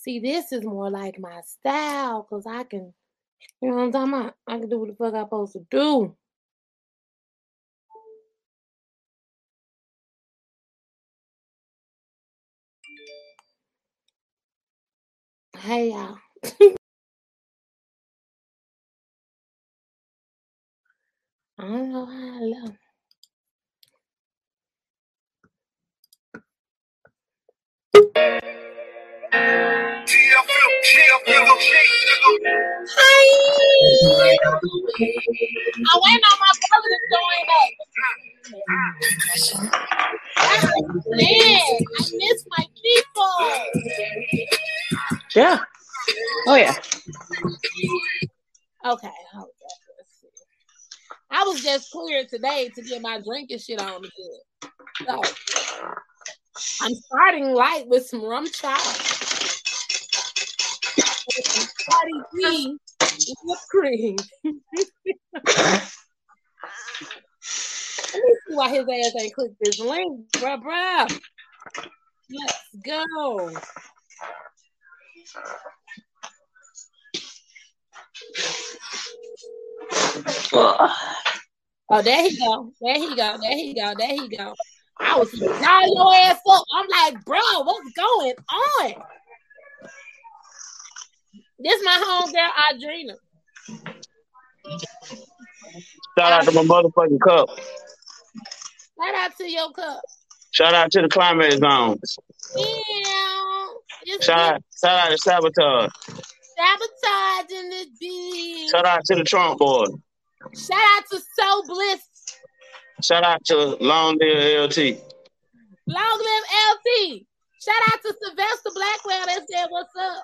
See, this is more like my style because I can, you know what I'm talking about? I can do what the fuck I'm supposed to do. Hey, y'all. I don't know how I love. Hi. I went on my brother to join up. Man, I miss my people. Yeah. Oh yeah. Okay, hold on. Let's see. I was just cleared today to get my drinking shit on again. So I'm starting light with some rum chop. Cardi B whipped cream. Let me see why his ass ain't clicked this link, bruh, bruh. Let's go. Oh, there he go. There he go. There he go. There he go. I was y'all your ass up. I'm like, bro, what's going on? This my homegirl Adrena. Shout out to my motherfucking cup. Shout out to your cup. Shout out to the climax zone. Yeah. It's Shout out, shout out to Sabotage. sabotage in this bitch. Shout out to the Trump board. Shout out to So Bliss. Shout out to Long Live LT. Long live LT. Shout out to Sylvester Blackwell that said what's up.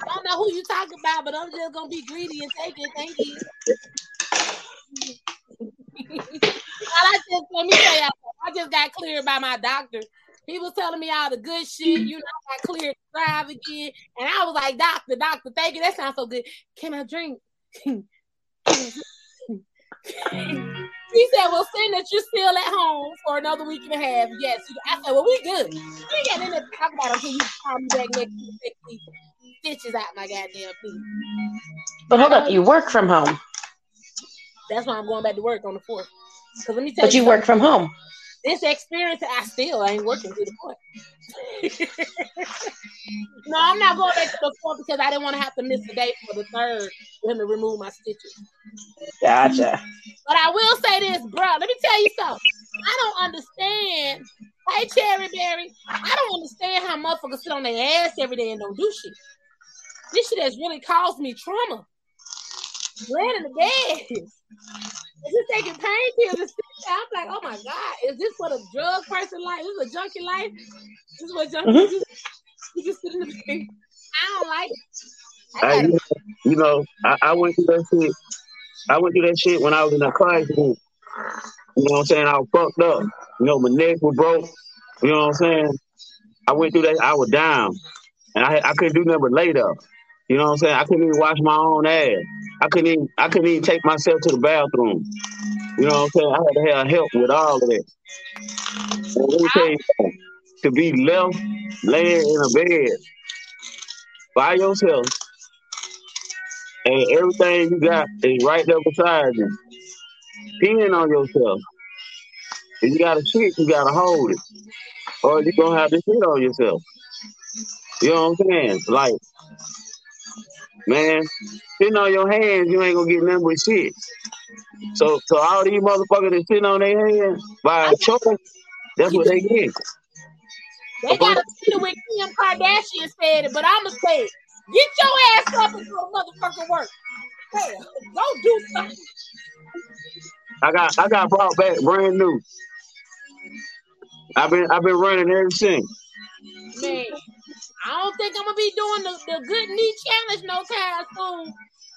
I don't know who you talking about, but I'm just gonna be greedy and take it. Thank you. I just let me tell you, I just got cleared by my doctor. He was telling me all the good shit. You know, I got cleared to drive again, and I was like, "Doctor, doctor, thank you. That sounds so good. Can I drink?" He said, "Well, seeing that you're still at home for another week and a half, yes." I said, "Well, we good. We got nothing to talk about until you call me back next week. Take these stitches out my goddamn feet." But hold up, you work from home. That's why I'm going back to work on the fourth. Because let me tell But you something. work from home. This experience, I still ain't working to the point. no, I'm not going back to the fourth because I didn't want to have to miss the day for the third for him to remove my stitches. Gotcha. But I will say this, bro. Let me tell you something. I don't understand. Hey, Cherry Berry. I don't understand how motherfuckers sit on their ass every day and don't do shit. This shit has really caused me trauma. Laying in the bed. Is this taking pain pills? and? I'm like, oh my God, is this what a drug person like? Is this a junkie life? This is what junkies Mhm. just, you just sit in the bed. I don't like it. I Hey, gotta, you know, I, I went through that shit. I went through that shit when I was in a car accident. You know what I'm saying? I was fucked up. You know, my neck was broke. You know what I'm saying? I went through that. I was down, and I I couldn't do nothing but lay there. You know what I'm saying? I couldn't even wash my own ass. I couldn't even I couldn't even take myself to the bathroom. You know what I'm saying? I had to have help with all of that. Let me tell you, to be left laying in a bed by yourself, and everything you got is right there beside you, peeing on yourself. If you got to shit, you got to hold it, or you're gonna have to shit on yourself. You know what I'm saying? Like, man, sitting on your hands, you ain't gonna get nothing but shit. So, so all these motherfuckers that sitting on their hands by choice, that's what they get. they gotta see it with Kim Kardashian said it, but I'ma say it. Get your ass up and go motherfucking work. Hell, go do something. I got, I got brought back brand new. I've been, I've been running ever since. Man, I don't think I'm gonna be doing the, the good knee challenge no time soon.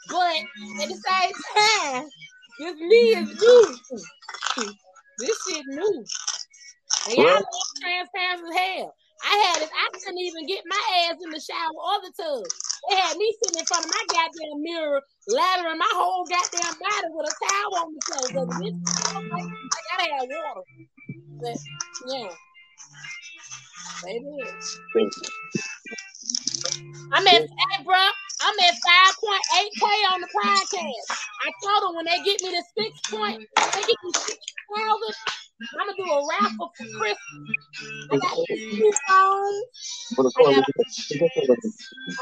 But at the same time, this knee is new. this shit new. And y'all Well- transparent as hell. I had it, I couldn't even get my ass in the shower or the tub. They had me sitting in front of my goddamn mirror, lathering my whole goddamn body with a towel on the. Cause this, I gotta have water. But yeah. Did. I'm at, hey, bro, I'm at 5.8K on the podcast. I told them when they get me to six point, they get me six thousand. I'm gonna do a raffle for Christmas. I got two phones. I got, a,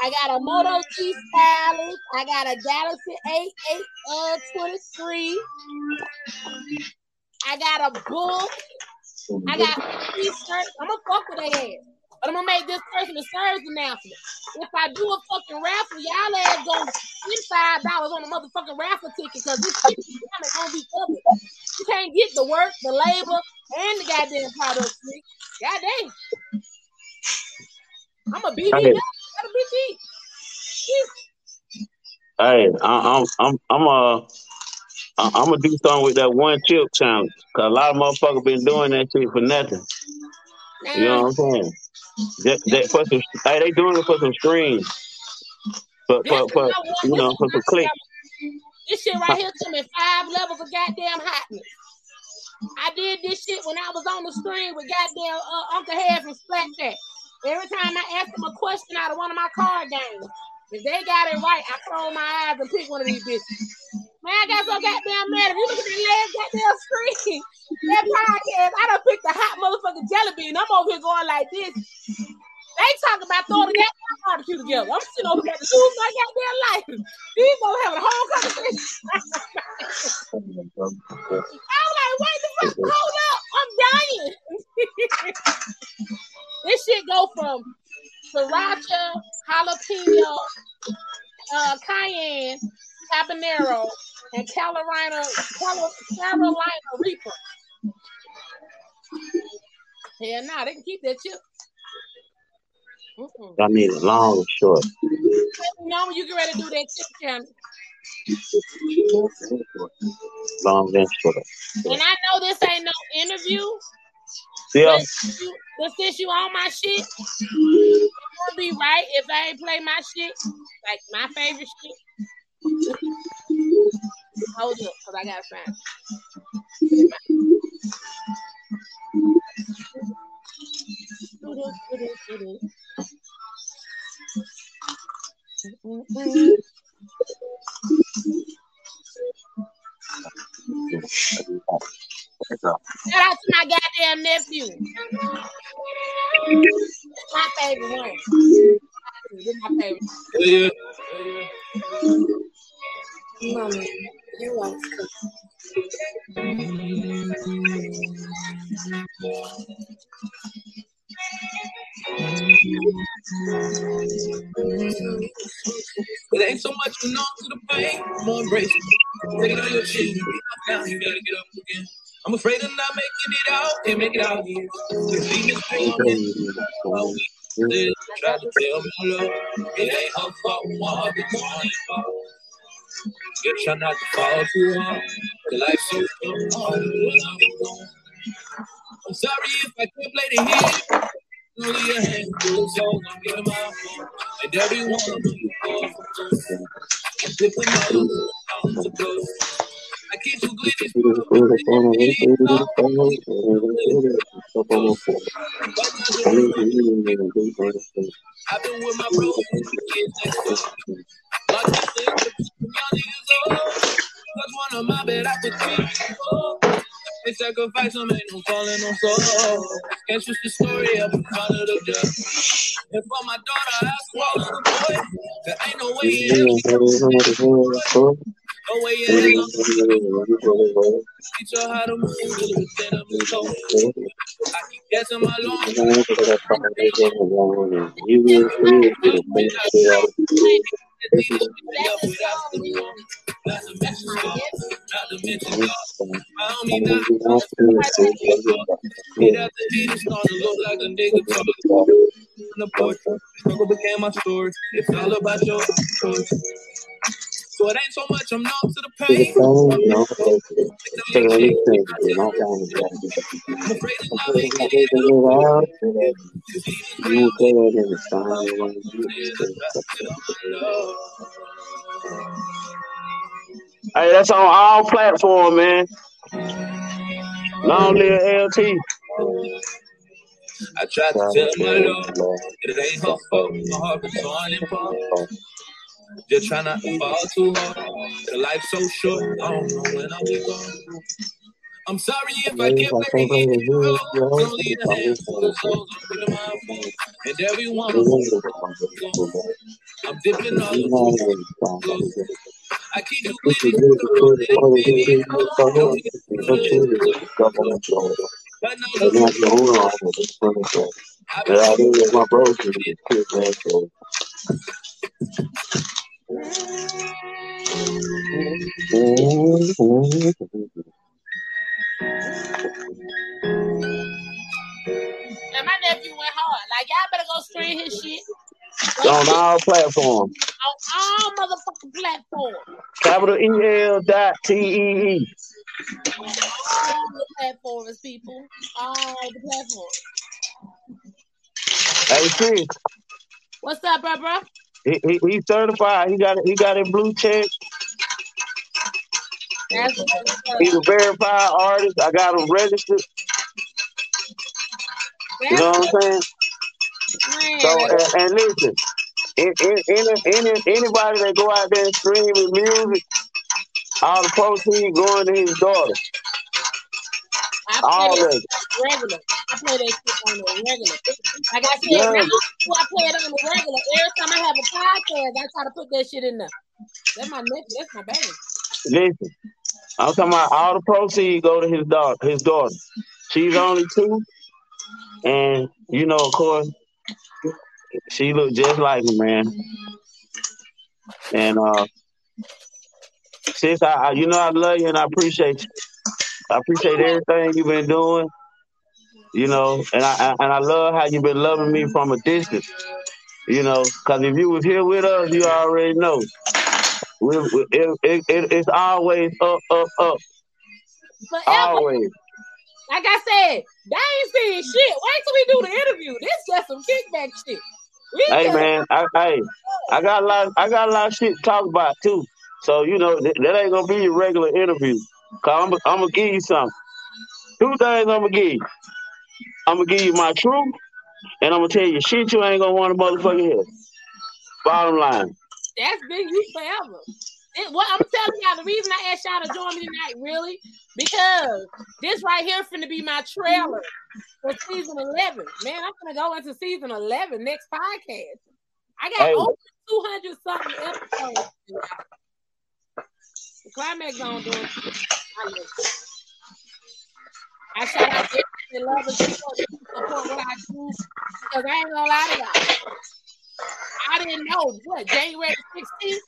I got a Moto G Stylus. I got a Galaxy A8 uh 23. I got a book. I got t-shirts. I'm gonna fuck with their ass. But I'm gonna make this person a service announcement. If I do a fucking raffle, y'all ass gonna spend five dollars on a motherfucking raffle ticket because this shit is gonna be covered. You can't get the work, the labor, and the goddamn product. Goddamn. I'm a BD. Hey. I'm a BD. Hey, I, I'm I'm I'm uh I- I'm gonna do something with that one chip challenge. Cause a lot of motherfuckers been doing that shit for nothing. You know what I'm saying? That, that for some, hey, they doing it for some streams. For, for, for you know, for some clicks. This shit right here took me five levels of goddamn hotness. I did this shit when I was on the screen with goddamn uh, Uncle Head from Splatchat. Every time I asked them a question out of one of my card games, if they got it right, I close my eyes and pick one of these bitches. Man, I got so goddamn mad. If you look at the last goddamn screen, that podcast, I done picked the hot motherfucking jelly bean. I'm over here going like this. They talk about throwing goddamn barbecue together. I'm sitting over here to lose my goddamn life. These folks having a whole conversation. I'm like, wait the fuck, hold up. I'm dying. this shit go from sriracha, jalapeno, uh, cayenne, habanero, and Carolina, Carolina, Reaper. Hell nah, they can keep that chip. Mm-mm. I need it long or short. Let me know when you get ready to do that chip challenge. Long and short. And I know this ain't no interview, Yeah. but, you, but since you on my shit, it would be right if I ain't play my shit, like my favorite shit. Hold up, because I gotta find it. Shout out to my goddamn nephew. My favorite one. This is my favorite. Yeah. Mommy, you want to It ain't so much you know to the pain. I'm gonna embrace. Take it on your chin. You get knocked down, you gotta get up again. I'm afraid of not making it out. Can't make it out here. The demons string It ain't not fall too. The life's so. I'm sorry if I can't play the hit. Only a handful songs I'm getting my phone. And every one of them I'm dipping the to close. I keep glitches. I've been with my I old. That's one of my bad opportunities. They sacrifice them, ain't no falling on soul. Can't switch the story up in front of the judge. And for my daughter, I swallow the boy. There ain't no way no way in hell. Teach her how to move within a blue. I keep guessing my long Not to mention God, not to mention God. I don't mean that. Hit after it's starting to look like a nigga talk. On the porch, struggle became my story. It's all about your choice. So it ain't so much I'm numb to the pain. I'm afraid of not making it. Hey, that's on all platforms, man. Long live LT. I tried to tell my love it ain't her fault. My heart been torn apart. Just try not to fall too hard. The life's so short, I don't know when I'll be gone. I'm sorry if I get back in you. Only a handful of souls I'm putting my phone. And everyone I'm dipping all the I keep you waiting. But no, Yeah, I think my bro get killed, man. And my nephew went hard. Like y'all better go stream his shit On all platforms. on all motherfucking platforms. Capital E L dot T E E. All the platforms, people. All the platforms. Hey, Chris, What's up, bro, bro? He, he, he's certified. He got he got a blue check. That's what's up. He's a verified artist. I got him registered. You know what I'm saying? man. So and, and listen, in, in, any, any, anybody that go out there and streaming music, all the proceeds going to his daughter. I All play that regular. I play that shit on the regular. Like I said, Yeah. now I play it on the regular. Every time I have a podcast, I try to put that shit in there. That's my nephew. That's my baby. Listen, I'm talking about all the proceeds go to his daughter. His daughter. She's only two, and you know, of course, she look just like him, man. And uh, sis, I, I you know I love you and I appreciate you. I appreciate everything you've been doing. You know, and I, and I love how you've been loving me from a distance. You know, because if you was here with us, you already know. We, we, it, it, it, it's always up, up, up. Forever. Always. Like I said, they ain't saying shit. Wait till we do the interview. This just some kickback shit. We Hey just, man, I, hey, I got a lot. I got a lot of shit to talk about too. So you know that, that ain't gonna be your regular interview. Cause I'm, I'm gonna give you something. Two things I'm gonna give you. I'm gonna give you my truth, and I'm gonna tell you shit you ain't gonna want to motherfucking hear. Bottom line. that's been you forever. It, what I'm telling y'all, the reason I asked y'all to join me tonight, really, because this right here finna be my trailer for season 11. Man, I'm gonna go into season 11 next podcast. I got Hey. over 200 something episodes. The climax on doing. I it. I to everybody love and support, support what I do because I ain't gonna lie to y'all. I didn't know what January 16th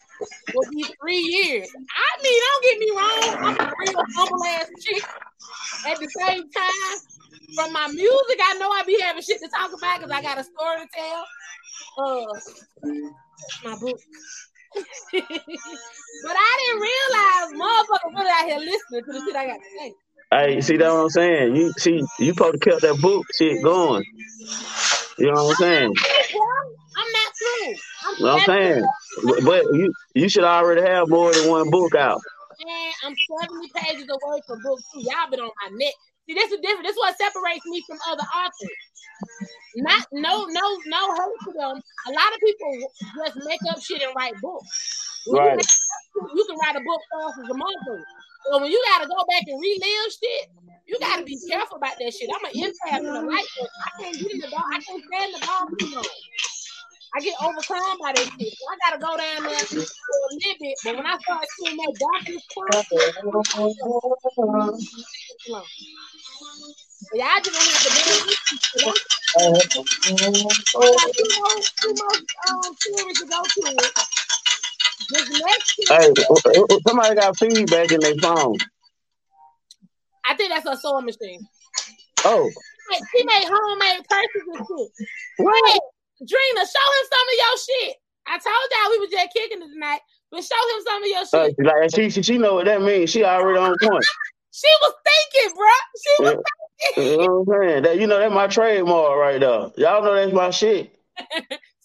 would be three years. I mean, don't get me wrong, I'm a real humble ass chick. At the same time, from my music, I know I be having shit to talk about because I got a story to tell. Uh, my book. but I didn't realize motherfuckers really out here listening to the shit I got to say. Hey, see that what I'm saying? You see, you supposed to kept that book shit going. You know what I'm saying? I'm not through. I'm, You know what I'm saying? But, but you you should already have more than one book out. Man, I'm 70 pages away from book two. Y'all been on my neck. See, this is different. This is what separates me from other authors. Not no no no hate to them. A lot of people just make up shit and write books. When you Right. make up, you can write a book fast as a motherfucker. So when you gotta go back and relive shit, you gotta be careful about that shit. I'm an empath and a light. I can't get in the dark. I can't stand the too long. I get overcome by that shit. So I gotta go down there for a little bit. But when I start seeing that darkness I just want to the I got two more, two more um, series to go to it. This next Hey, series, uh, uh, somebody got feedback in their phone. I think that's a sewing machine. Oh, Hey, She made homemade purses and shit. what? Hey, Drina, show him some of your shit. I told y'all we was just kicking it tonight, but show him some of your Uh, shit. like she, she she know what that means. She already on point. She was thinking, bro. She was You know what I'm saying? That you know that's my trademark right there. Y'all know that's my shit.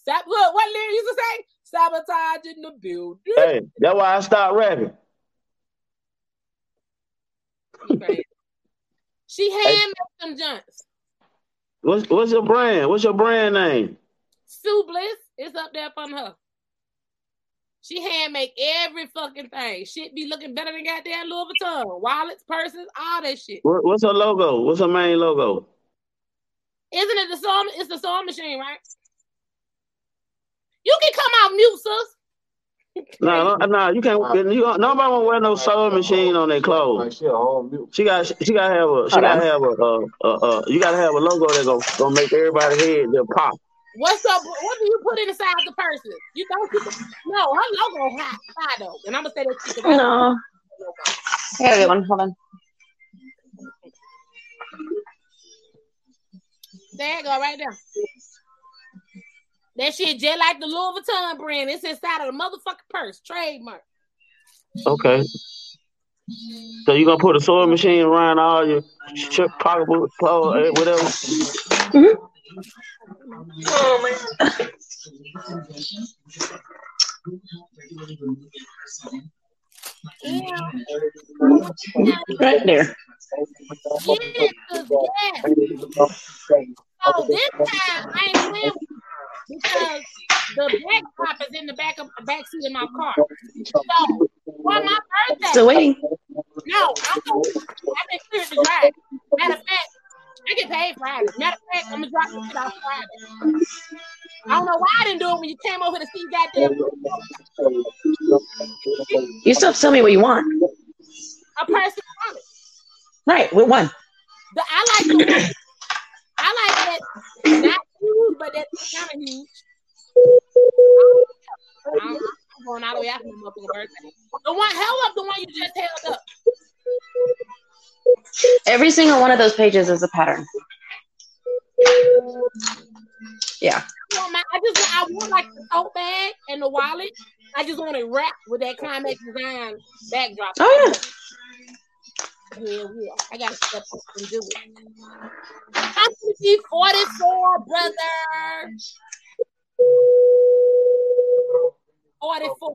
Sab- look, what lyric used to say? Sabotage in the building. Hey, that's why I stopped rapping. Right. She handmade them junks. What's what's your brand? What's your brand name? Sue Bliss is up there from her. She hand make every fucking thing. Shit be looking better than goddamn Louis Vuitton. Wallets, purses, all that shit. What, what's her logo? What's her main logo? Isn't it the sewing? It's the sewing machine, right? You can come out mute, sis. No, no, no, you can't. You, nobody won't wear no sewing machine on their clothes. She got, she got to have a, she got to have a, uh, uh, uh, you got to have a logo that gonna, gonna make everybody head just pop. What's up? What do you put inside the person? You don't keep No, her logo high, high though. And I'm gonna say that shit 'cause No. I got a. Hold on. There you go, right there. That shit just like the Louis Vuitton brand. It's inside of the motherfucking purse. Trademark. Okay. So you gonna put a sewing machine around all your chip pocketbook, eh, mm-hmm. Clothes, eh, whatever? Yeah. Right there. Yeah, 'cause, yeah. So this time I ain't playing because the backdrop is in the back of the back seat of my car. So for my birthday, Still waiting. no, I'm gonna I've been cleared to drive. Matter of fact, I get paid Friday. Matter of fact, I'm gonna drop this shit off Friday. I don't know why I didn't do it when you came over to see goddamn You still have to tell me what you want. a person on it. Right. with one? The, I like the I like that not huge, but that's kind of huge. I'm, I'm going all the way after my motherfucking birthday. The one, hell up, the one you just held up. Every single one of those pages is a pattern. Yeah. I want my, I just I want like the tote bag and the wallet. I just want it wrapped with that climax design backdrop. Oh yeah. Yeah, yeah. I gotta step up and do it. I'm 44, brother. 44.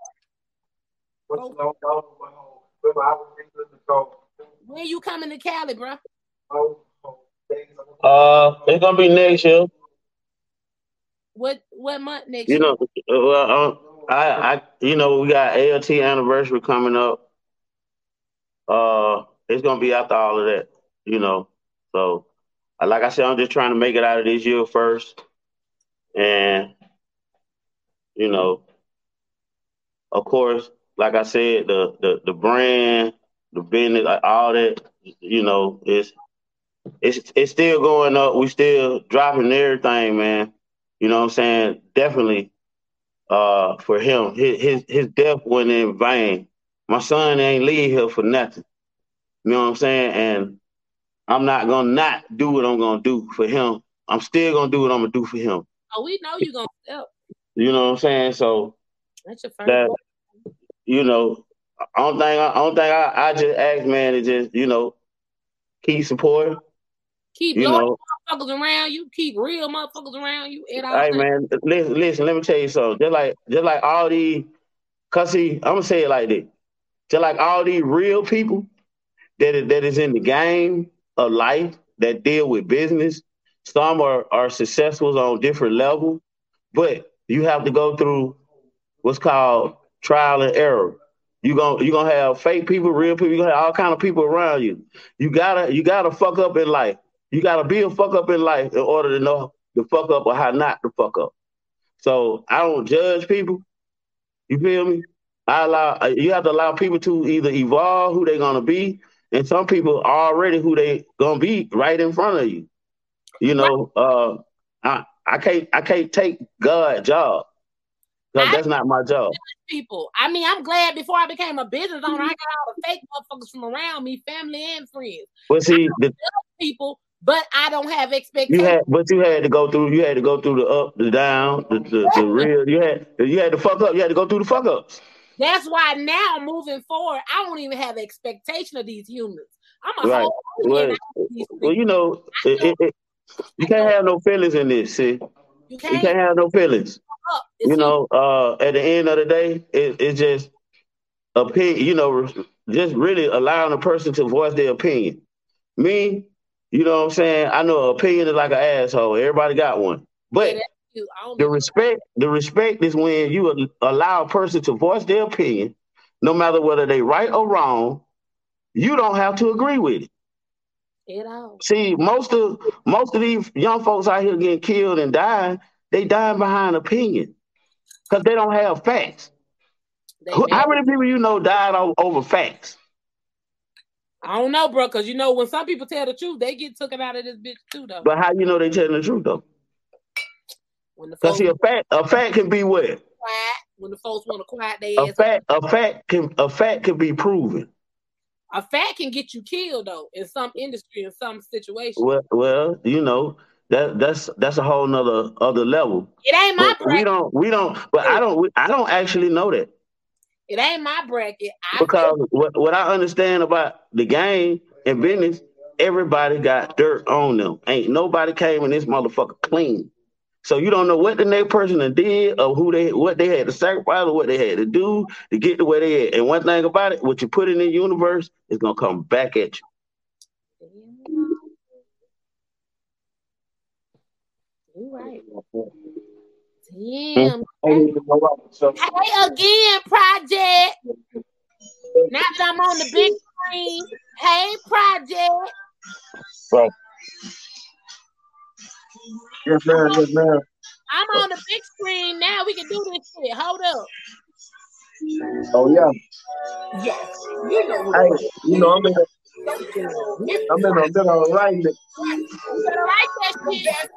When you coming to Cali, bro? Uh, it's gonna be next year. What what month next You year? know, well, um, I, I, you know, we got ALT anniversary coming up. Uh, it's gonna be after all of that, you know. So, uh, like I said, I'm just trying to make it out of this year first, and you know, of course, like I said, the the the brand, the business, like all that, you know, it's it's it's still going up. We still dropping everything, man. You know what I'm saying? Definitely uh for him. His his his death wasn't in vain. My son ain't leave here for nothing. You know what I'm saying? And I'm not gonna not do what I'm gonna do for him. I'm still gonna do what I'm gonna do for him. Oh, we know you're gonna help. You know what I'm saying? So That's your first. that you know, I don't think I, don't think I, I just ask man to just, you know, keep supporting. Keep You loyal know, motherfuckers around you. Keep real motherfuckers around you. At all Hey man, listen, listen, let me tell you something. Just like just like all these cause see, I'm gonna say it like this. Just like all these real people that is, that is in the game of life that deal with business, some are, are successful on different levels, but you have to go through what's called trial and error. You gonna you gonna have fake people, real people, you gonna have all kind of people around you. You gotta you gotta fuck up in life. You gotta be a fuck up in life in order to know the fuck up or how not to fuck up. So I don't judge people. You feel me? I allow uh, you have to allow people to either evolve who they're gonna be, and some people are already who they gonna be right in front of you. You know, uh, I I can't I can't take God job. That's not my job. people. I mean, I'm glad before I became a business owner, I got all the fake motherfuckers from around me, family and friends. But see, the, People, but I don't have expectations. you had but you had to go through you had to go through the up, the down, the, the, the real. You had you had to fuck up. You had to go through the fuck ups. That's why now moving forward, I don't even have expectation of these humans. I'm a Right. whole Well, alien out of these well, you know, it, it, it, you can't have no feelings in this. See, You you can't can't have no feelings. Up. It's you know, uh, at the end of the day, it, it's just opinion. You know, just really allowing a person to voice their opinion. Me, You know what I'm saying? I know opinion is like an asshole. Everybody got one. But Yeah, that's cute. I don't the respect, the respect is when you allow a person to voice their opinion, no matter whether they right or wrong. You don't have to agree with it. See, most of most of these young folks out here getting killed and dying, they dying behind opinion because they don't have facts. Who- How many people you know died over facts? I don't know, bro, because you know when some people tell the truth, they get taken out of this bitch too, though. But how you know they telling the truth though? Because see, a fact a fact can be what quiet, when the folks want to quiet their a ass, fact a fact can a fact can be proven. a fact can get you killed though in some industry in some situation. Well, well, you know that that's that's a whole nother other level. It ain't my But we don't we don't. But I don't I don't actually know that. It ain't my bracket. I Because what, what I understand about the game and business, everybody got dirt on them. Ain't nobody came in this motherfucker clean. So you don't know what the next person did or who they what they had to sacrifice or what they had to do to get to where they at. And one thing about it, what you put in the universe is gonna come back at you. You right. Damn. Hey again, project. Now that I'm on the big screen. Hey, project. Bro. Yes, ma'am. Yes, ma'am. I'm on the big screen now. We can do this shit. Hold up. Oh yeah. Yes. You know what Hey, you know I'm in. You I'm in a bit of a writing. better like that you got?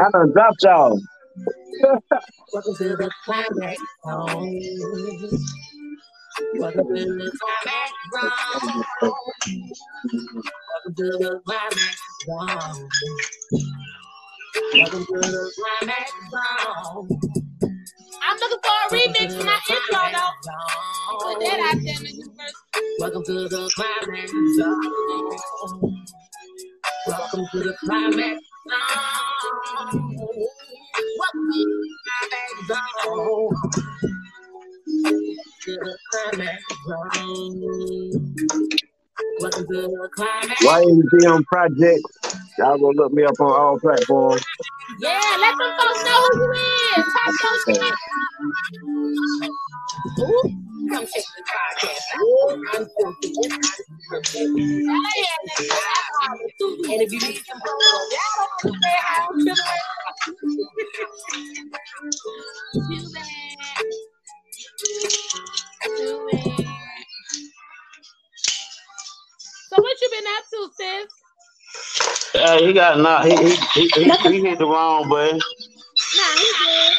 I done dropped y'all. Welcome to the climax zone. Welcome to the climax zone. Welcome to the zone. Welcome to the zone. I'm looking for a remix for my intro though. Put that out there in the universe. Welcome to the climax zone. Welcome to the climax zone. Welcome to the climax. To the climax zone. Welcome to the climax. YMCM Project. Y'all gonna look me up on all platforms. Yeah, let them folks know who you is. Talk your shit. Ooh, come check the podcast out. I'm filthy. And if you need some help, y'all don't understand how I'm feeling. Too bad. Too bad. So what you been up to, sis? uh, he got knocked. He, he, he, he, he hit the wrong button. Nah, he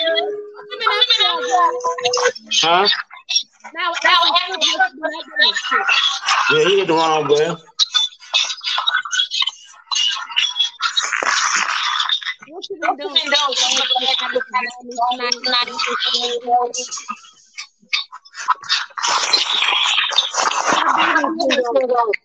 good. What you been up to? Huh? Now, now, now, Yeah, he hit the wrong button. What you been doing?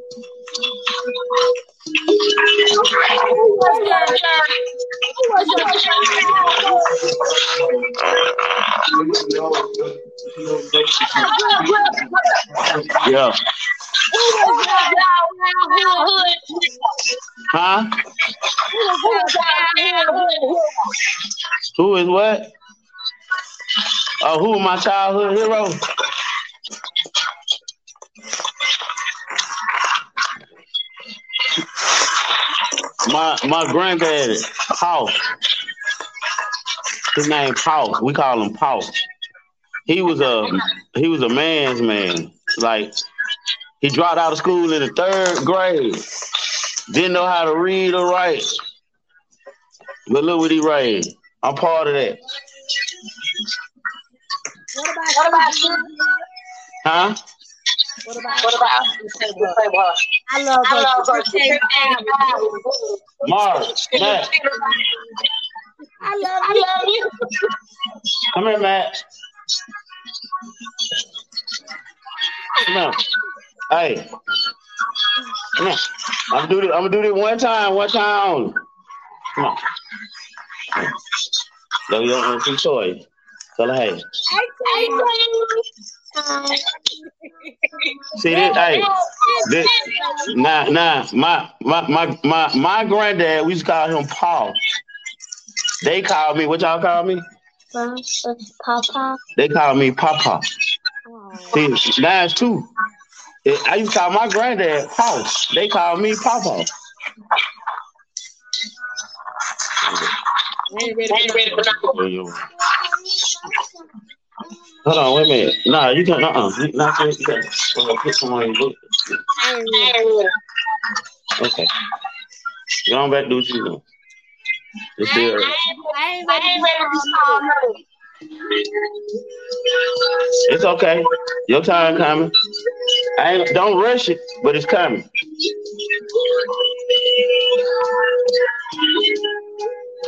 Yeah. Huh? Who is what? Oh, who my childhood hero? My my granddaddy, Paul. His name Paul. We call him Paul. He was a he was a man's man. Like he dropped out of school in the third grade. Didn't know how to read or write. But look what he raised. I'm part of that. What about you? Huh? What about? What about? I love I love her. her. She came. Mars, Matt, I love I love you. come here, Matt. Come on. Hey. Come on. I'm gonna do this. I'm gonna do this one time, one time only. Come on. No, you don't want to choice. Tell her, hey. Hey, See this? Hey, this, nah, nah. My, my, my, my, my granddad. We used to call him Paul. They call me. What y'all call me? Papa. They call me Papa. Oh. See, now it's two. I used to call my granddad Paul. They call me Papa. I ain't ready for nothing. Hold on, wait a minute. Nah, you can't. Uh, uh you not yet. You got to put some on your book. Okay. Go on back. Do what you do. It's there. It's okay. Your time coming. I ain't, don't rush it, but it's coming. I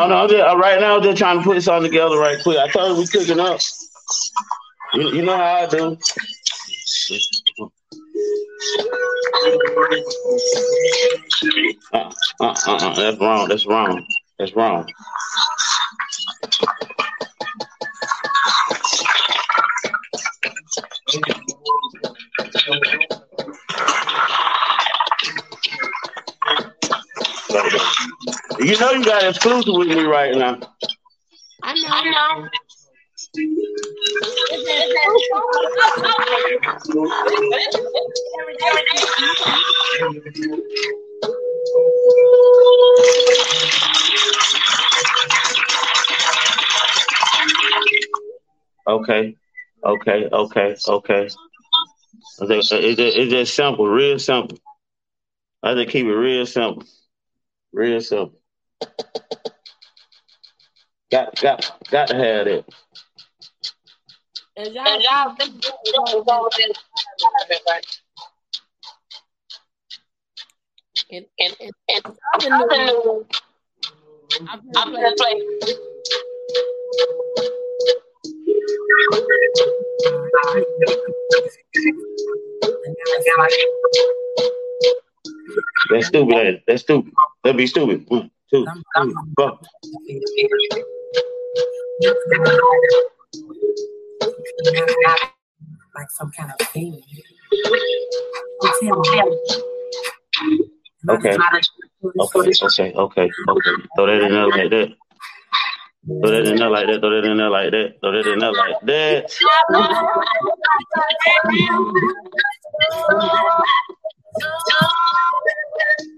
don't know. I'm just, uh, right now, I'm just trying to put this all together right quick. I you we cooking up. You, you know how I do. Uh, uh, uh, uh, that's wrong. That's wrong. That's wrong. You know you got exclusive with me right now. I know. I know. Okay, okay, okay, okay. It's just, simple, real simple. I just keep it real simple, real simple. Got, got, got to have that. As y'all and, and, and, and other news, I'm gonna play. That's stupid. ain't? That's stupid. That'd be stupid. One, two, three, four. Like some kind of thing. Okay. Okay, okay, okay, okay. Throw that in there like that. Throw that in there like that. Throw that in there like that. Throw that in there like that.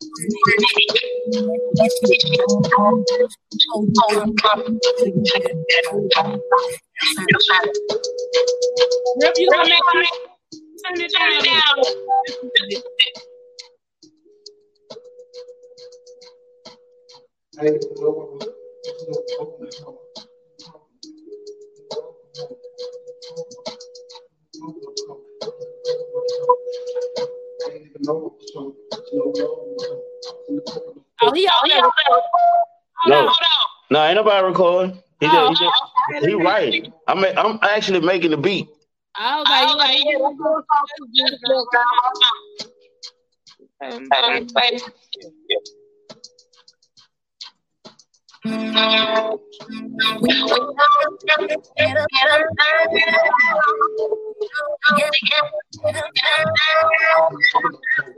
You turn it down. Oh, he oh, he Hold No. on, No, ain't nobody recording. He Oh, just, he just, he right. I'm, I'm actually making the beat. on. I was like, yeah, let's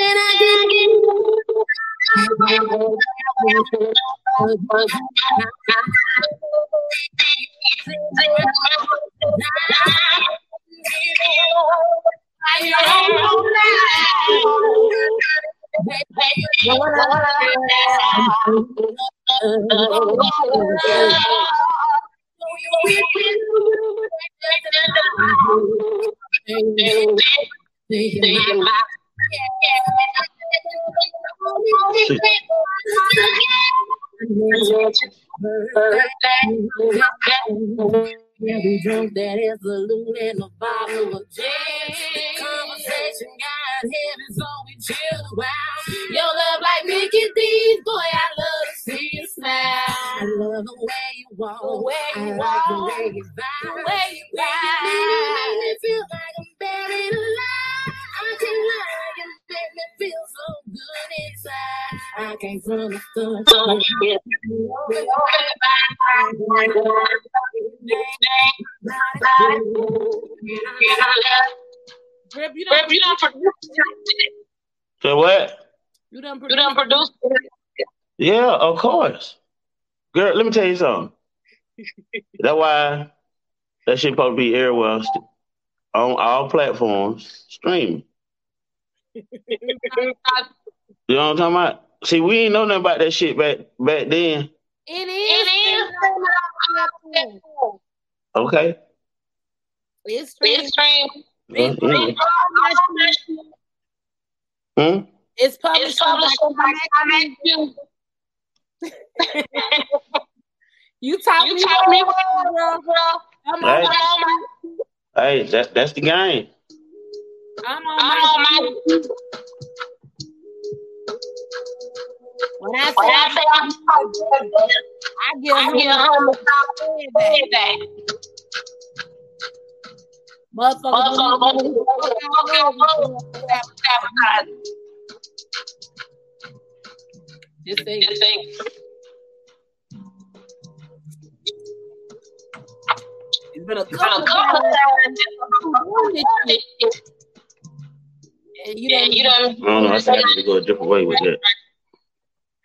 do it. Every a bottle of gin. Conversation got heavy, so we chill a while. Your love like Mickey D's, boy, I love to see you smile. I love the way you walk, the way you I like the way you vibe, the way you ride. You make me feel like I'm buried alive. I can't lie, you make me feel so good inside. I came from the sun. Grip, you Grip, don't you done produced So what? you done You done produced Yeah, of course. Girl, let me tell you something. That's why that shit supposed to be everywhere st- on all platforms streaming. You know what I'm talking about? See, we ain't know nothing about that shit back back then. It is. It is. Okay. It's It's stream. Yeah. Hmm? It's published. It's published on by Black you. You taught You me taught me well, well, girl. I'm Right. Hey, that that's the game. I'm on I'm my, my. when I say When I, say I'm I get I get home Wednesday. Wednesday. Motherfucker, just say Just say, it's been a "Got a couple couple of times." And you Yeah, done, you done. I don't know. I think I need to go a different way with that.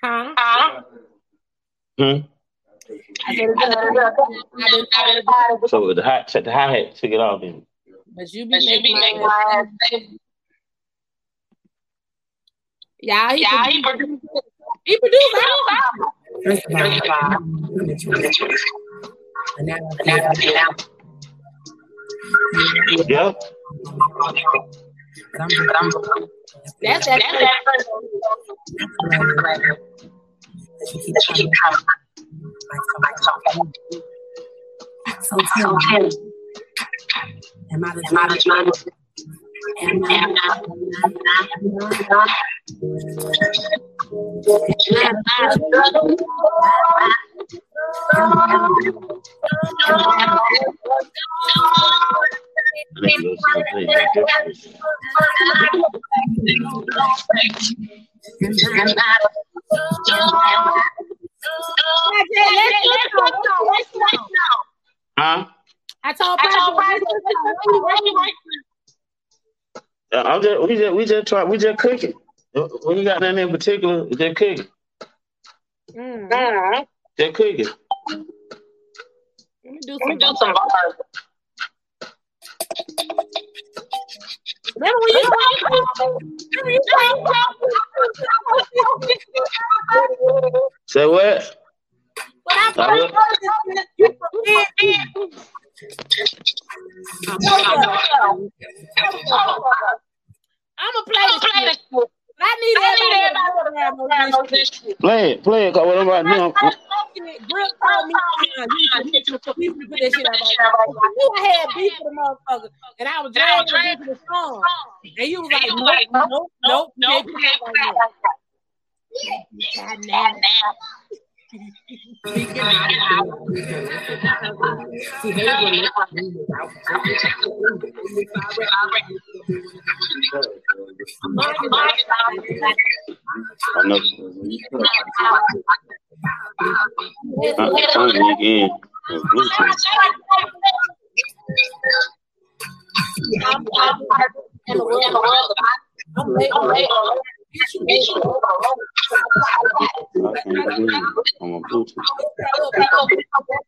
huh? Huh? Hmm? I said it's been a couple of times I've been So the hot the hi hat, took it off then. but you be But you be making making my my ass yeah, he Yeah, produced, he produced it. he produced First of all, First of That you? Huh? I told I told Pastor, Uh, I'm just we just we just try we just cooking. Uh, We ain't got nothing in particular. Just cooking. Mm, Mm, Just cooking. let me do Let me do some bars. Say what? I'm gonna play. Playing shit. it. I need everybody everybody to grab on this to this shit. Play it, play it. Cause what I'm about to do, I'm- Grip told me, you to put you need to put that shit out I knew I had beef with the motherfucker, and I was dragging the to the song. And you was like, nope, like, nope, nope, Nope, I know. I'm. I can't believe it. I'm Bluetooth.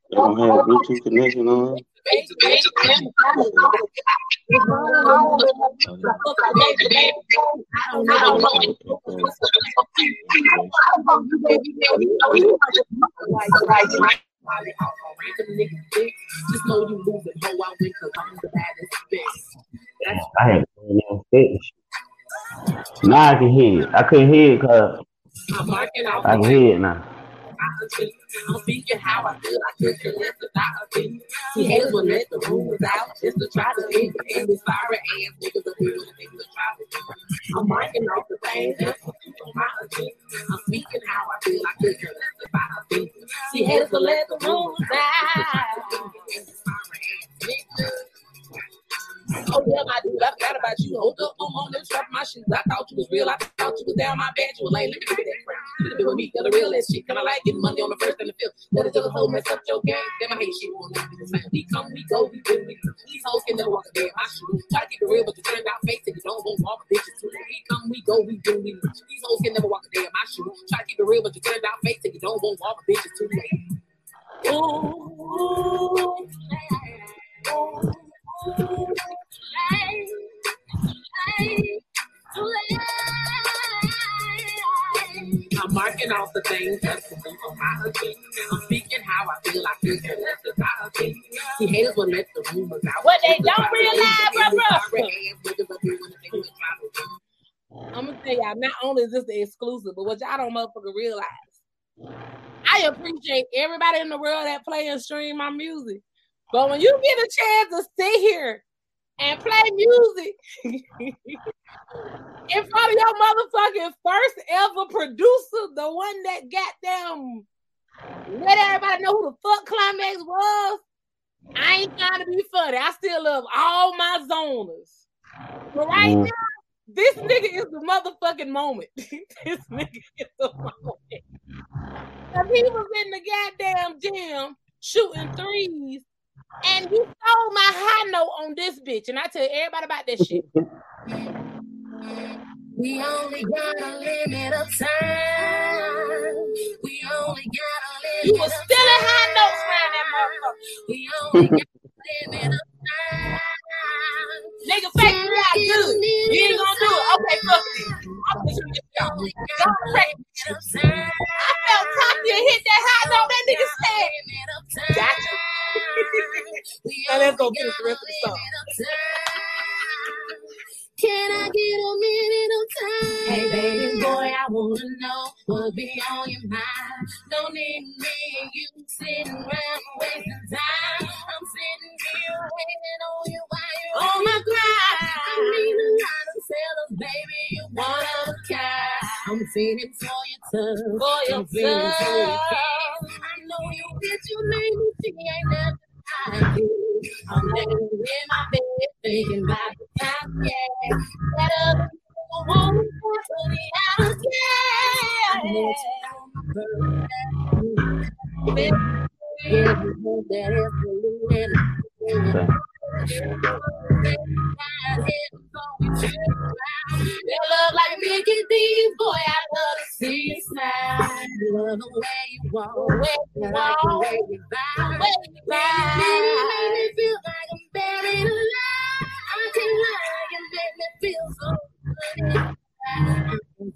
They don't have Bluetooth connection on. You I had no fetish. Now I can hear it. I couldn't hear it because I'm marking out I can hear it now. I'm speaking how I feel. I could care less about a thing. See, haters will let the rumors out just to try to think. And these sorry ass niggas are doing the things try to do. I'm marking off the things just on my agenda. I'm speaking how I feel. I could care less about a thing. See, haters will let the rumors out. Oh yeah, my dude, I forgot about you. Hold up, I'm on this drop my shoes. I thought you was real. I thought you was down my bed. You were lame. Let me give that crap. You been with me, you're the real ass shit. Kinda like getting money on the first and the fifth. Let each other whole mess up your game. Damn, I hate shit. Won't be the same. We come, we go, we do, we do. These hoes can never walk a day my shoes. Try to keep it real, but you turn out fake. You don't want all the bitches too. We come, we go, we do, we do. These hoes can never walk a day my shoes. Try to keep it real, but you turn out fake. You don't want all the bitches too. Ooh, ooh, ooh. I'm marking off the things that's on my agenda. I'm speaking how I feel. I feel less about a thing. See, haters will let the rumors out. What they don't realize, I'm gonna tell y'all, not only is this the exclusive, but what y'all don't motherfucker realize. I appreciate everybody in the world that play and stream my music. But when you get a chance to sit here and play music in front of your motherfucking first ever producer, the one that got them let everybody know who the fuck Climax was. I ain't trying to be funny. I still love all my zoners. But right now, this nigga is the motherfucking moment. this nigga is the moment. Cause he was in the goddamn gym shooting threes and he stole my high note on this bitch. And I tell everybody about that shit. We only got a limit of time. We only got a limit. You was of stealing high notes around that motherfucker. We only got a limit of time. Nigga, fake me out good. You ain't gonna do it. Okay, fuck it. I'm gonna y'all. Y'all fake. I felt cocky and hit that high note. That nigga said, Gotcha. Now let's go finish the rest of the song. Can I get a minute of time? Hey, baby boy, I wanna know what be on your mind. Don't need me and you sitting around wasting time. I'm sitting here waiting on you while you're on my grind. I mean a lot of fellas, baby, you one of a kind. I'm feeling for your touch. For your I'm feeling for your touch. I know you bitch, you lady, she ain't never you. I'm laying in my bed thinking about the time, yeah. Woman put me out of yeah. Your like Mickey D's, boy, I love to see you smile. Love the way you walk, way you the way you make me feel like I'm buried alive. I can't lie, you make me feel so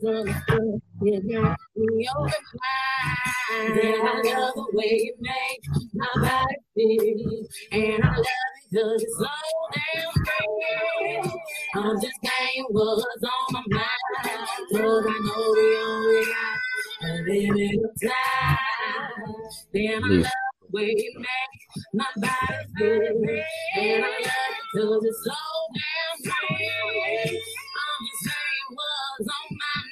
good. Put you got me over mine. Yeah, I love the way you make my body feel, and I love it 'cause it's so damn great. I'm just saying what's on my mind, I know we only got a limit time. Damn, I love the way you make my body feel, and I love it it's so damn great. I'm just saying what's on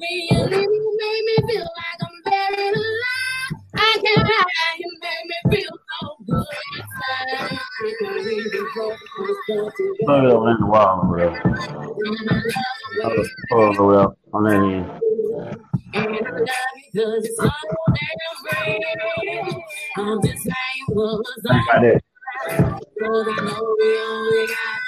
You leave, me feel like I'm buried alive. I can't hide, you make me feel so good inside. I can't even focus myself to Plug it up in the wall, bro. Plug it up on that end. And I love you 'cause it's so damn real. I'm just saying what's Think about that. Cause I know we only got a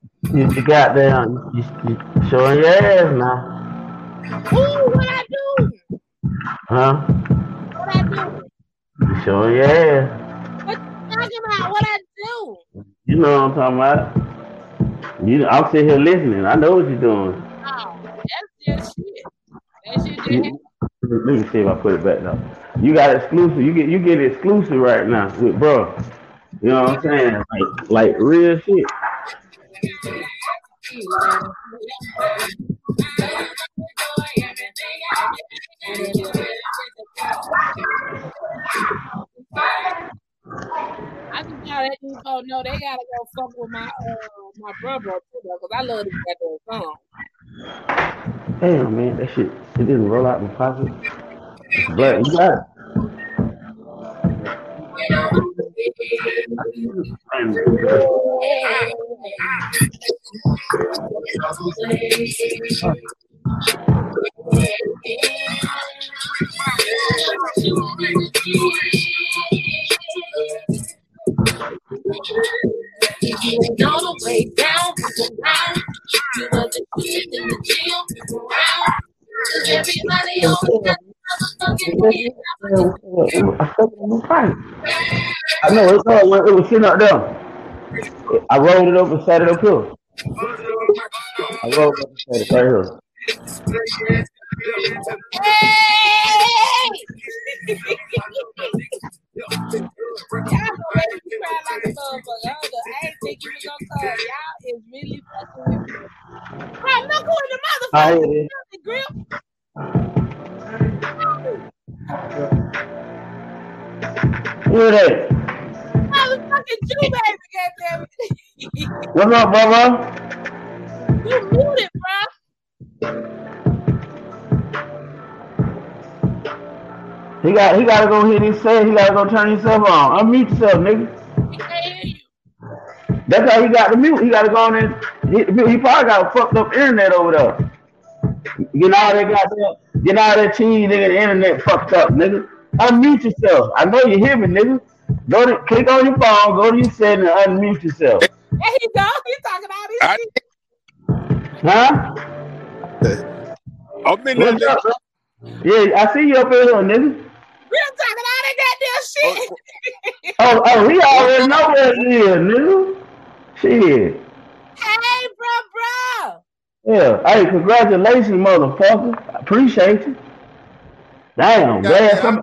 you, got down. You, you showing your ass now. Ooh, what I do? Huh? What I do? You showing your ass. What you talking about? What I do? You know what I'm talking about. You, I'm sitting here listening. I know what you're doing. Oh, that's just shit. That shit just Let me see if I put it back now. You got exclusive. You get you get exclusive right now with bro. You know what I'm saying? Like like real shit. I just gotta let these folks know they gotta go fuck with my uh my brother too though, cause I love this goddamn song. Damn man, that shit it didn't roll out my pocket. But you got it. All the way down, around. You wasn't shit in the gym, around. Cause everybody always got motherfucking head. I it in. I know it's all it was sitting up there. I rolled it up and sat it up here. I rolled it up and sat it right here. Y'all gonna make me cry like a motherfucker. I ain't think you was gonna come. Y'all is really fucking with me. Bro, look who in the I motherfucker. hear it. The grip. Who is that? Motherfucking Jew baby, goddamn it. What's up, brother? you muted, bro. He got he gotta go hit his set. He gotta go turn himself on. Unmute yourself, nigga. He can't hear you. That's how he got the mute. He gotta go on and mute. He probably got a fucked up internet over there. Get all that goddamn, get all that cheese, nigga. The internet fucked up, nigga. Unmute yourself. I know you hear me, nigga. Go to click on your phone, go to your setting, and unmute yourself. There he go. He talking all this I- shit. Huh? I'm in there. up. Yeah, I see you up in here, nigga. Real talking all that goddamn shit. Oh, oh, oh he already know what it is, nigga. Shit. hey, bro, bro. Yeah. Hey, congratulations, motherfucker. I appreciate you. Damn, Yeah, glad yeah. some,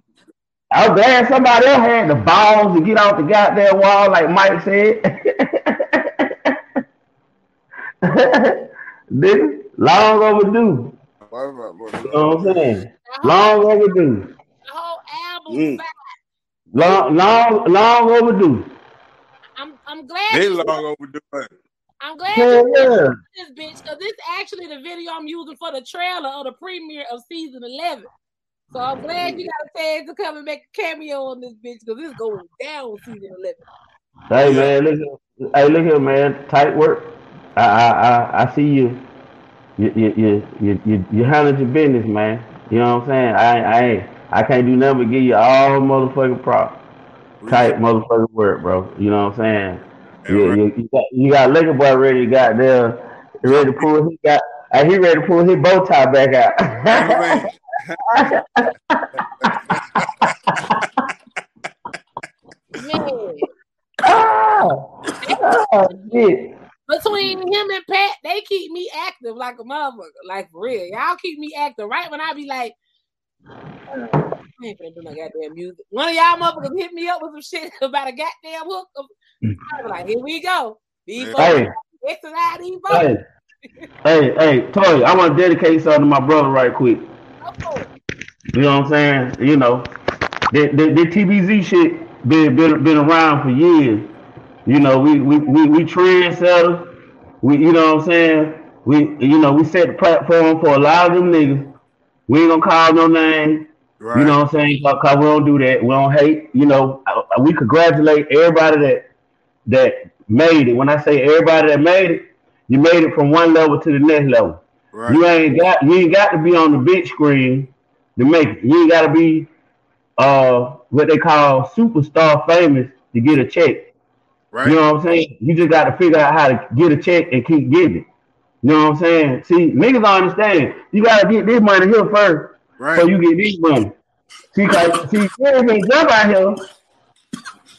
I'm glad somebody else had the balls to get off the goddamn wall, like Mike said. Nigga, long overdue. You know what I'm saying? The whole, Long overdue. the whole album. Mm. Long, long, long overdue. I'm, I'm glad. They long overdue. It. I'm glad Hell you yeah. this bitch because this is actually the video I'm using for the trailer of the premiere of season 11. So I'm glad you got a chance to come and make a cameo on this bitch because it's going down season 11. Hey man, look here. Hey, look here, man. Tight work. I I I, I see you. You you you you you, you handled your business, man. You know what I'm saying? I I ain't I can't do nothing but give you all motherfucking props. Tight motherfucking work, bro. You know what I'm saying? Yeah, You, right. you, you got you got liquor boy ready. Got there, ready to pull. He got. Hey, he ready to pull his bow tie back out. Man, ah, ah, shit. between him and Pat, they keep me active like a motherfucker. Like for real. Y'all keep me active right when I be like, I ain't finna do no goddamn music. One of y'all motherfuckers hit me up with some shit about a goddamn hook. Mm. I was like, here we go. These folks, Hey, exercise these folks. hey, hey, hey, Toy. I want to dedicate something to my brother right quick. Oh, You know what I'm saying? You know, the the, the TBZ shit been been been around for years. You know, we we we, we trendsetters. We you know what I'm saying? We you know we set the platform for a lot of them niggas. We ain't gonna call no name. Right. You know what I'm saying? Cause we don't do that. We don't hate. You know, we congratulate everybody that that made it. When I say everybody that made it, you made it from one level to the next level. right. You ain't got you ain't got to be on the big screen to make it. You ain't got to be uh what they call superstar famous to get a check. right. You know what I'm saying? You just got to figure out how to get a check and keep getting it. You know what I'm saying? See, niggas don't understand. You gotta get this money here first, right. so you get this money. See, cause see, you can't jump out here,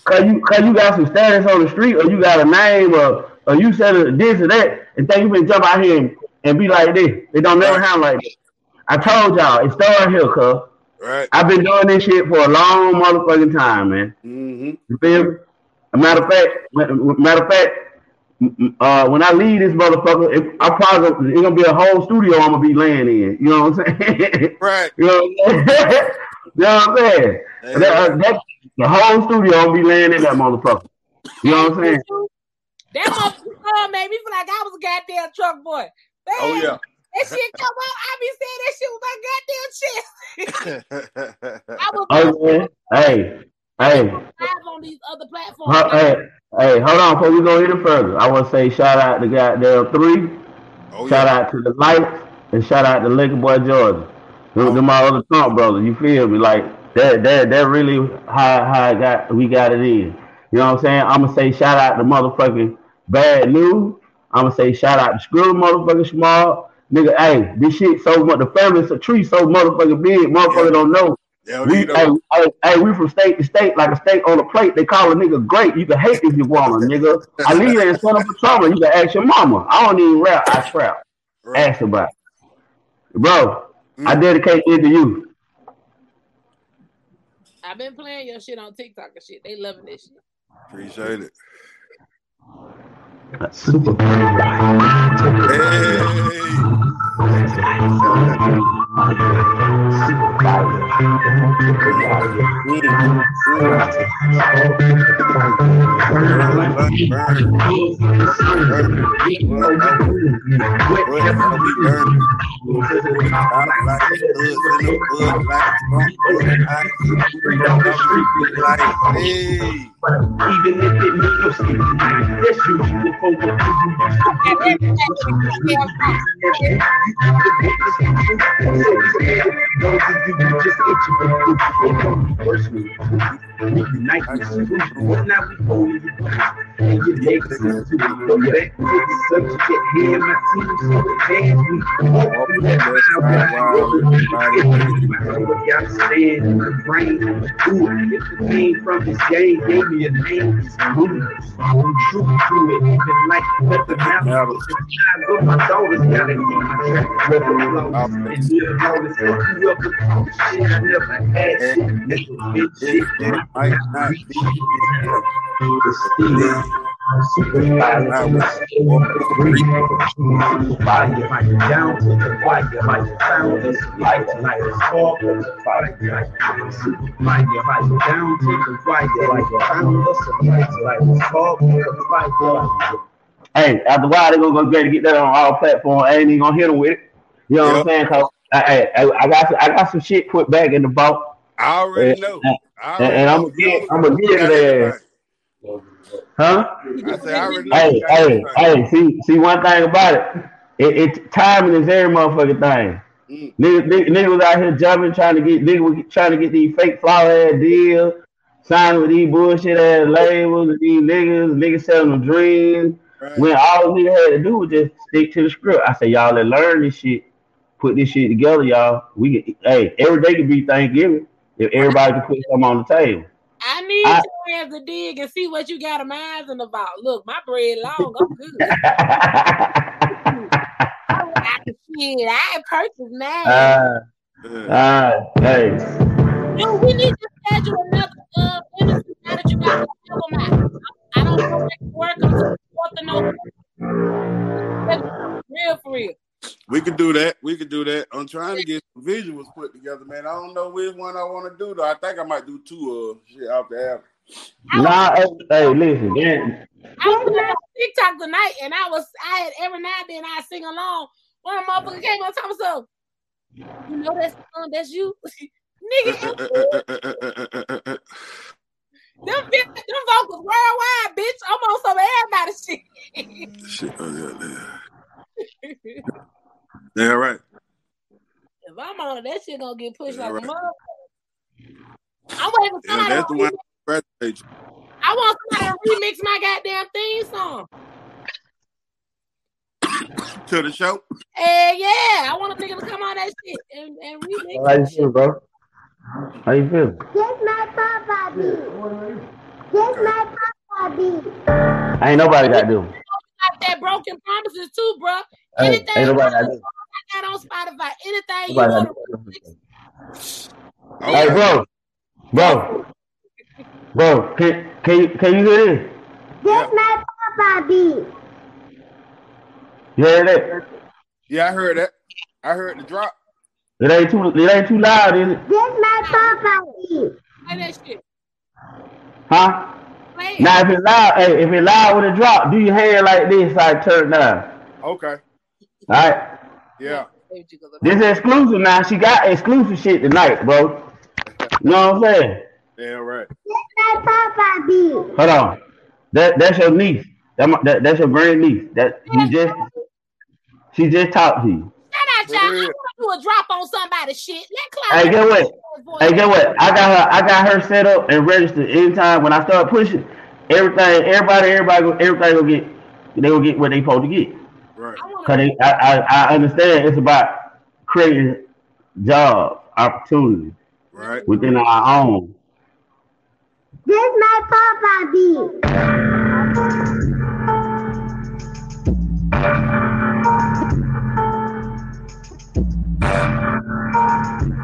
cause you cause you got some status on the street, or you got a name, or or you said this or that, and think you can jump out here and, and be like this. It don't never happen like that. I told y'all, it started here, cuz. right. I've been doing this shit for a long motherfucking time, man. Mm-hmm. You feel me? A matter of fact, matter of fact, uh, when I leave this motherfucker, it, I probably it's gonna be a whole studio I'm gonna be laying in. You know what I'm saying? Right. you know what I'm saying? you know what I'm saying? That, uh, that, the whole studio I'm gonna be laying in that motherfucker. You know what I'm saying? That motherfucker made me feel like I was a goddamn truck boy. Man, oh yeah. That shit come out. I be saying that shit was my goddamn chest. I was Oh man, hey, hey, live on these other platforms. Huh, hey, hey, hold on before we go any further. I want to say shout out to goddamn three, Oh shout yeah. out to the lights, and shout out to Liquor Boy Georgia. Them, oh. them my other Trump brothers. You feel me? Like that, that, that really how how I got we got it in. You know what I'm saying? I'm gonna say shout out to motherfucking Bad News. I'm gonna say shout out to Skrilla motherfucking Small. Nigga, hey, this shit so much. The family's a tree so motherfucking big. Motherfucker Yeah. don't know. Yeah, We, hey, hey, hey, we from state to state, like a state on a plate. They call a nigga great. You can hate if you want to, nigga. I leave you in front of patrol. You can ask your mama. I don't even rap. I trap. Right. Ask about it. Bro, I Mm. dedicate it to you. I've been playing your shit on TikTok and shit. They loving this shit. Appreciate it. Super. Hey. Even if it means your skin, that's you you just itching to poop. They from his game, gave me a name. It's Bruce. True to it, even like let the mouth. But my daughters gotta keep my track with the flow. And little daughters hook you up with the shit I never had. Nigga, bitch, shit. Might not be down to the light, the down to the light, the. Hey, after a while, they're gonna go get to get that on all platforms. I ain't even gonna hit them with it. You know what I'm saying? Cause I, I, I got I got some shit put back in the vault, I already know. And, and I'm gonna get I'm gonna got it ass, huh? I say I already know Hey, hey, hey, see, see one thing about it. It, it timing is every motherfucking thing. Mm. Niggas, niggas, niggas was out here jumping, trying to get niggas trying to get these fake flower ass deals, signing with these bullshit ass labels, and these niggas, niggas selling them dreams. Right. When all the nigga had to do was just stick to the script. I say, y'all let learn this shit, put this shit together, y'all. We hey, every day could be Thanksgiving if everybody can put something on the table. I need I, your ass to dig and see what you got a mind about. Look, my bread long. I'm good. I, shit, I ain't purchased mine. uh, Yeah. uh, hey, Dude, we need to schedule another uh, interview now that you got the album out. I don't know if can work until the fourth of November. Real for real. We could do that. We could do that. I'm trying to get some visuals put together, man. I don't know which one I want to do though. I think I might do two uh shit off the album. nah, hey, hey, listen, man. I was on TikTok tonight, and I was I had every now and then I sing along. One of the motherfuckers came on top of so you know that's um, that's you, nigga. Them, them vocals worldwide, bitch. I'm on some everybody shit. shit. Oh yeah, yeah. Yeah, right. if I'm on it, that shit gonna get pushed Yeah, like right. a motherfucker. I'm waiting for Yeah, somebody. that's the to one. remix- I want somebody to remix my goddamn theme song. To the show. Hey, yeah, I want a nigga to come on that shit and, and remix How that you feel, bro? How you feel? Get my papa beat. Get my papa beat. Ain't nobody got to do. Got that broken promises too, bro. Hey, Anything ain't you nobody got want. I got on Spotify. Anything you want to to do. Okay. Hey, bro, bro, bro, can can you can you hear this? Get my papa beat. You heard that? Yeah, I heard it. I heard the drop. It ain't too it ain't too loud, is it? Get my papa beat. play that shit. Huh? Play it. Now if it's loud, hey, if it's loud with a drop, do your hand like this, so I turn it down. Okay. All right. Yeah. This is exclusive now. She got exclusive shit tonight, bro. You know what I'm saying? Yeah, right. Get my papa beat. Hold on. That that's your niece. That, my- that that's your grand niece. That you just she just talked to you. Shout out, y'all. I Yeah. want to do a drop on somebody's shit. Let Hey, Clyde. get what? Hey, get what? I got her. I got her set up and registered. Anytime when I start pushing, everything, everybody, everybody, go- everybody will get. They will get what they supposed to get. Right. Cause they, I, I, I understand it's about creating jobs, opportunities Right. within our own. Get my papa beat.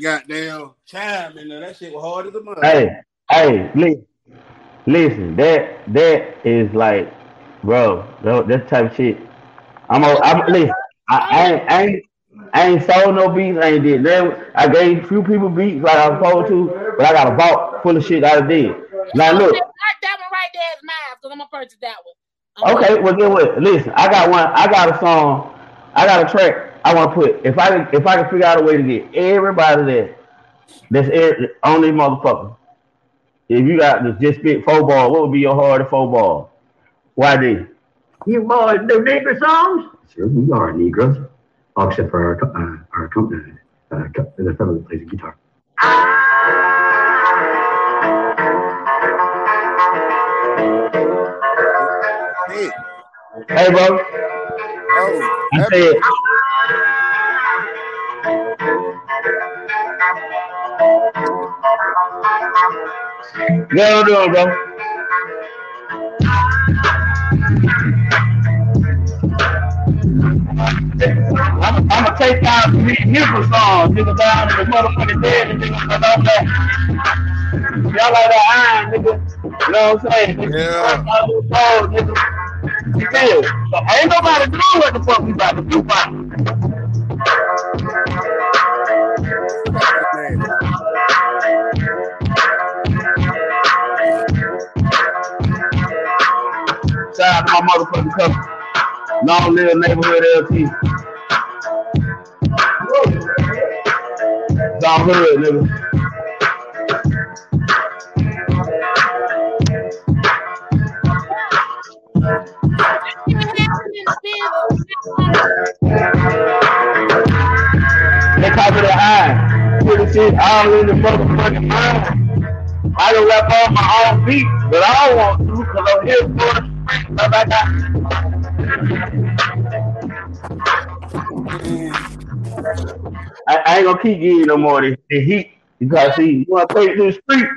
that goddamn chime in there. That shit was hard as a mother. Hey, hey, listen, listen. That that is like, bro, that, that type of shit. I'm, a, I'm listen. I, I ain't, I ain't, I ain't sold no beats. I ain't did nothing. I gave few people beats like I was supposed to, but I got a vault full of shit I did. Now look, that one right there is mine because I'm gonna purchase that one. I'm okay, well get what? Listen, I got one. I got a song. I got a track. I want to put. If I can, if I can figure out a way to get everybody there, that's every, on this motherfucker. If you got the just spit four ball, what would be your hardest four ball? Why do You boys do nigger songs? Sure, we are Negroes. All except for our, uh, our company, uh, the fellow that plays the guitar. Hey, Hey, bro. oh, I said. Get on doing, bro. I'm, I'm gonna take out some musical songs, nigga, down in the motherfucking dead, and nigga, but I'm that. Y'all like that iron, nigga. You know what I'm saying? Nigga, Yeah. songs, nigga. You feel? So ain't nobody doing what the fuck we about to do, Shout out to my motherfucking. Long live neighborhood LT. It's all hood, nigga. They call the eye. Shit all in the motherfucking mind. I done left off my own beat, but I don't want to because I'm here for the stuff I. I, I ain't gonna keep giving no more of this, this heat because see, you wanna take it to the street,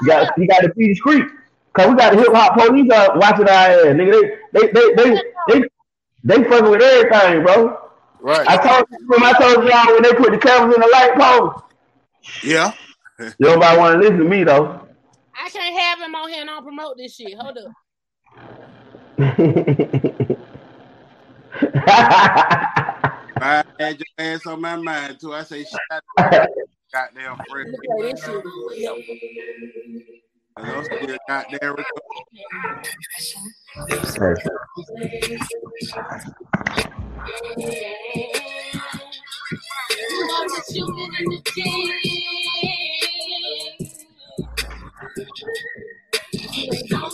you got you got to feed the street. Cause we got the hip hop police out watching our ass, nigga. They they they they they, they fucking with everything, bro. Right. I told you when I told y'all when they put the cameras in the light post. Yeah. Nobody want to listen to me though. I can't have him on here and don't promote this shit. Hold up. I had your ass on my mind too. I say, shut up, goddamn friend. Look at this shit. Yo.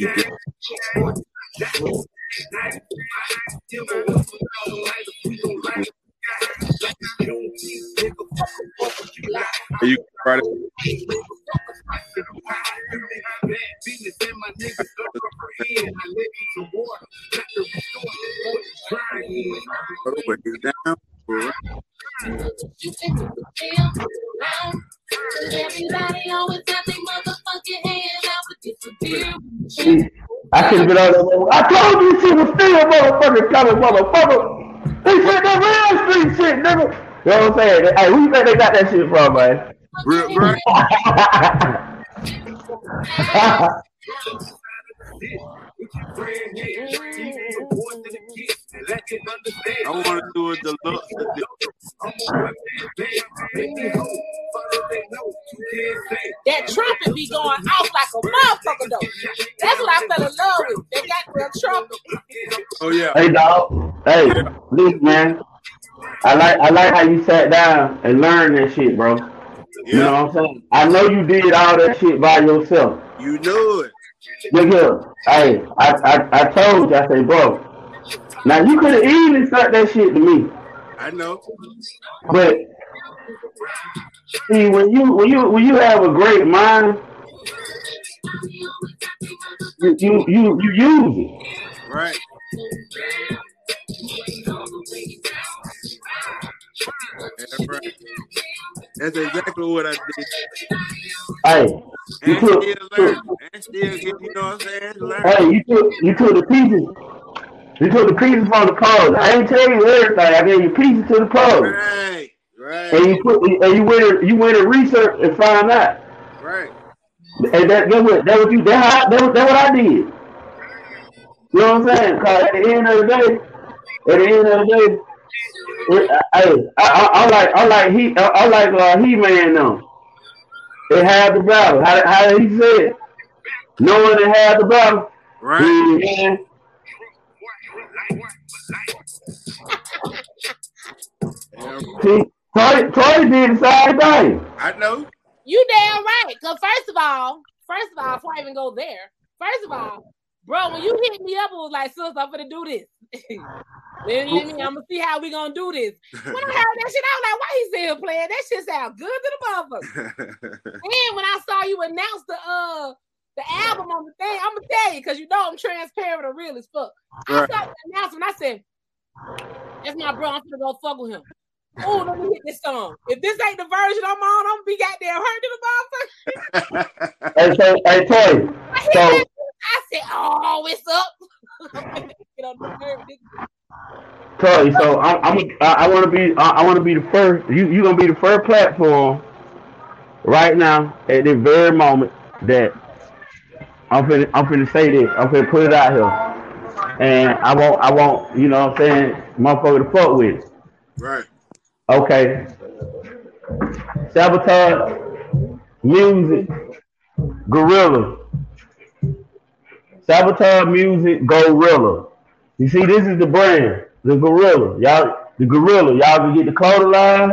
Are you it down. Everybody always got their motherfucking hands out, but disappear. See, I should have been on that. mother- I told you she was still a motherfucking coming, motherfucker. They said that real street shit, nigga. You know what I'm saying? Hey, who you think they got that shit from, man? Real, right? I want to do it the look. That trumpet be going off like a motherfucker though. That's what I fell in love with. They got the trumpet. Oh yeah. hey, dog. Hey, listen, man. I like I like how you sat down and learned that shit, bro. You know what I'm saying? I know you did all that shit by yourself. You know it. Look here. Hey, I, I, I told you, I said, bro. Now you could have easily sent that shit to me. I know. But see, when you when you when you have a great mind, you you you, you use it. Right. That's exactly what I did. Hey, you And took, still learning. And still get, you know what I'm saying? Learn. hey, you took, you took the pieces. You took the pieces from the pose. I ain't tell you everything. I gave you pieces to the pose, Right. Right. and you put, and you went, and- you went and research and find out. Right. And that, that what, that what you, that, how, that, what- that what I did. You know what I'm saying? Cause at the end of the day, at the end of the day, it, I, I, I, I like, I like he, I, I like uh, He Man now. They had the battle. How, how did he say it? Knowing they had the battle. Right. Yeah. Yeah, See, Toy, Toy did the same thing. I know. You damn right. Cause first of all, first of all, before I even go there, first of all, bro, when you hit me up, it was like, sis, I'm gonna do this. Me, I'm gonna see how we gonna do this. When I heard that shit, I was like, why he still playing? That shit sound good to the motherfucker. And when I saw you announce the uh the album on the thing, I'm gonna tell you because you know I'm transparent and real as fuck. I Right. saw the announcement. I said, "That's my bro. I'm gonna go fuck with him." Oh, let me hit this song. If this ain't the version I'm on, I'm gonna be goddamn hurt to the motherfucker. Hey, so, hey, Toy. I, So, I said, "Oh, it's up." Get on the nerve, nigga. So, I'm, I'm, I, I want to be, I, I want to be the first. You, you gonna be the first platform right now at this very moment that I'm finna, I'm finna say this. I'm finna put it out here, and I won't, I won't, you know what I'm saying, motherfucker to fuck with. right. Okay. Sabotage music, gorilla. Sabotage music, gorilla. You see, this is the brand, the gorilla. Y'all, the gorilla. Y'all can get the clothing line.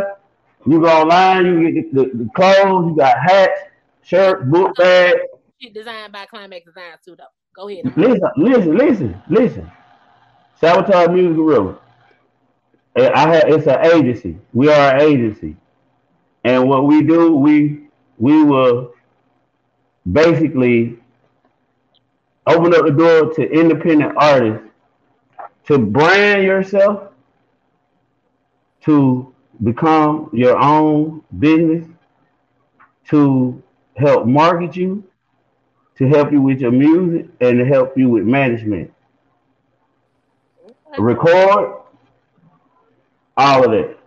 You go online, you get the, the, the clothes. You got hats, shirts, book bags. Shit designed by Climax Design too, though. Go ahead. Listen, listen, listen, listen. Sabotage Music Gorilla. I have it's an agency. We are an agency. And what we do, we we will basically open up the door to independent artists to brand yourself, to become your own business, to help market you, to help you with your music and to help you with management. Record all of it.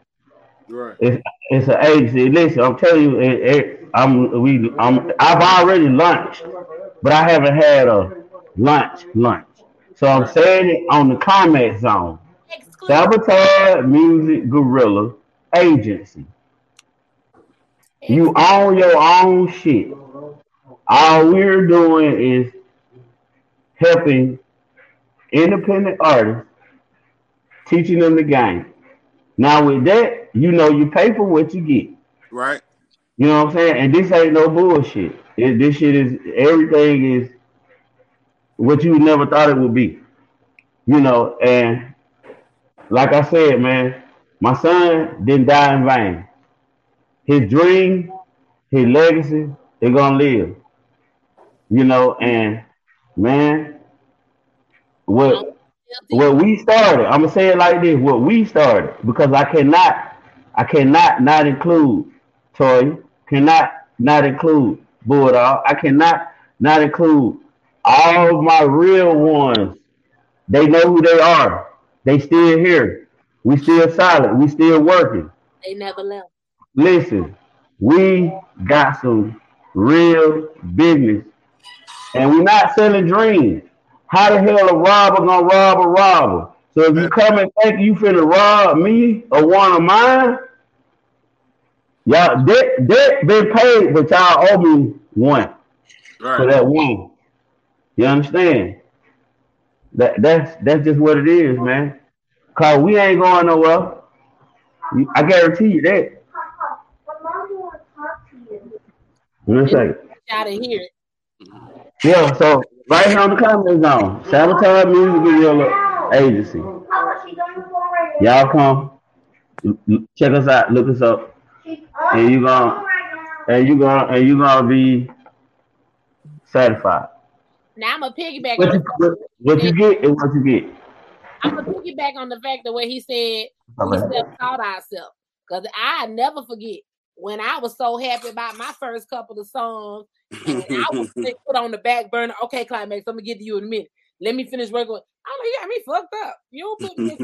Right. It's it's an agency. Listen, I'm telling you, it, it, I'm we I'm I've already launched, but I haven't had a lunch lunch. So I'm saying it on the Climax Zone. Exclusive. Sabotage Music Gorilla Agency. You own your own shit. All we're doing is helping independent artists, teaching them the game. Now with that, you know you pay for what you get. Right. You know what I'm saying? And this ain't no bullshit. It, this shit is everything is what you never thought it would be. You know, and like I said, man, my son didn't die in vain. His dream, his legacy, they're gonna live. You know, and man, what what we started, I'm gonna say it like this: what we started, because I cannot, I cannot not include Toy, cannot not include Bulldog, I cannot not include all of my real ones. They know who they are. They still here. We still solid. We still working. They never left. Listen, we got some real business, and we're not selling dreams. How the hell a robber gonna rob a robber? So if you come and think you finna rob me or one of mine, y'all debt debt been paid, but y'all owe me one for that one. You understand? That that's that's just what it is, man. Cause we ain't going nowhere. I guarantee you that. A second. Out of here. Yeah, so right here on the Climax Zone, Sabotage Music Gorilla Agency. Y'all come, check us out, look us up, and you gonna and you gonna and you gonna be satisfied. Now I'm gonna piggyback What on you, what, what you get is what you get. I'm gonna piggyback on the fact that what he said we self taught ourselves. Cause I never forget. when I was so happy about my first couple of songs, and I was put on the back burner. Okay, climax, I'm gonna get to you in a minute. Let me finish working. with- I'm like, you got me fucked up. You don't put me.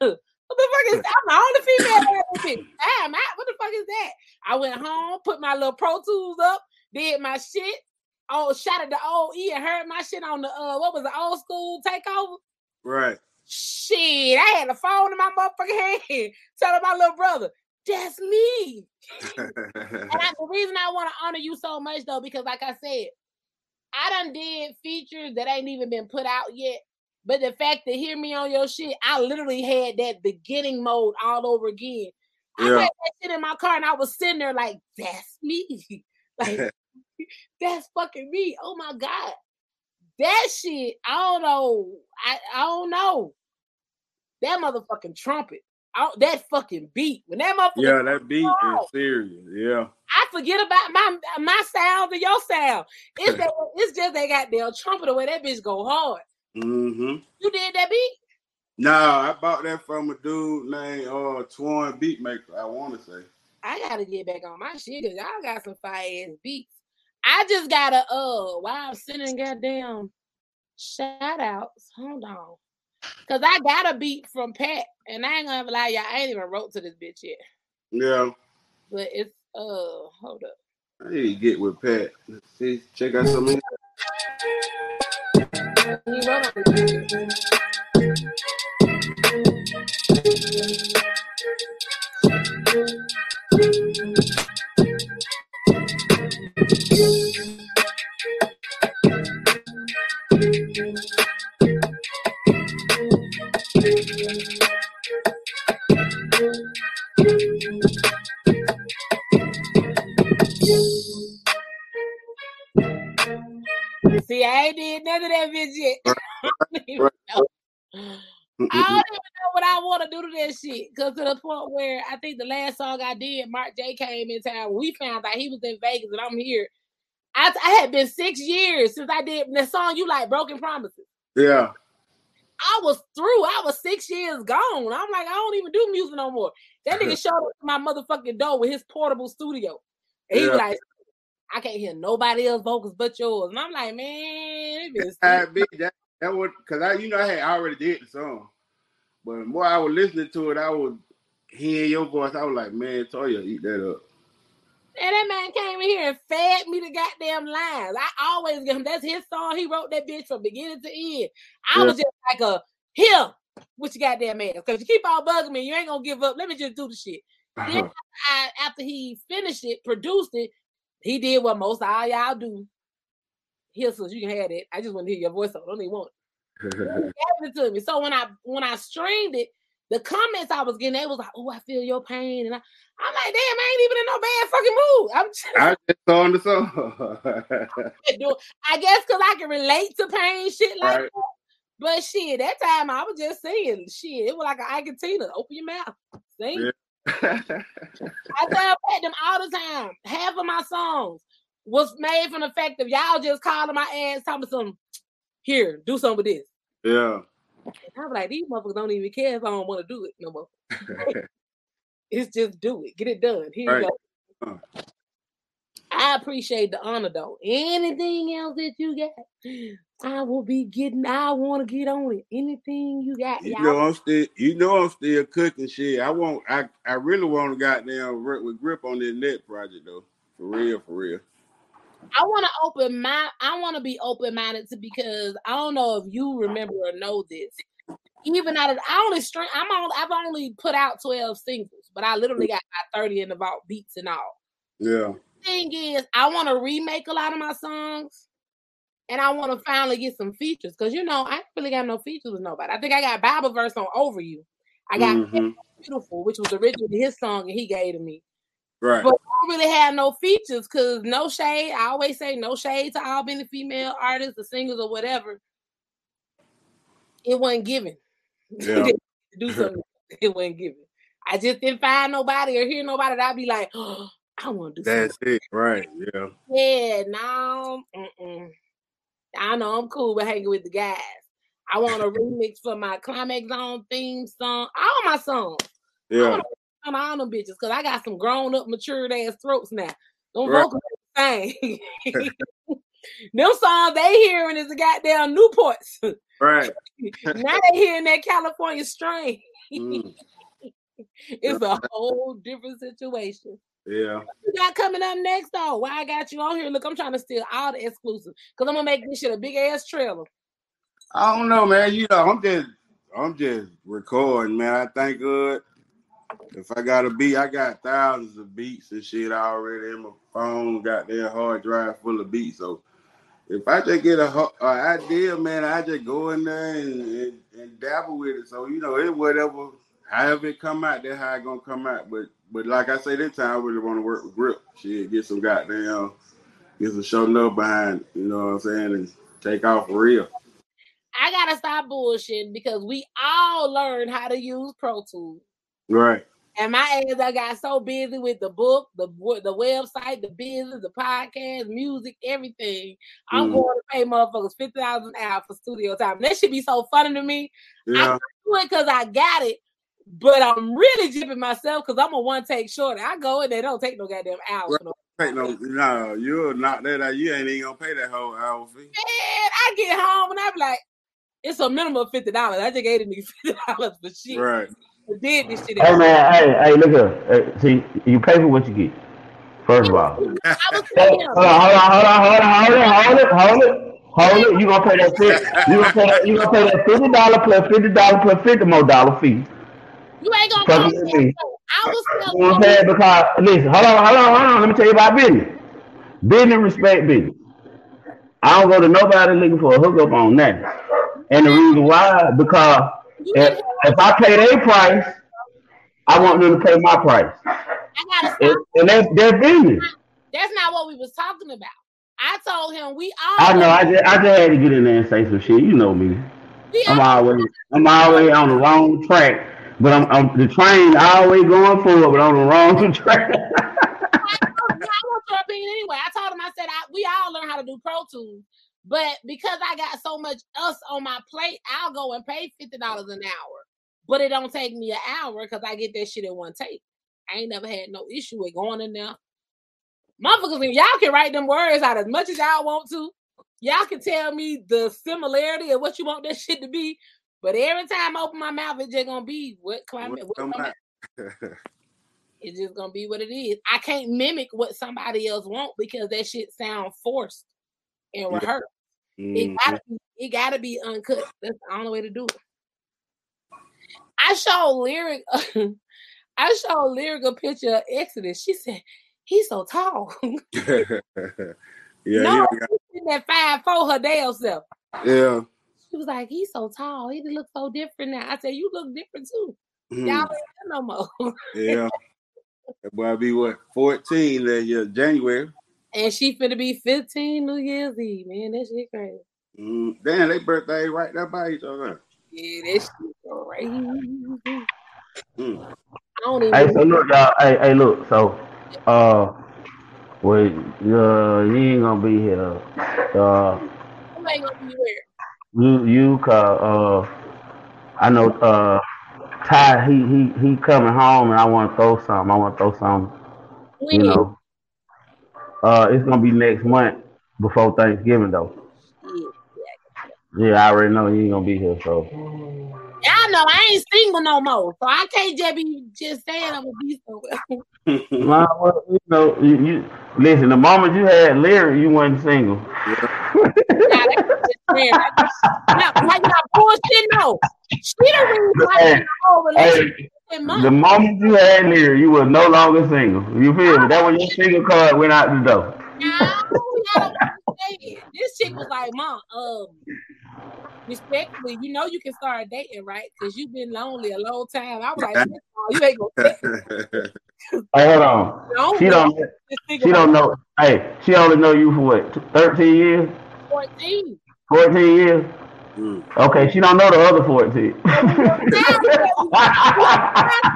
what the fuck is that? I'm the only female that ever been. Damn, I, what the fuck is that? I went home, put my little Pro Tools up, did my shit. Oh, shot at the old E and heard my shit on the uh what was the old school takeover? right. Shit, I had the phone in my motherfucking hand telling my little brother, that's me. And I, the reason I want to honor you so much though, because like I said, I done did features that ain't even been put out yet. But the fact to hear me on your shit, I literally had that beginning mode all over again. I had that shit in my car and I was sitting there like, that's me. like, that's fucking me. Oh my God. That shit, I don't know. I, I don't know. That motherfucking trumpet. I- that fucking beat. When that motherfucker yeah, that beat Wow. is serious. Yeah. I forget about my my sound and your sound. It's that, it's just that goddamn trumpet the way that bitch go hard. Mm-hmm. You did that beat? Nah, I bought that from a dude named uh Twan Beatmaker, I wanna say. I gotta get back on my shit because y'all got some fire ass beats. I just gotta uh while I'm sending goddamn shout outs. Hold on. Cause I got a beat from Pat and I ain't gonna lie, y'all. I ain't even wrote to this bitch yet. Yeah. But it's uh hold up. I need to get with Pat. Let's see, check out some See, I ain't did none of that bitch yet. even Right. know. I don't even know what I want to do to that shit. Cause to the point where I think the last song I did, Mark J came in town. We found out he was in Vegas and I'm here. I, I had been six years since I did the song you like, Broken Promises. Yeah. I was through. I was six years gone. I'm like, I don't even do music no more. That nigga showed up to my motherfucking door with his portable studio. And he was Yeah. like, I can't hear nobody else vocals but yours. And I'm like, man, it been I six beat that that was cause I you know I had already did the song. But the more I was listening to it, I was hearing your voice. I was like, man, Toya, eat that up. And that man came in here and fed me the goddamn lines. I always get him. That's his song. He wrote that bitch from beginning to end. I Yeah. was just like a here, what you goddamn ass. Because you keep on bugging me. You ain't gonna give up. Let me just do the shit. Then uh-huh. I, after he finished it, produced it, he did what most of all y'all do. Here, so you can have it. I just want to hear your voice. So I don't even want it. Gave it to me. So when I when I streamed it, the comments I was getting, they was like, "Oh, I feel your pain," and I, I'm like, "Damn, I ain't even in no bad fucking mood." I'm just, I just on the song. I guess because I can relate to pain, shit like Right. that. But shit, that time I was just saying shit. It was like an Ike Open your mouth. Sing. Yeah. I tell Pat them all the time. Half of my songs was made from the fact of y'all just calling my ass, talking some here, do something with this. yeah. And I'm like, these motherfuckers don't even care if I don't want to do it no more. It's just do it. Get it done. Here Right. you go. Uh-huh. I appreciate the honor though. Anything else that you got, I will be getting. I want to get on it. Anything you got, You y'all. know I'm still you know I'm still cooking shit. I want I I really want to goddamn work with grip on this net project though. For real, for real. I want to open my. I want to be open minded to because I don't know if you remember or know this. Even out of I only string. I'm on. I've only put out twelve singles, but I literally got my thirty in the vault beats and all. Yeah. Thing is, I want to remake a lot of my songs, and I want to finally get some features because you know I ain't really got no features with nobody. I think I got Bible verse on Over You. I got Mhm. Beautiful, which was originally his song, and he gave to me. Right. But I don't really have no features because no shade. I always say no shade to all being female artists, the singers, or whatever. It wasn't given. Yeah. do something. It wasn't given. I just didn't find nobody or hear nobody that I'd be like, oh, I want to do That's it. Right. Yeah. something. Yeah, no. Mm-mm. I know I'm cool with hanging with the guys. I want a remix for my Climax Zone theme song. All my songs. I Yeah. want on all them bitches because I got some grown up, matured ass throats now. Them Right. the same. them songs they hearing is the goddamn Newports. Right. now they hearing that California strain. Mm, it's a whole different situation. yeah. What you got coming up next though? Why I got you on here? Look, I'm trying to steal all the exclusive because I'm gonna make this shit a big ass trailer. I don't know, man. You know, I'm just I'm just recording, man. I thank good. If I got a beat, I got thousands of beats and shit already in my phone. Got that hard drive full of beats. So if I just get a, a idea, man, I just go in there and, and, and dabble with it. So you know, it whatever, however it come out, that's how it gonna come out. But but like I say, this time I really want to work with grip. Shit, get some goddamn, get some show love behind. You know what I'm saying, and take off for real. I gotta stop bullshitting because we all learned how to use Pro Tools. Right. And my ass, I got so busy with the book, the the website, the business, the podcast, music, everything. I'm Mhm. going to pay motherfuckers fifty dollars an hour for studio time. That should be so funny to me. Yeah. I do it because I got it, but I'm really jipping myself because I'm a one take shorty. I go and they don't take no goddamn hour. Right. no- Pay no, no, you'll knock that out. You ain't even gonna pay that whole hour fee. Man, I get home and I'm like, it's a minimum of fifty dollars. I just gave me fifty dollars for shit. Right. Did this shit. Hey man, hey, hey, look here. Hey, see, you pay for what you get. First of all. Hold on, hold on, hold on, hold on, hold on, hold it, hold it, hold it. You gonna pay that fifty? You gonna pay that? You gonna pay that fifty dollar plus fifty dollar plus fifty more dollar fee? you ain't gonna with me. I was You know what I'm saying? Because listen, hold on, hold on, hold on. Let me tell you about business. Business respect business. I don't go to nobody looking for a hookup on that. And the reason why, because if, if I pay their price, I want them to pay my price. I gotta stop. and that's their business. That's not what we was talking about. I told him we all I know. I just, I just had to get in there and say some shit. You know me. I'm always, I'm always on the wrong track. But I'm, I'm the train always going forward, but on the wrong track. I, I want your opinion anyway. I told him I said I, we all learn how to do Pro Tools, but because I got so much us on my plate, I'll go and pay fifty dollars an hour. But it don't take me an hour because I get that shit in one take. I ain't never had no issue with going in there. Motherfuckers, y'all can write them words out as much as y'all want to. Y'all can tell me the similarity of what you want that shit to be. But every time I open my mouth, it's just gonna be what climate, what climate it's just gonna be what it is. I can't mimic what somebody else want because that shit sound forced and Yeah. rehearsed. It gotta be, it gotta be uncut. That's the only way to do it. I showed lyric, I showed lyric a picture of Exodus. She said, "He's so tall." yeah, no, she's in that five four her damn self. yeah. She was like, "He's so tall. He look so different now." I said, "You look different too. Mhm. Y'all ain't no more." Yeah. That boy be what, 14 that year, January. And she finna be 15 New Year's Eve. Man, that shit crazy. Mm, damn, they birthday right there by each other. Yeah, that shit crazy. Mm. I don't even. Hey, so look, y'all. Hey, hey, look. So, uh, well, uh, you ain't gonna be here. Uh, Who ain't gonna be where? you, you, cause, uh, I know, uh, Ty, he, he, he coming home, and I want to throw something. I want to throw something. When? You know, uh, it's gonna be next month before Thanksgiving, though. Yeah. Yeah, I already know you ain't gonna be here, so. Y'all know I ain't single no more, so I can't just be just saying I'm gonna be somewhere. Nah, well, you know, you, you listen. The moment you had Larry, you wasn't single. Nah, that's just saying. Now, like y'all bullshit no. She the reason why Hey, the whole relationship Hey, the moment you had Larry, you was no longer single. You feel me? That when your single card went out the door. Now, don't. This chick was like, Mom, um, respectfully, you know you can start dating, right? Because you've been lonely a long time. I was like, "Bitch, no, you ain't gonna Hey, hold on. long. She don't. She don't know. Hey, she only know you for what? Thirteen years? 14. Fourteen years? Mm. Okay, she don't know the other fourteen. I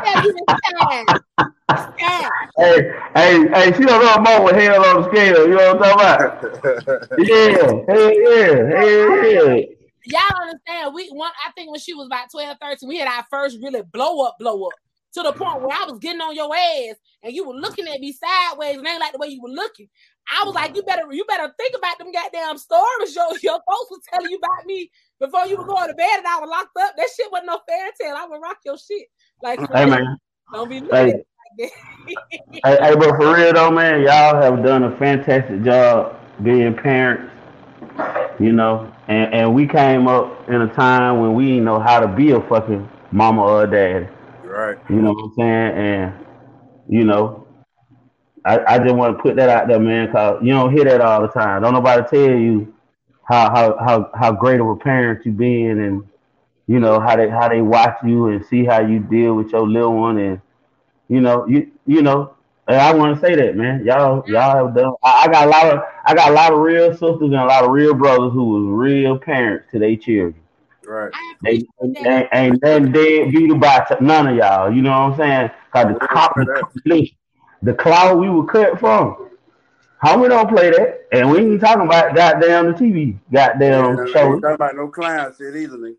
tell you this time. This time. hey, hey, hey, she don't know more with hell on the scale. You know what I'm talking about? Yeah, hell yeah, hell yeah. Y'all understand? We one. I think when she was about 12, 13, we had our first really blow up, blow up. to the point where I was getting on your ass and you were looking at me sideways and ain't like the way you were looking. I was like, you better you better think about them goddamn stories your your folks was telling you about me before you were going to bed and I was locked up. That shit wasn't no fairy tale. I would rock your shit. Like, Hey man, don't be looking hey, at me like hey, hey, but for real though, man, y'all have done a fantastic job being parents. You know, and and we came up in a time when we didn't know how to be a fucking mama or a daddy. Right. You know what I'm saying? And you know, I, I just want to put that out there, man, cause you don't hear that all the time. Don't nobody tell you how how how how great of a parent you been, and you know how they how they watch you and see how you deal with your little one, and you know you you know. And I want to say that, man. Y'all y'all have done. I, I got a lot of I got a lot of real sisters and a lot of real brothers who was real parents to their children. Right. I They appreciate that. ain't, ain't nothing dead beat about none of y'all. You know what I'm saying? Cause the clout, the, the cloud we were cut from. How don't play that? And we ain't talking about goddamn the TV, goddamn Ain't show. talking about no clown shit either, nigga.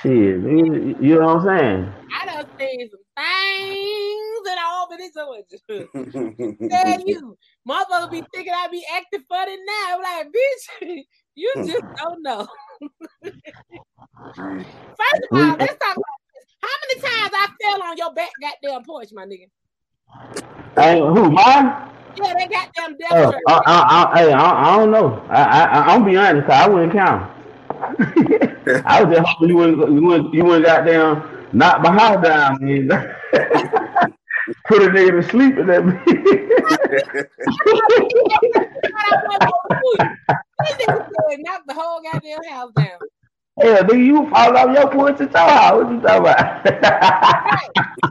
Shit, you you know what I'm saying? I done seen some things in Albany, Georgia. Tell you, motherfuckers be thinking I be acting funny now. I'm like, bitch, you just don't know. First of all, let's talk about this. How many times I fell on your back goddamn porch, my nigga? Hey, who mine? Yeah, they goddamn Oh, devil. I, I, I, I, I don't know. I, I, I'm be honest. I wouldn't count. I was just hoping you wouldn't, you wouldn't, you wouldn't goddamn knock my house down, man. Put a nigga to sleep in that This nigga said knock the whole goddamn house down. Hell, nigga, you fall off your porch and house. What you talking about?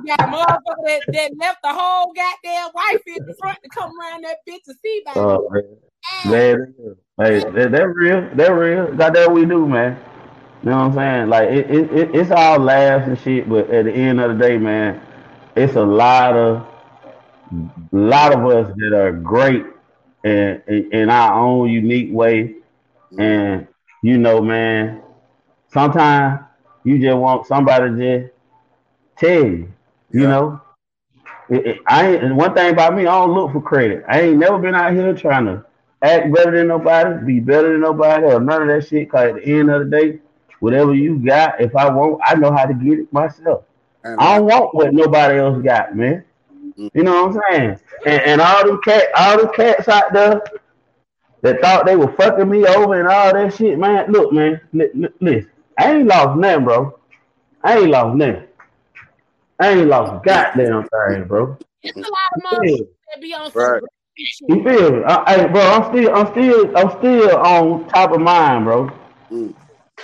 You got a motherfucker that, that left the whole goddamn wife in the front to come around that bitch to see about oh, man. Man, hey, that, that real. That real. That that we do, man. You know what I'm saying? Like it, it, it, it's all laughs and shit, but at the end of the day, man, it's a lot of lot of us that are great in in, in our own unique way, and you know, man, sometimes you just want somebody to just tell you, you Yeah. know. It, it- I ain't, and one thing about me, I don't look for credit. I ain't never been out here trying to act better than nobody, be better than nobody, or none of that shit. Cause at the end of the day, whatever you got, if I want, I know how to get it myself. And I don't want what nobody else got, man. You know what I'm saying? And, and all them cat, all them cats out there that thought they were fucking me over and all that shit, man. Look, man, li- li- listen, I ain't lost nothing, bro. I ain't lost nothing. I ain't lost goddamn thing, bro. It's a lot of money motherfuckers that be on some Right. great shit. feel me? I, hey, bro, I'm still, I'm still, I'm still on top of mind, bro. Mm.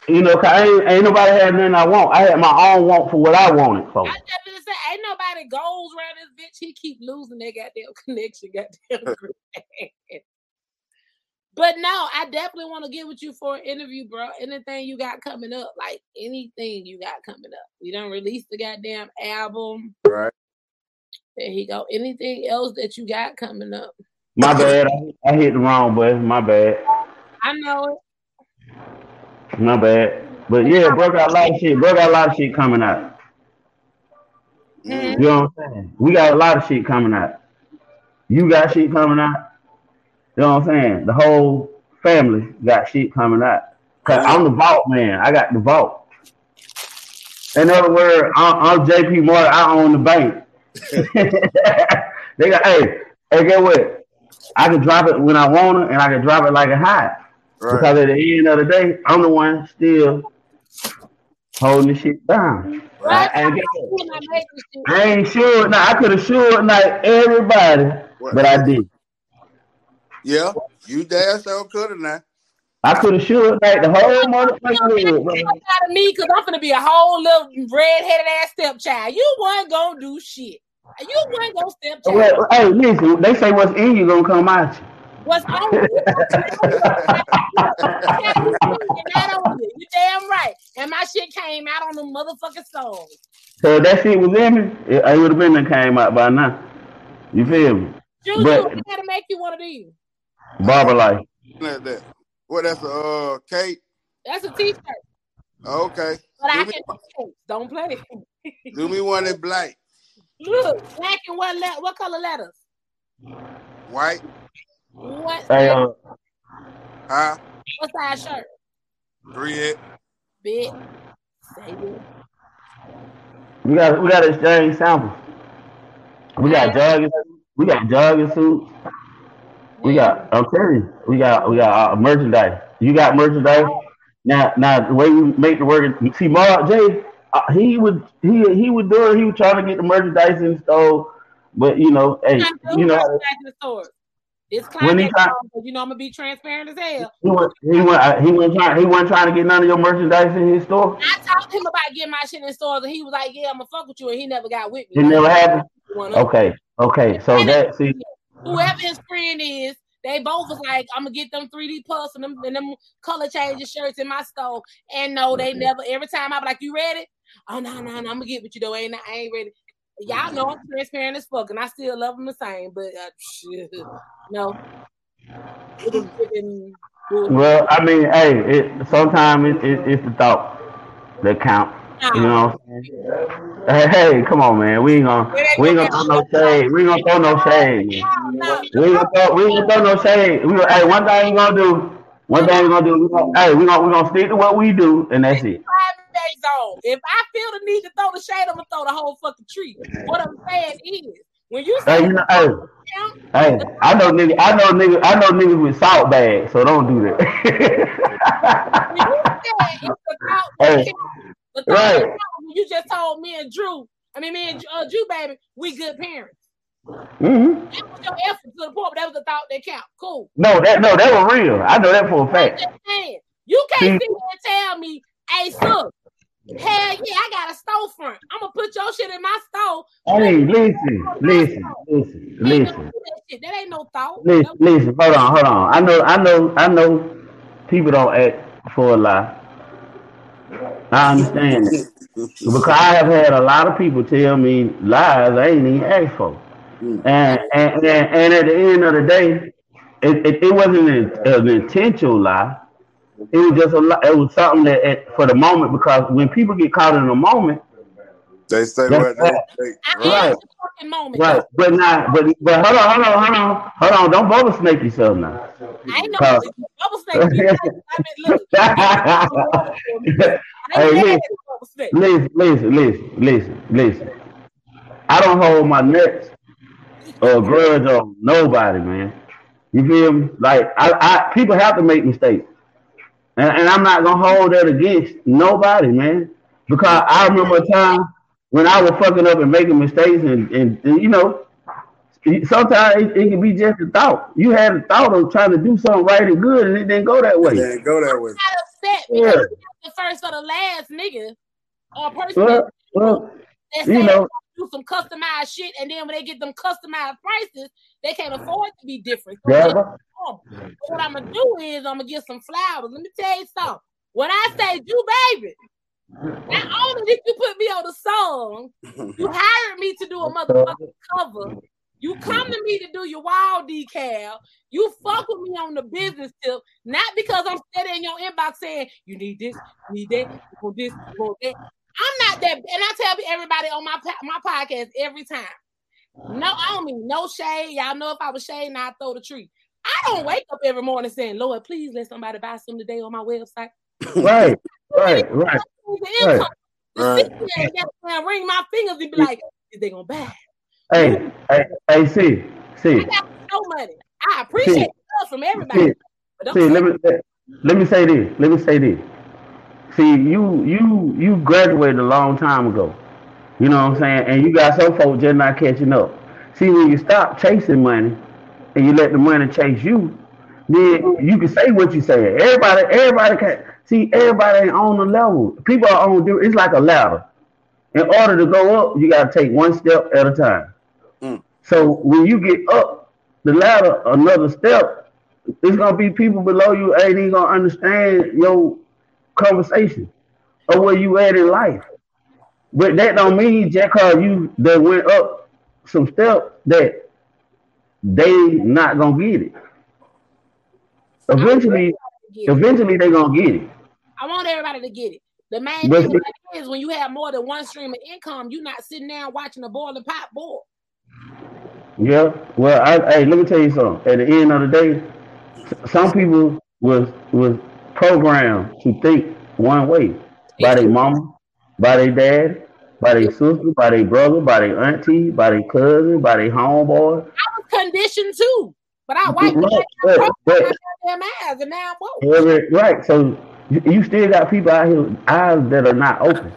You know, 'cause I ain't, ain't nobody had nothing I want. I had my own want for what I wanted for. I just gonna say, ain't nobody goes around this bitch. He keep losing that goddamn connection, goddamn. but no, I definitely want to get with you for an interview, bro. Anything you got coming up, like anything you got coming up. We don't release the goddamn album. right. There he go. Anything else that you got coming up? My bad. I, I hit the wrong button. My bad. I know it. My bad. But yeah, bro got a lot of shit. Bro got a lot of shit coming out. Mm. You know what I'm saying? We got a lot of shit coming out. You got shit coming out. You know what I'm saying? The whole family got shit coming out. Cause I'm the vault man. I got the vault. In other words, I'm, I'm JP Morgan. I own the bank. they got hey, hey, get what? I can drop it when I want it, and I can drop it like a hot. Right. Because at the end of the day, I'm the one still holding the shit down. Right. I, I, ain't- When I make this shit, I ain't sure. Now I could have sure like everybody, What? but I did. Yeah. You damn sure could have now. I could have sure like the whole motherfucking hood, bro. out of me because I'm gonna be a whole little red-headed ass stepchild. You wasn't gonna do shit. You wasn't gonna stepchild. Well, hey, listen. They say what's in you gonna come out you. What's on you? you. You damn right. And my shit came out on the motherfucking songs. So that shit was in me, it, it would have been that came out by now. You feel me? Juju, But- I gotta make you one of these. Barber life. Like that. What that's a uh cake? That's a t-shirt. Okay. But I Do me, can don't play. It. Do me one in black. Look, black and what le- what color letters? White, What Hey, uh, huh? what size shirt? Three X. Big. Say it. we got we got to exchange samples. We got jogging, we got jogging suits. We got. You, we got we got uh, merchandise. You got merchandise. Now, now the way we make the work. See, Mark J, uh, he would he he would do it. He was trying to get the merchandise in store, but you know, hey, you know, merchandise in the stores. This When he climate, try- you know, I'm gonna be transparent as hell. he was he was uh, he wasn't trying he wasn't trying to get none of your merchandise in his store. I talked to him about getting my shit in stores, and he was like, "Yeah, I'm gonna fuck with you," and he never got with me. It never happened. Okay, okay. So that see, Whoever his friend is, they both was like, "I'm gonna get them 3D puffs and them and them color changing shirts in my store." And no, they never. Every time I'm like, "You ready?" Oh no, no, no, I'm gonna get with you though. Ain't I ain't ready. Y'all know I'm transparent as fuck, and I still love them the same. But uh, shit, no. It was giving bullshit. well, I mean, hey, it sometimes it, it, it's the thought that count. You know what I'm saying? Hey, hey, come on, man. We ain't gonna we ain't gonna throw no shade. We ain't gonna throw no shade. We ain't gonna throw, we ain't gonna throw no shade. We gonna, hey, one thing we gonna do. One thing we gonna do. We gonna, hey, we gonna we gonna stick to what we do, and that's it. Zone. If I feel the need to throw the shade, I'm gonna throw the whole fucking tree. What I'm saying is, when you Hey, you know, hey, count, hey, I know nigga, I know nigga, I know niggas with salt bags, so don't do that. when you said it's thought Hey, that the thought right. you just told me and Drew, I mean me and uh, Drew, baby, we good parents. hmm That was your effort to the point, but that was the thought that count. Cool. No, that no, that was real. I know that for a fact. saying, you can't sit here and tell me, hey, son, hell yeah, I got a storefront. I'm gonna put your shit in my store. Hey, listen, listen, listen, listen, that. That ain't no thought. listen, listen. Hold on, hold on. I know, I know, I know. People don't act for a lie. I understand that because I have had a lot of people tell me lies I ain't even asked for, and and and, and at the end of the day, it, it, it wasn't an, an intentional lie. It was just a lie. It was something that at, for the moment because when people get caught in a moment, They say That's what they, right. they I Right. am the fucking moment. right? But not, but but hold on, hold on, hold on, hold on. Don't bubble snake yourself now. I ain't no Cause- bubble snake. I mean, look, I Hey, listen. at the bubble snake. listen, listen, listen, listen, listen. I don't hold my nuts or grudge on nobody, man. You feel me? Like I, I people have to make mistakes, and, and I'm not gonna hold that against nobody, man. Because I remember a time when I was fucking up and making mistakes, and, and, and, you know, sometimes it, it can be just a thought. You had a thought of trying to do something right and good, and it didn't go that way. didn't go that way. Not upset Yeah. because you're the first or the last nigga or person Well, well, that you know, do some customized shit, and then when they get them customized prices, they can't afford to be different. So yeah, um, what I'm gonna do is I'm gonna get some flowers. Let me tell you something. When I say you baby, not only did you put me on the song, you hired me to do a motherfucking cover. You come to me to do your wall decal. You fuck with me on the business tip, not because I'm sitting in your inbox saying you need this, you need that, you want this, you want that. I'm not that, and I tell everybody on my my podcast every time. No, I don't mean no shade. Y'all know if I was shading, I'd throw the tree. I don't wake up every morning saying, Lord, please let somebody buy some today on my website. right, right, right. The income. The Right. ain't ring my fingers and be like, is they gonna buy? Hey, hey, hey, see, see, I got no money. I appreciate See. love from everybody. see, see. Let me let me say this. Let me say this. See, you you you graduated a long time ago. You know what I'm saying? And you got some folks just not catching up. See, when you stop chasing money and you let the money chase you, then mm-hmm. you can say what you say. Everybody, everybody can see. Everybody ain't on the level. People are on. different. It's like a ladder. In order to go up, you got to take one step at a time. Mm. So when you get up the ladder another step, it's gonna be people below you ain't even gonna understand your conversation or where you at in life. But that don't mean just cause you that went up some steps that they not gonna get it. Eventually, eventually they gonna get it. I want everybody to get it. The main But thing is when you have more than one stream of income, you're not sitting down watching a boiling pot boil. Yeah. Well, I, hey, let me tell you something. At the end of the day, some people was was programmed to think one way by their mama, by their dad, by their sister, by their brother, by their auntie, by their cousin, by their homeboy. I was conditioned too, but I wiped Right, the but- but- my eyes, and now I'm woke. Every, right. So you, you still got people out here eyes that are not open,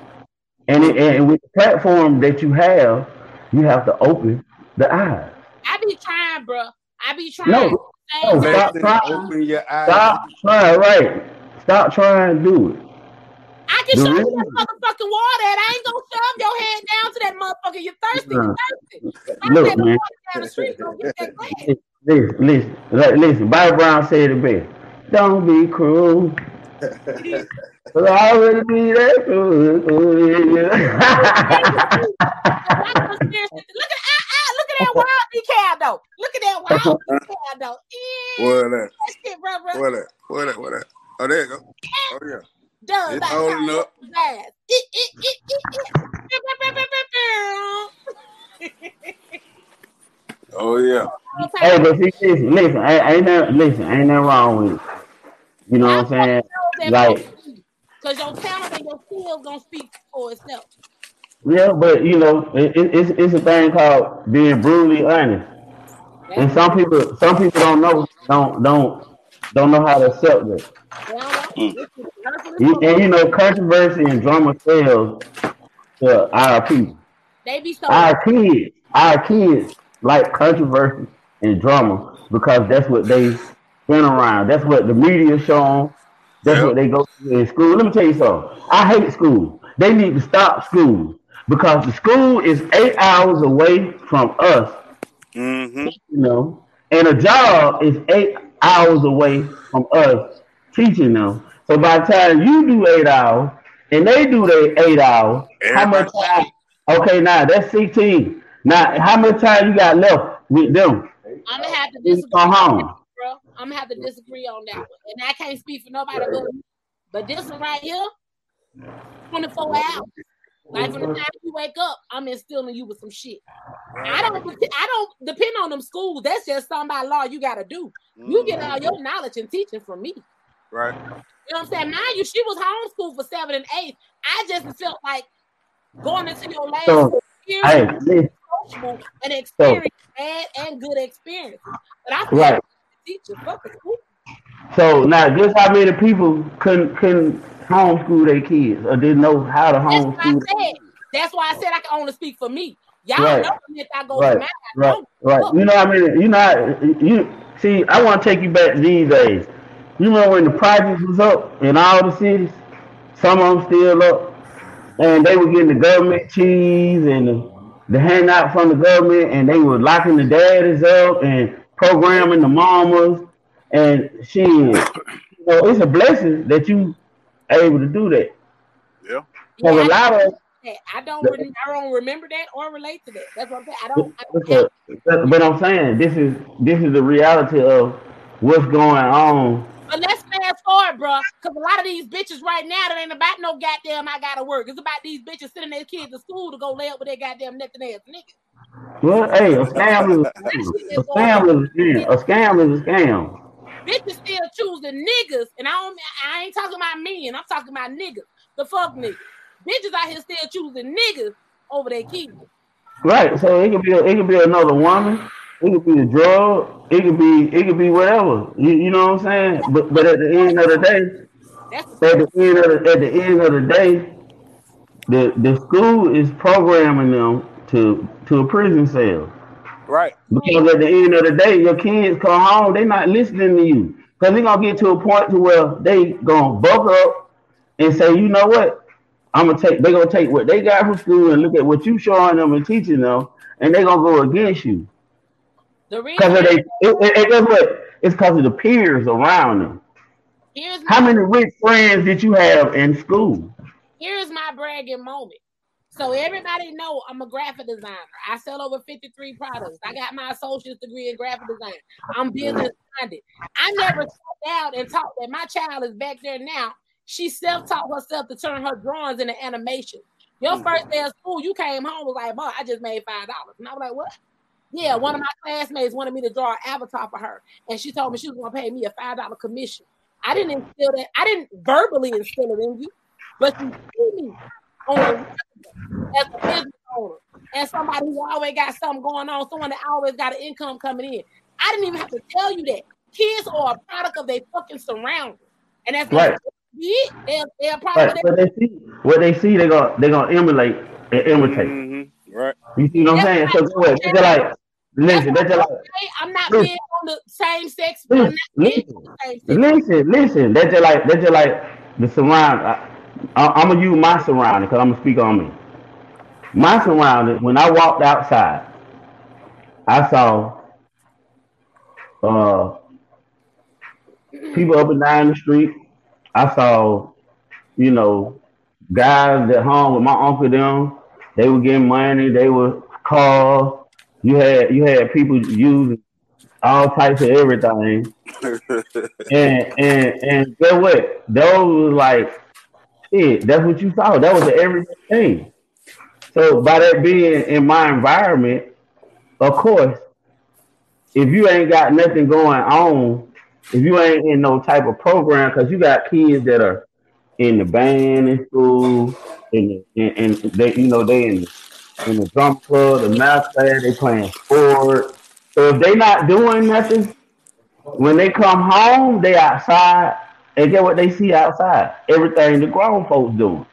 and it, and with the platform that you have, you have to open the eyes. I be trying, bro. I be trying. No, no, stop trying. open your eyes. Stop trying. Right. Stop trying to do it. I can The show you that motherfucking water, and I ain't gonna shove your head down to that motherfucker. You're thirsty. You're thirsty. Stop Look, that man. water down the street. Go get that glass. Listen, listen, listen. Bobby Brown said it best. Don't be cruel. But I already be that cruel. Why conspiracy- Look at ah, ah, look at that wild decal though. Look at that wild decal though. Yeah, What that? that shit, bro, bro. What that? What that? What that? Oh, there you go. Oh yeah. Done. It's by holding up. Oh yeah. hey, but see, listen, listen, ain't, ain't that, listen, ain't nothing wrong with it. You know what I'm saying? Like, Because your talent and your skills gonna speak for itself. yeah, but you know, it, it, it's it's a thing called being brutally honest. And some people, some people don't know, don't don't don't know how to accept it. Mm. You- And you know, controversy and drama sells to our people. They be so Our kids, our kids like controversy and drama because that's what they been around. That's what the media show 'em. That's Yep. what they go to in school. Let me tell you something. I hate school. They need to stop school because the school is eight hours away from us, Mm-hmm. you know, and a job is eight hours away from us teaching them. So by the time you do eight hours and they do their eight hours, how much time? Okay, now that's 16. Now, how much time you got left with them? I'm gonna have to You disagree, go home. Bro. I'm gonna have to disagree on that one, and I can't speak for nobody but me. But this one right here, 24 hours. Like from the time you wake up, I'm instilling you with some shit. I don't. I don't depend on them schools. That's just something by law you got to do. You get mm-hmm. all your knowledge and teaching from me. Right. You know what I'm saying? Mind you, she was homeschooled for seven and eight. I just felt like going into your last So, years hey, listen, coachable and experience bad and good experience. But I feel Right. Teacher, fuck school. so now just how many people couldn't couldn't homeschool their kids or didn't know how to That's homeschool. said. That's why I said I can only speak for me. Y'all Right. know if I go Right, mine. I right, right. You know what I mean? You know, you see. I want to take you back to these days. You remember when the projects was up in all the cities? Some of them still up, and they were getting the government cheese and the, the handout from the government, and they were locking the daddies up and programming the mamas, and she, You know, it's a blessing that you able to do that. Yeah. Because Yeah, a lot of I don't. re- I don't remember that or relate to that. That's what I'm saying. I don't. I don't have, But, but I'm saying this is this is the reality of what's going on. but let's fast forward, bro. Because a lot of these bitches right now, that ain't about no goddamn. I gotta work. It's about these bitches sending their kids to school to go lay up with their goddamn nothing ass niggas. Well, hey, a scam is a scam. A scam is a scam. A scam is a scam. Bitches still choosing niggas, and I don't. I ain't talking about men. I'm talking about niggas. The fuck niggas. Bitches out here still choosing niggas over their kids. Right. So it could be it could be another woman. It could be a drug. It could be it could be whatever. You, you know what I'm saying? But but at the end of the day, That's at the end of the at the end of the day, the the school is programming them to to a prison cell. Right. Because at the end of the day, your kids come home, they're not listening to you. Because they're gonna get to a point to where they gonna buck up and say, you know what? I'm gonna take they're gonna take what they got from school and look at what you showing them and teaching them, and they're gonna go against you. the Because reason. they it, it, it- guess what? It's because of the peers around them. Here's How many rich friends did you have in school? here's my bragging moment. So everybody know I'm a graphic designer. I sell over 53 products. I got my associate's degree in graphic design. I'm business minded. I never sat down and talked that my child is back there now. she self-taught herself to turn her drawings into animation. Your Mm-hmm. first day of school, you came home was like, boy, I just made five dollars. And I was like, what? Yeah, one of my classmates wanted me to draw an avatar for her, and she told me she was gonna pay me a five dollar commission. I didn't instill that. I didn't verbally instill it in you, but you see me on the as a business owner and somebody who always got something going on, someone that always got an income coming in. I didn't even have to tell you that. Kids are a product of their fucking surroundings, and that's Right. be it. They're, they're a But product what they see, what they see, they gonna they gonna emulate and imitate. Mm-hmm. Right. You see what I'm saying? So go ahead. They're like, listen, they're just like, Hey, I'm not Listen. being on the same sex. I'm not listen, being on the same sex. listen, listen. They're just like, they're just like the surround. I, I, I'm gonna use my surrounding because I'm gonna speak on me. My surroundings. When I walked outside, I saw uh people up and down the street. I saw, you know, guys that hung with my uncle them. They were getting money. They were cars. You had you had people using all types of everything. And and and guess what? Those was like shit. That's what you saw. That was the everyday thing. So by that being in my environment, of course, if you ain't got nothing going on, if you ain't in no type of program, because you got kids that are in the band in school, and, in, in they you know they in the, in the drum club, the math class, they playing sport. So if they not doing nothing, when they come home, they outside and get what they see outside. Everything the grown folks doing.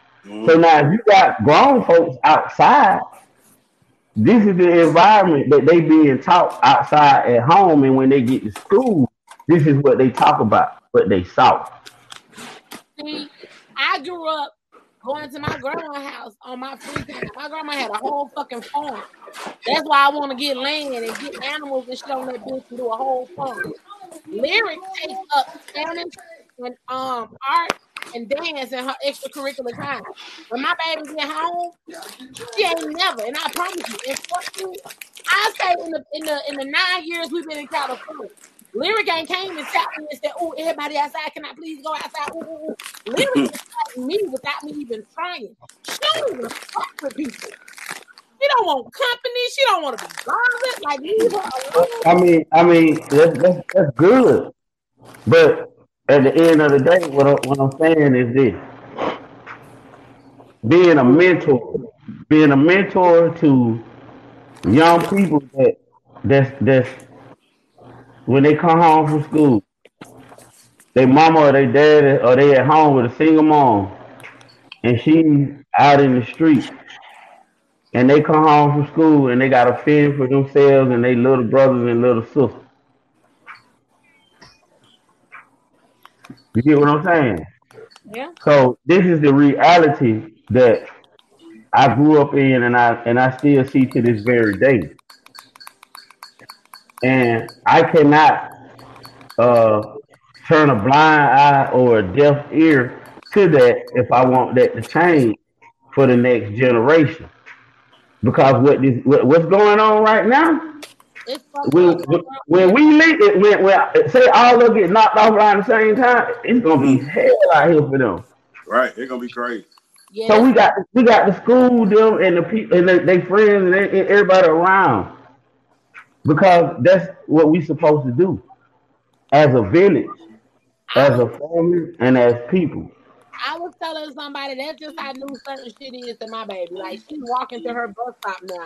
So now you got grown folks outside, this is the environment that they being taught outside at home, and when they get to school, this is what they talk about, what they saw. See, I grew up going to my grandma's house on my free time. My grandma had a whole fucking farm. That's why I want to get land and get animals and shit on that bitch and do a whole farm. Lyrics takes up and um art and dance in her extracurricular time. When my baby's at home, she ain't never, and I promise you, in fuck you, I say in the in the in the nine years we've been in California, Lyric ain't came and tapped me and said, "Oh, everybody outside, can I please go outside?" Ooh, ooh, ooh. Lyric me without me even trying. She don't even fuck with people. She don't want company. She don't want to be bothered. Like leave her alone. I mean, I mean, that's, that's, that's good. But at the end of the day, what, I, what I'm saying is this: being a mentor, being a mentor to young people that that's that's when they come home from school, their mama or their dad or they at home with a single mom, and she's out in the street, and they come home from school and they got to fend for themselves and their little brothers and little sisters. You get what I'm saying? Yeah. So this is the reality that I grew up in and I and I still see to this very day. And I cannot uh, turn a blind eye or a deaf ear to that if I want that to change for the next generation. Because what this what, what's going on right now, when, when we leave it, when, when say all of them get knocked off around the same time, it's gonna be mm-hmm. hell out here for them. Right. It's gonna be crazy. Yeah, So we got we got the school them and the people and they, they friends and, they, and everybody around because that's what we supposed to do as a village, as a family, and as people. I was telling somebody that's just how new certain shit is to my baby. Like she's walking to her bus stop now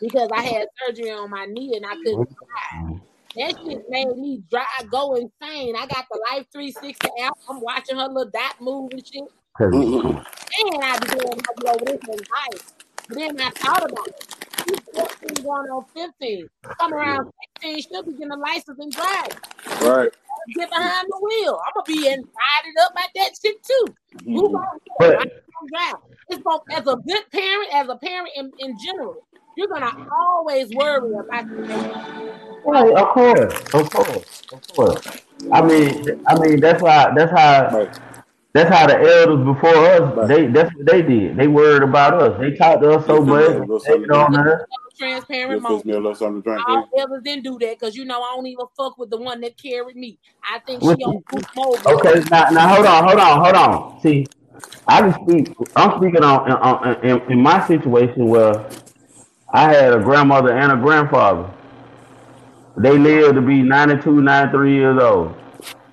because I had surgery on my knee and I couldn't drive. That shit made me drive go insane. I got the Life 360 app. I'm watching her little dot move and shit. Mm-hmm. And I be doing her over this and life. But then I thought about it. She's 14 going on 15. Come around 16, she'll be getting a license and drive. Right. Get behind the wheel. I'm gonna be invited up by that shit too. Who gonna But- I don't drive. It's both as a good parent, as a parent in, in general, you're gonna always worry about your Right, of course, of course, of course. I mean, I mean that's why that's how Right. That's how the elders before us, Right. they that's what they did. They worried about us. They talked to us so much, they little hated something on us. Transparent Little moment. me a little something to drink, All elders didn't do that because you know I don't even fuck with the one that carried me. I think she on you, Bruce Mobley. okay, now now hold on, hold on, hold on. See, I can speak. I'm speaking on, on in, in my situation where I had a grandmother and a grandfather. They lived to be 92, 93 years old.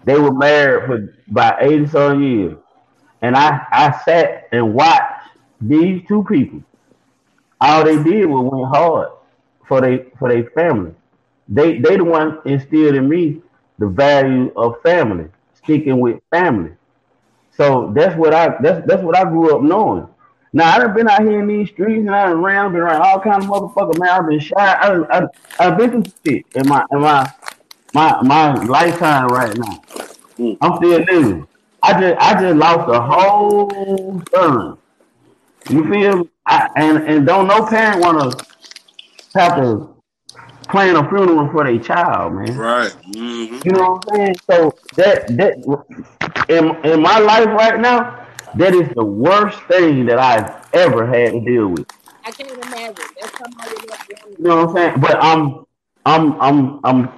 They were married for about 80 some years. And I, I sat and watched these two people. All they did was went hard for they for their family. They they the one instilled in me the value of family, sticking with family. So that's what I that's that's what I grew up knowing. Now I done been out here in these streets and I done ran, been around all kind of motherfuckers, man. I've been shot. I done, I, I've been through shit in my in my my my lifetime right now. Mm. I'm still living. I just I just lost a whole son. You feel? me? I, and and don't no parent want to have to plan a funeral for their child, man. Right. hmm You know what I'm saying? So that that in in my life right now, that is the worst thing that I've ever had to deal with. I can't even imagine. That's somebody that's You know what I'm saying? But I'm I'm I'm I'm.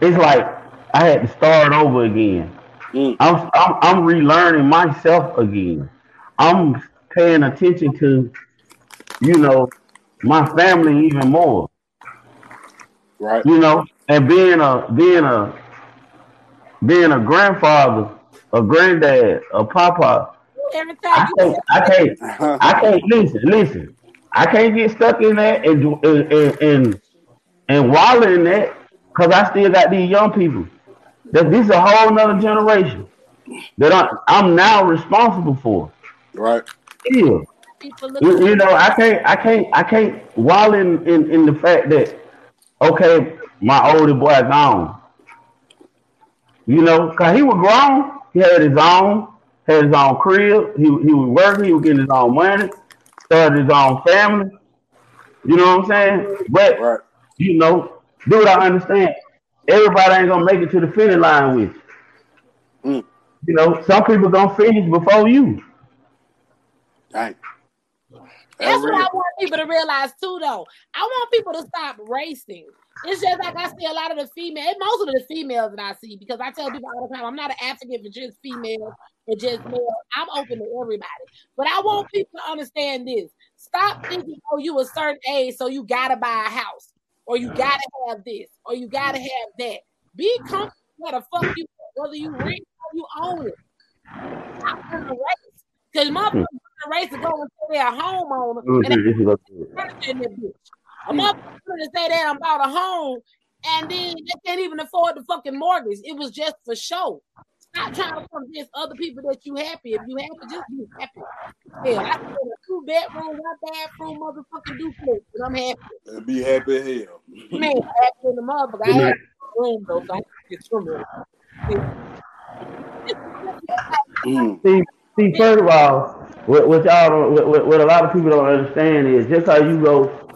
It's like I had to start over again. Mm. I'm I'm, I'm relearning myself again. I'm paying attention to, you know, my family even more. Right. You know, and being a being a being a grandfather, a granddad, a papa. Every I time you can't I can't I can't listen listen. I can't get stuck in that and and and and, and wallow in that because I still got these young people. That this is a whole nother generation that I'm, I'm now responsible for. right. Yeah. people You, you know, I can't, I can't, I can't wallow in, in, in the fact that, okay, my older boy gone. You know, cause he was grown. He had his own, had his own crib. He he was working. He was getting his own money. Started his own family. You know what I'm saying? But Right. you know, dude, I understand. Everybody ain't gonna make it to the finish line with you. Mm. You know, some people gonna finish before you. Dang. That's That's what I want people to realize too, though. I want people to stop racing. It's just like I see a lot of the female, most of the females that I see, because I tell people all the time, I'm not an advocate for just females or just males. I'm open to everybody. But I want people to understand this. Stop thinking, oh, you a certain age, so you gotta buy a house, or you gotta have this, or you gotta have that. Be comfortable where the fuck you whether you rent or you own it. Stop running the race. Because hmm. motherfuckers run the race to go mm-hmm. and say they're a homeowner Ooh, and this is what- furniture in that bitch. A motherfucker to say they done bought a home and then they can't even afford the fucking mortgage. It was just for show. Stop trying to convince other people that you happy. If you happy, just be happy. Hell, I live in a two bedroom, one bathroom, motherfucking duplex, and I'm happy. And be happy as hell. Man, happy in the motherfucker. I have night. a room though, so I get some room. Mm. See, see, first of all, what, what y'all don't, what, what, what a lot of people don't understand is just how you go,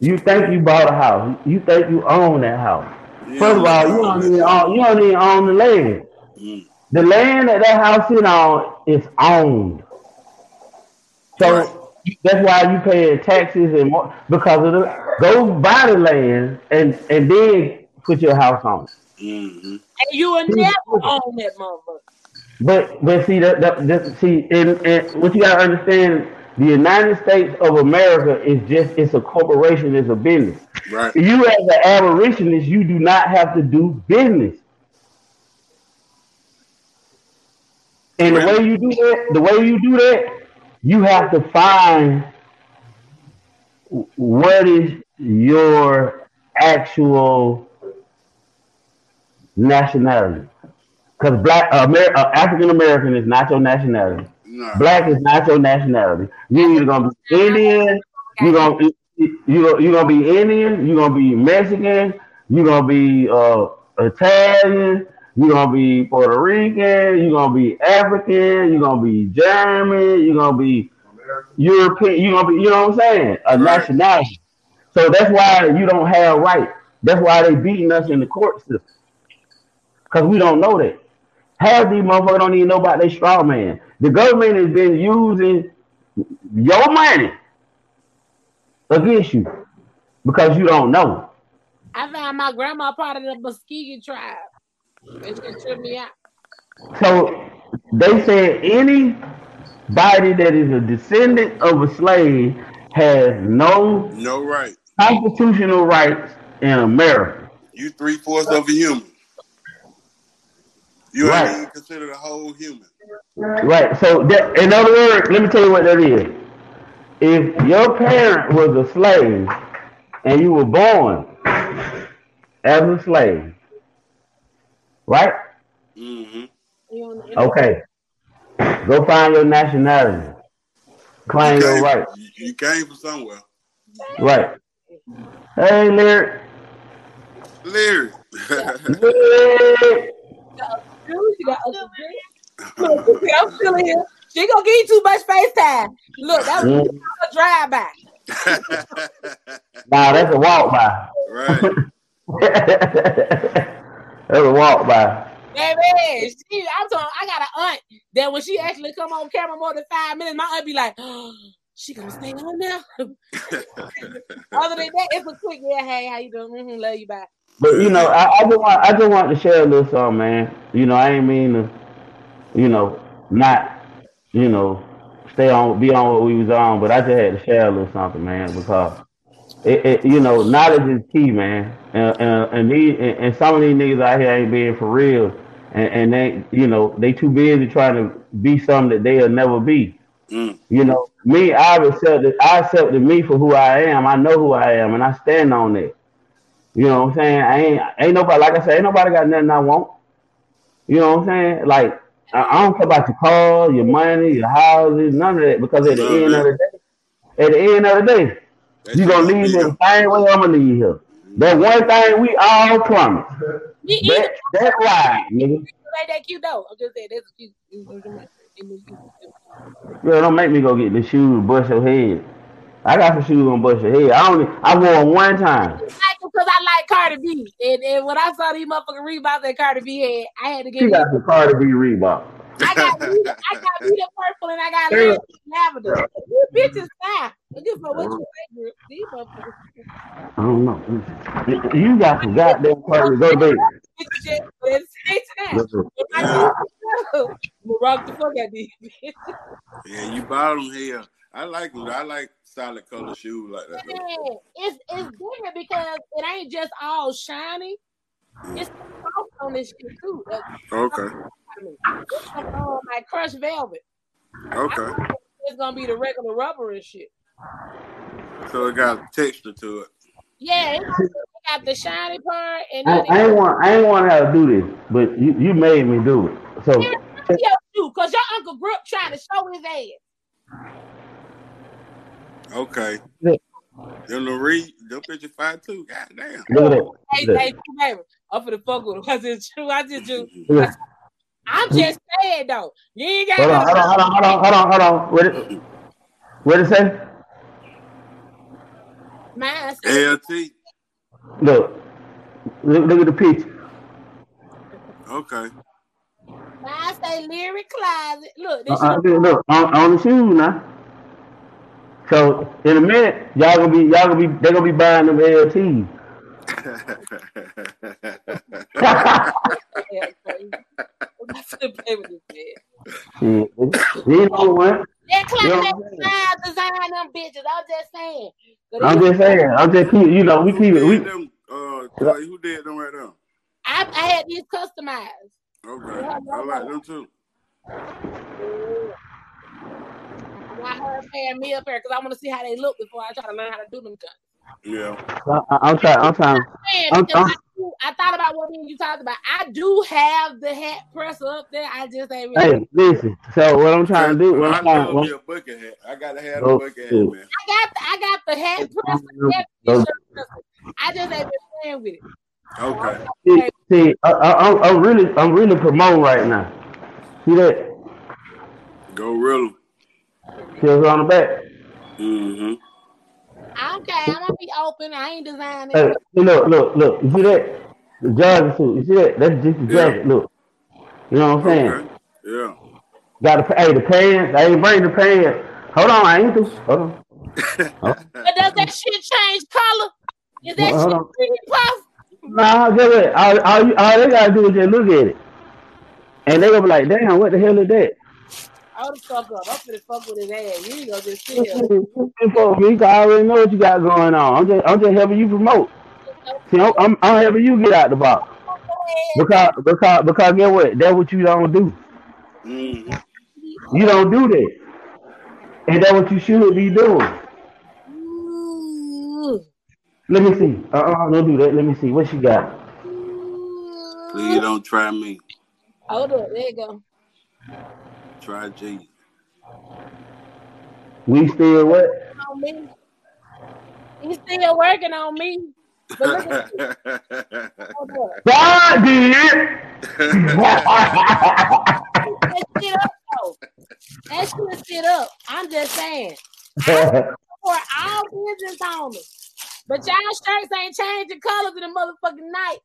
you think you bought a house, you think you own that house. First of all, you don't even own, you don't even own the land. Mm. The land that that house is on is owned. So that's why you pay taxes and more because of the go buy the land and and then put your house on. it. hmm And you will never own that motherfucker. But but see that, that, that see and, and what you gotta understand, the United States of America is just it's a corporation, it's a business. Right. You as an abolitionist, you do not have to do business. And the way you do that, the way you do that, you have to find what is your actual nationality. Because black Amer- uh, African American is not your nationality. No. Black is not your nationality. You're either gonna be Indian, you gonna you gonna you gonna be Indian, you're gonna be Mexican, you're gonna be uh, Italian, you gonna be Puerto Rican, You're gonna be African, You're gonna be German, You're gonna be European, You're gonna be you know what I'm saying, a Right. nationality. So that's why you don't have rights. That's why they beating us in the court system because we don't know that. Half these motherfuckers don't even know about their straw man. The government has been using your money against you because you don't know. I found my grandma part of the Muskogee tribe. It just tripped me out. So they said anybody that is a descendant of a slave has no No right. constitutional rights in America. You three fourths of a human. You ain't Right. even considered a whole human. Right. So that, in other words, let me tell you what that is. If your parent was a slave and you were born as a slave, right? Mm-hmm. You know, you know, Okay. Go find your nationality. Claim You your right. you- you came from somewhere. Right. Hey, Lyric. Lyric. Lyric. Dude, she got ugly. Look, I'm still here. She gonna give you too much face time. Look, that was Mm. a drive by. Nah, that's a walk by. right. a walk by. Baby, she, I'm talking, I got an aunt that when she actually come on camera more than five minutes, my aunt be like, oh, she gonna stay on there. Other than that, it's a quick, yeah, hey, how you doing? Mm-hmm, love you, bye. But you know, I, I just want I just want to share a little something, man. You know, I ain't mean to, you know, not, you know, stay on be on what we was on, but I just had to share a little something, man, because it, it you know, knowledge is key, man. And and, and these and, and some of these niggas out here ain't being for real, and, and they you know they too busy trying to be something that they'll never be. Mm. You know, me, I've accepted I accepted me for who I am. I know who I am, and I stand on that. You know what I'm saying? I ain't ain't nobody like I said, ain't nobody got nothing I want. You know what I'm saying? Like I, I don't care about your car, your money, your houses, none of that. Because at the end of the day, at the end of the day, That you shit gonna gonna leave be here the same way I'm gonna leave here. That one thing we all promise. Me either. That that right, nigga. Ain't that cute though? I'm just saying, that's cute. Girl, don't make me go get the shoes and bust your head. I got some shoes gonna bust your head. I only I wore them one time. Because I like Cardi B. And, and when I saw these motherfucking Reeboks that Cardi B had, I had to get She me. got some Cardi B Reebok. I got me, I got me the purple and I got Yeah. lavender. You bitches fine. Look at for what you say, girl. These motherfuckers. I don't know. You got some goddamn Cardi. Go to bed. Bitches just- but at the same time, Go to bed. if I do, I'm gonna rock the fuck out of these bitches. Yeah, you bought them here. I like. I like solid color shoes like that. Yeah, it's it's different because it ain't just all shiny. It's soft on this shit too. That's Okay. It's some, uh, like crushed velvet. Okay. It's gonna be the regular rubber and shit. So it got texture to it. Yeah, it got, got the shiny part and I, I ain't want I ain't want to do this, but you, you made me do it. So yeah, you, cause your uncle Grip trying to show his ass. Okay. Yeah. Them the read, them picture five too. God damn. look at. Hey, Look at hey, baby, I'm finna fuck with him. Cause it's true. I just do. that. I'm just saying though. You ain't got Hold on, hold on, hold on, hold on, hold on, hold on. What it, what it say? mine. LT. Look, look, look at the picture. Okay. Mine say lyric closet. Look, Uh, this uh, shit. look, look on, on the shoes now. So in a minute, y'all gonna be y'all gonna be they gonna be buying them LTs. Yeah, crazy. I'm not finna play with this. Shit, you know what? That You know closet what design, design them bitches. I'm just saying. I'm just saying. I'm just keep you know we who keep it did we them? Uh, who did them right now? I, I had these customized. Okay. I like them too. I heard paying me up here because I want to see how they look before I try to learn how to do them guns. Yeah. I, I'm trying I'm trying I'm- because I'm- I, do- I thought about what you talked about. I do have the hat presser up there. I just ain't really. Hey, listen. So what I'm trying to do, what I I'm trying, love what, me a bucket hat. I gotta have Oh, a bucket hat, man. I got the, I got the hat presser. and Oh. I just ain't been playing with it. Okay. see, see I, I, I'm, I'm really, I'm really promoting right now. See that? Go real. Kills on the back. Mm-hmm. Okay, I'm gonna be open. I ain't designing. Hey, look, look, look. You see that? The jogging suit. You see that? That's just the Yeah. jacket. Look. You know what I'm saying? Okay. Yeah. Got to pay the pants. I ain't bring the pants. Hold on, I ain't through. Hold on. But does that shit change color? Is that Hold shit on. puff? Nah, get it. All, all, all they gotta do is just look at it, and they gonna be like, "Damn, what the hell is that?" Hold the fuck up. I'm finna fuck with his ass. You ain't gonna just sit here. For me, 'cause I already know what you got going on. I'm just, I'm just helping you promote. See, I'm, I'm, I'm helping you get out the box because, because, because get what? That's what you don't do. hmm You don't do that, and that's what you should be doing. Ooh. Let me see. Uh, uh don't do that. Let me see what she got. Please don't try me. Hold up. There you go. Try G. We still what? On me. He's still working on me. But look at you. Hold up. God did. That shit up, though. That shit sit up. I'm just saying. For all business owners. But y'all shirts ain't changing colors in the motherfucking night.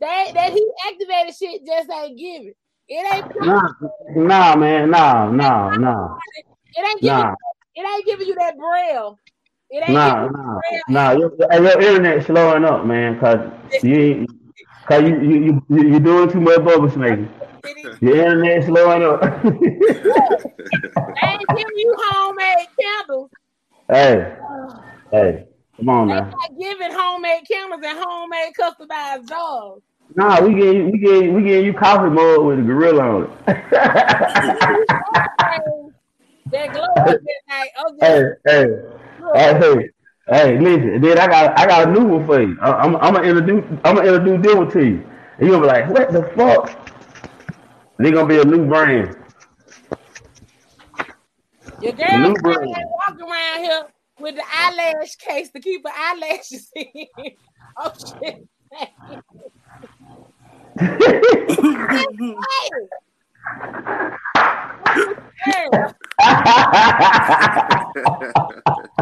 That that he activated shit just ain't giving. It ain't nah, nah, man, nah, nah, nah, it ain't giving nah, it ain't giving you that braille. It ain't nah, giving you nah, nah. Your, your internet slowing up, man, cause you, ain't- cause you, you, you, you doing too much bubble snaking. Your internet slowing up. Ain't giving you homemade candles. hey, hey, come on They now. not giving homemade candles and homemade customized dogs. Nah, we get we get we get you coffee mug with a gorilla on it. That glow up that night. Hey, hey, hey, hey, hey, listen. Then I got I got a new one for you. I- I'm I'm gonna introduce I'm gonna introduce this one to you. And you're gonna be like, what the fuck? They gonna be a new brand. Your girl new brand. walk around here with the eyelash case to keep her eyelashes in. oh shit. Hey,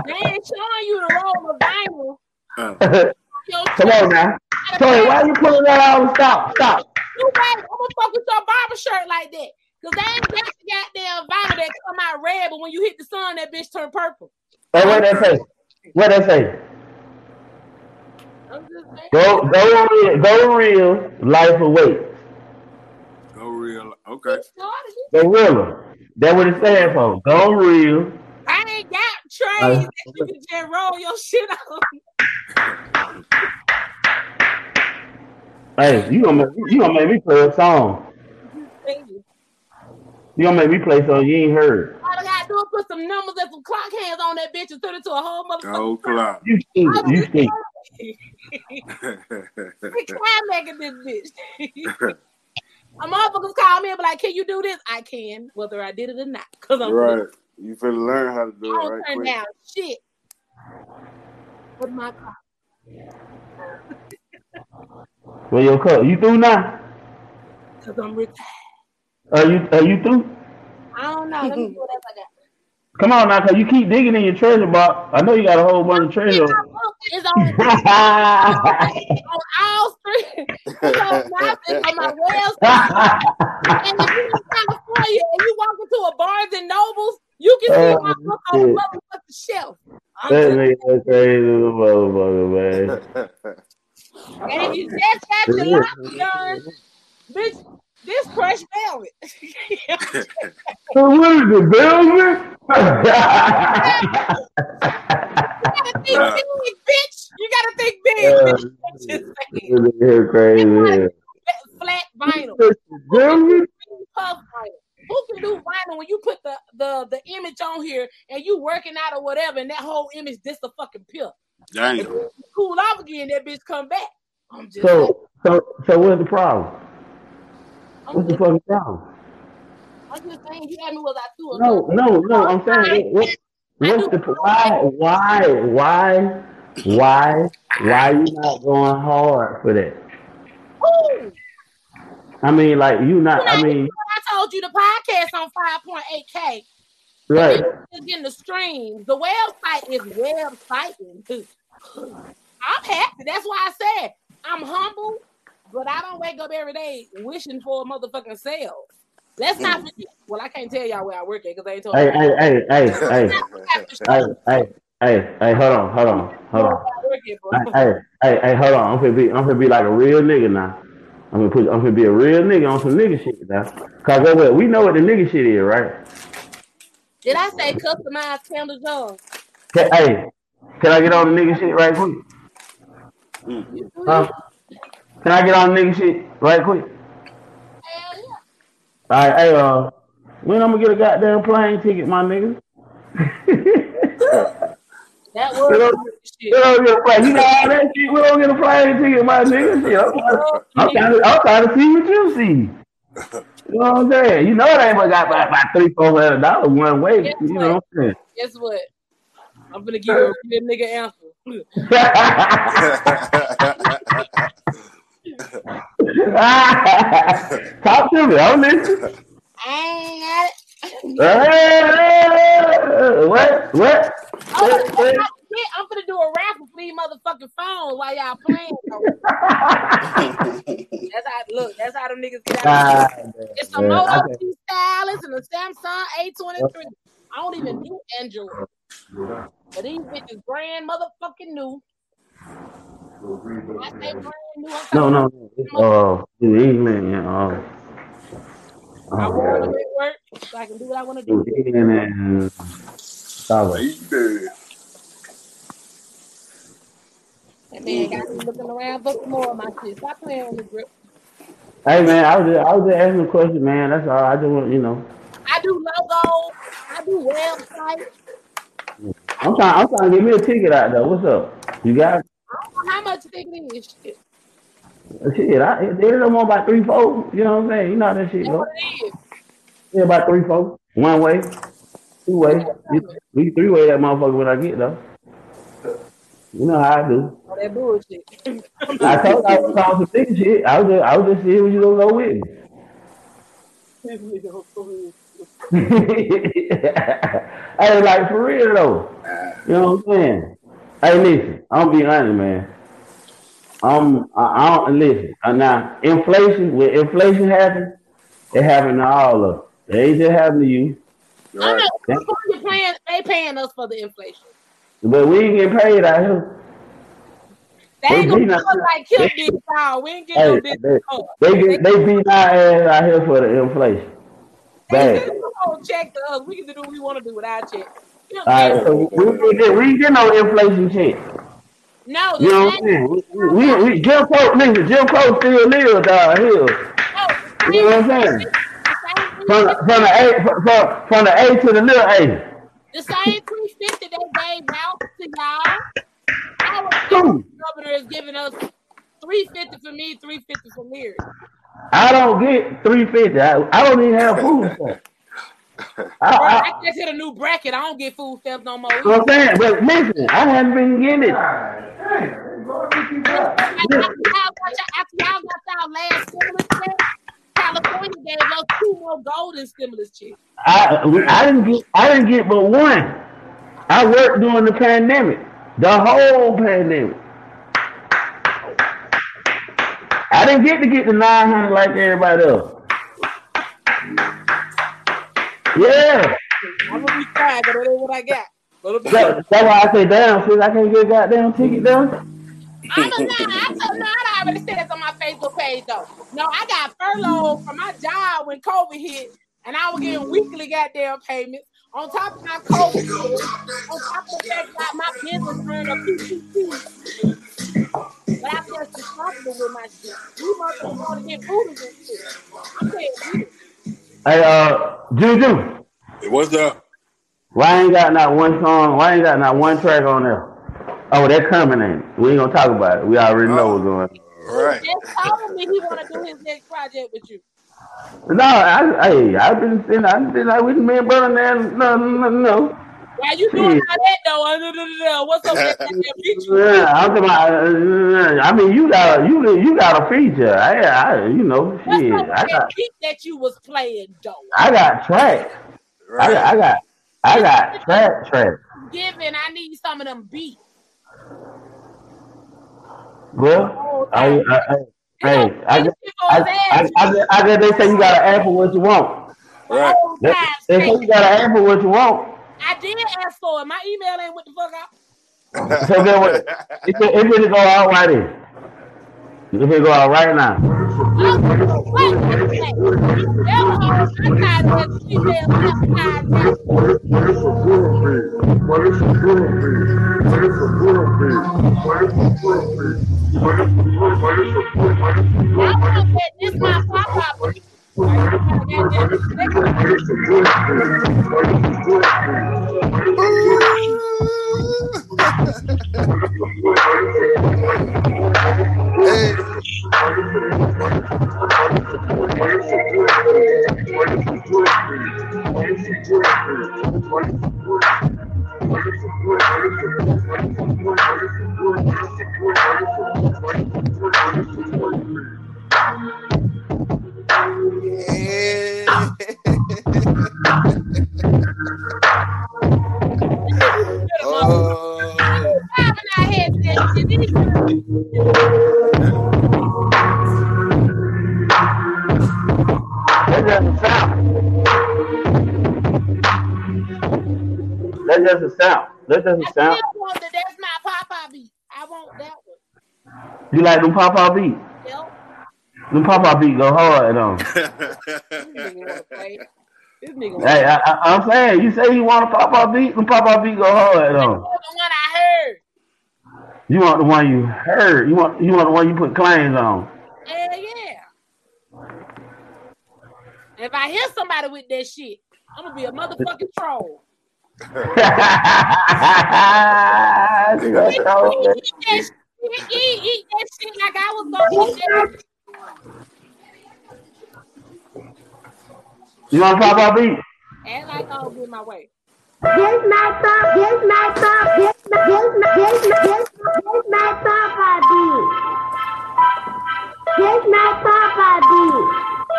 they ain't showing you the roll of. Uh, Come on now. Tony, why you pulling that out? Stop, stop. You I'm gonna fuck with your barber shirt like that. Cause they ain't got the goddamn vinyl that come out red, but when you hit the sun, that bitch turn purple. Hey, what that say? What that say? I'm just saying. Go go real, go real, life away. go real. Okay. Go it. Gorilla. That's what it stands for. Go real. I ain't got trays that you can just roll your shit on. Hey, you gonna make, you gonna make me play a song. You gonna make me play something you ain't heard. All I gotta do is put some numbers and some clock hands on that bitch and turn it to a whole motherfucking Go clock. You see, You stink. We climaxing this bitch. A motherfuckers call me and be like, "Can you do this?" I can, whether I did it or not, cause I'm right. You finna learn how to do I it don't right turn quick. down shit. With my car. Where your cup? You through now? Cause I'm retired. Are you are you through? I don't know. Let me see what else I got. Come on now, cause you keep digging in your treasure box. I know you got a whole bunch of treasure. My book is on, on all three. It's on my, it's on my website. And if you're in California and you walk into a Barnes and Nobles, you can see Oh, my book on the motherfucking shelf. I'm that nigga crazy motherfucker, man. and if you just got your locks done, bitch, this crushed velvet. So what is it, Belgium? You gotta think big, bitch. You gotta think big, Uh, bitch. I'm just saying. This crazy. man. Flat vinyl. Belgium? Puff vinyl. Who can do vinyl when you put the, the the image on here and you working out or whatever, and that whole image just a fucking pill. Damn. Cool off again, that bitch come back. I'm just. So so so what's the problem? I'm What's the fuck fucking problem? I'm just saying. You asked me was I or No, no, no. I'm saying what, what's the why why why why why you not going hard for that? Ooh. I mean, like you not. I mean, I told you the podcast on 5.8K. right? It's getting the streams. The website is websiting. I'm happy. That's why I said I'm humble, but I don't wake up every day wishing for a motherfucking sale. Let's not mm. forget. Well, I can't tell y'all where I work at because I ain't told Hey, hey, hey, hey, hey, hey, hey, hey, hey, hold on, hold on, hold on. Where I work at, bro. Hey, hey, hey, hold on. I'm gonna be, I'm gonna be like a real nigga now. I'm gonna put, I'm gonna be a real nigga on some nigga shit now. Cause guess what? We know what the nigga shit is, right? Did I say customized candle jars? Can, hey, can I get on the nigga shit right quick? Huh? Can I get on nigga shit right quick? Hell yeah. All right, hey, uh, when I'm gonna get a goddamn plane ticket, my nigga? That We was don't, we don't get a plane. You know all that shit. We don't get a plane ticket, my nigga. Shit, I'm, trying- I'm trying to, I'm trying to see what you see. You know what I'm saying? You know it ain't but got about, about three, four hundred dollars one way. Guess You know what I'm saying? Guess what? I'm gonna give you a real nigga answer. Talk to me. I'm listening. I ain't what? What? Oh, What? What? I'm gonna do a raffle for these motherfucking phones while y'all playing. That's how look. That's how them niggas get out. Ah, It's a Moto G Stylus and a Samsung A23. I don't even do Android, but these bitches brand motherfucking new. I say brand No, no, no. It's, uh, New England and uh, I oh, want God. them at work so I can do what I want to do. New England and South. Baby. That man got me looking around for more of my shit. Stop playing with me, grip. Hey man, I was just, I was just asking a question, man. That's all. I just want you know. I do logos. I do websites. I'm trying. I'm trying to get me a ticket out though. What's up? You got I don't know how much you think it is. Shit. Shit? I they don't want about three, four. You know what I'm saying? You know how that shit go. Yeah, about three, four. One way, two way. We three way that motherfucker when I get though. You know how I do. All that bullshit. I told you I was talking some big shit. I was just, I was just seeing what you gonna go with me. hey, like for real though. You know what I'm saying? Hey, listen, I'm be honest, man. Um, I, I don't listen. Uh, now, inflation, when inflation happens, it happened to all of us. It ain't just happened to you. I know. California paying, they paying us for the inflation. But we ain't getting paid out here. They ain't gonna beat do us. us like Kim did, y'all. We ain't getting Hey, no dick. they, Oh, they get they beat our ass out here for the inflation. They Bad. send the whole check to us. We can do what we want to do with our check. Right, so we get, we ain't get no inflation check. No, You know what. I'm saying? We, we, we Jim Crow, listen, Jim Crow still live down here. No, You know what I'm saying? From the, from the A from, from, the A to the little A. The same 350 they gave out to y'all. Our governor is giving us 350 for me, 350 for Mary. I don't get three fifty. I, I don't even have food. I, I, I just hit a new bracket. I don't get food stamps no more. you know what I'm saying? But listen, I haven't been getting it. After y'all got y'all, after y'all got y'all last stimulus check, California gave us two more golden stimulus checks. I I didn't get I didn't get but one. I worked during the pandemic, the whole pandemic. I didn't get to get the nine hundred like everybody else. Yeah, I'm gonna be quiet because that ain't what I got. But that, that's why I say, damn, sis, I can't get a goddamn ticket down. I'm a lie. I told no, I already said this on my Facebook page though. No, I got furloughed from my job when COVID hit, and I was getting weekly goddamn payments. On top of my COVID, on top of the fact that my business earned a PPP, but I'm just responsible with my shit. You motherfuckers want to get booted and shit. I'm saying, Hey, uh, Juju, What's up? why ain't got not one song? Why ain't got not one track on there? Oh, they're coming in. We ain't gonna talk about it. We already know what's going. on. Uh, all right. he just told me he want to do his next project with you. No, I, hey, I've been saying, I've been like, we been brother there. No, no, no. Why you doing all that though? Uh. What's up with that feature? Yeah, I'm talking about. Uh, I mean, you got a, you you got a feature. I, I you know, What's shit. up with I that got beat that you was playing though? I got tracks. I got I got I got track tracks, Giving, I need some of them beats. bro. I, I, I, Hey, I, guess- I, I, I, guess- I guess they say you gotta ask for what you want. Right. They, they say you gotta ask for what you want. I did ask for it. My email ain't what the fuck out. So then what? It, it, it really go out right there. It really go out right now. Oh. This my pop-up. Hey, oh, Five and I had that shit. These That's just a sound. That doesn't sound. That's just a I sound. still want the that's my Papa beat. I want that one. You like them out beat? Yep. Them pop out beat go hard on. This nigga wanna play. This nigga Hey, I, I, I'm saying, you say you want a pop out beat, them pop out beat go hard on. the one I heard. You want the one you heard. You want you want the one you put claims on. Hell yeah. If I hear somebody with that shit, I'm gonna be a motherfucking troll. She gonna Eat, eat, eat that shit, eat, eat that shit like I was gonna eat that. You want to pop out beat? Act like I'll get my way. Here's my pop, here's my pop, here's my, here's my, here's my, here's my, here's my papa beat. Here's my papa beat.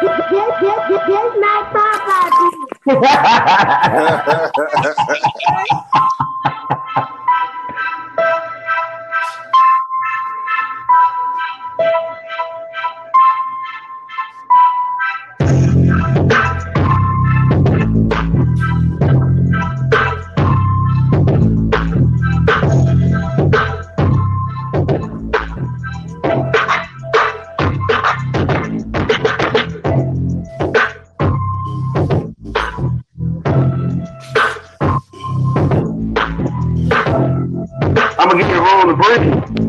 Here's, here's, here's, here's my papa beat. I'm gonna give you a roll to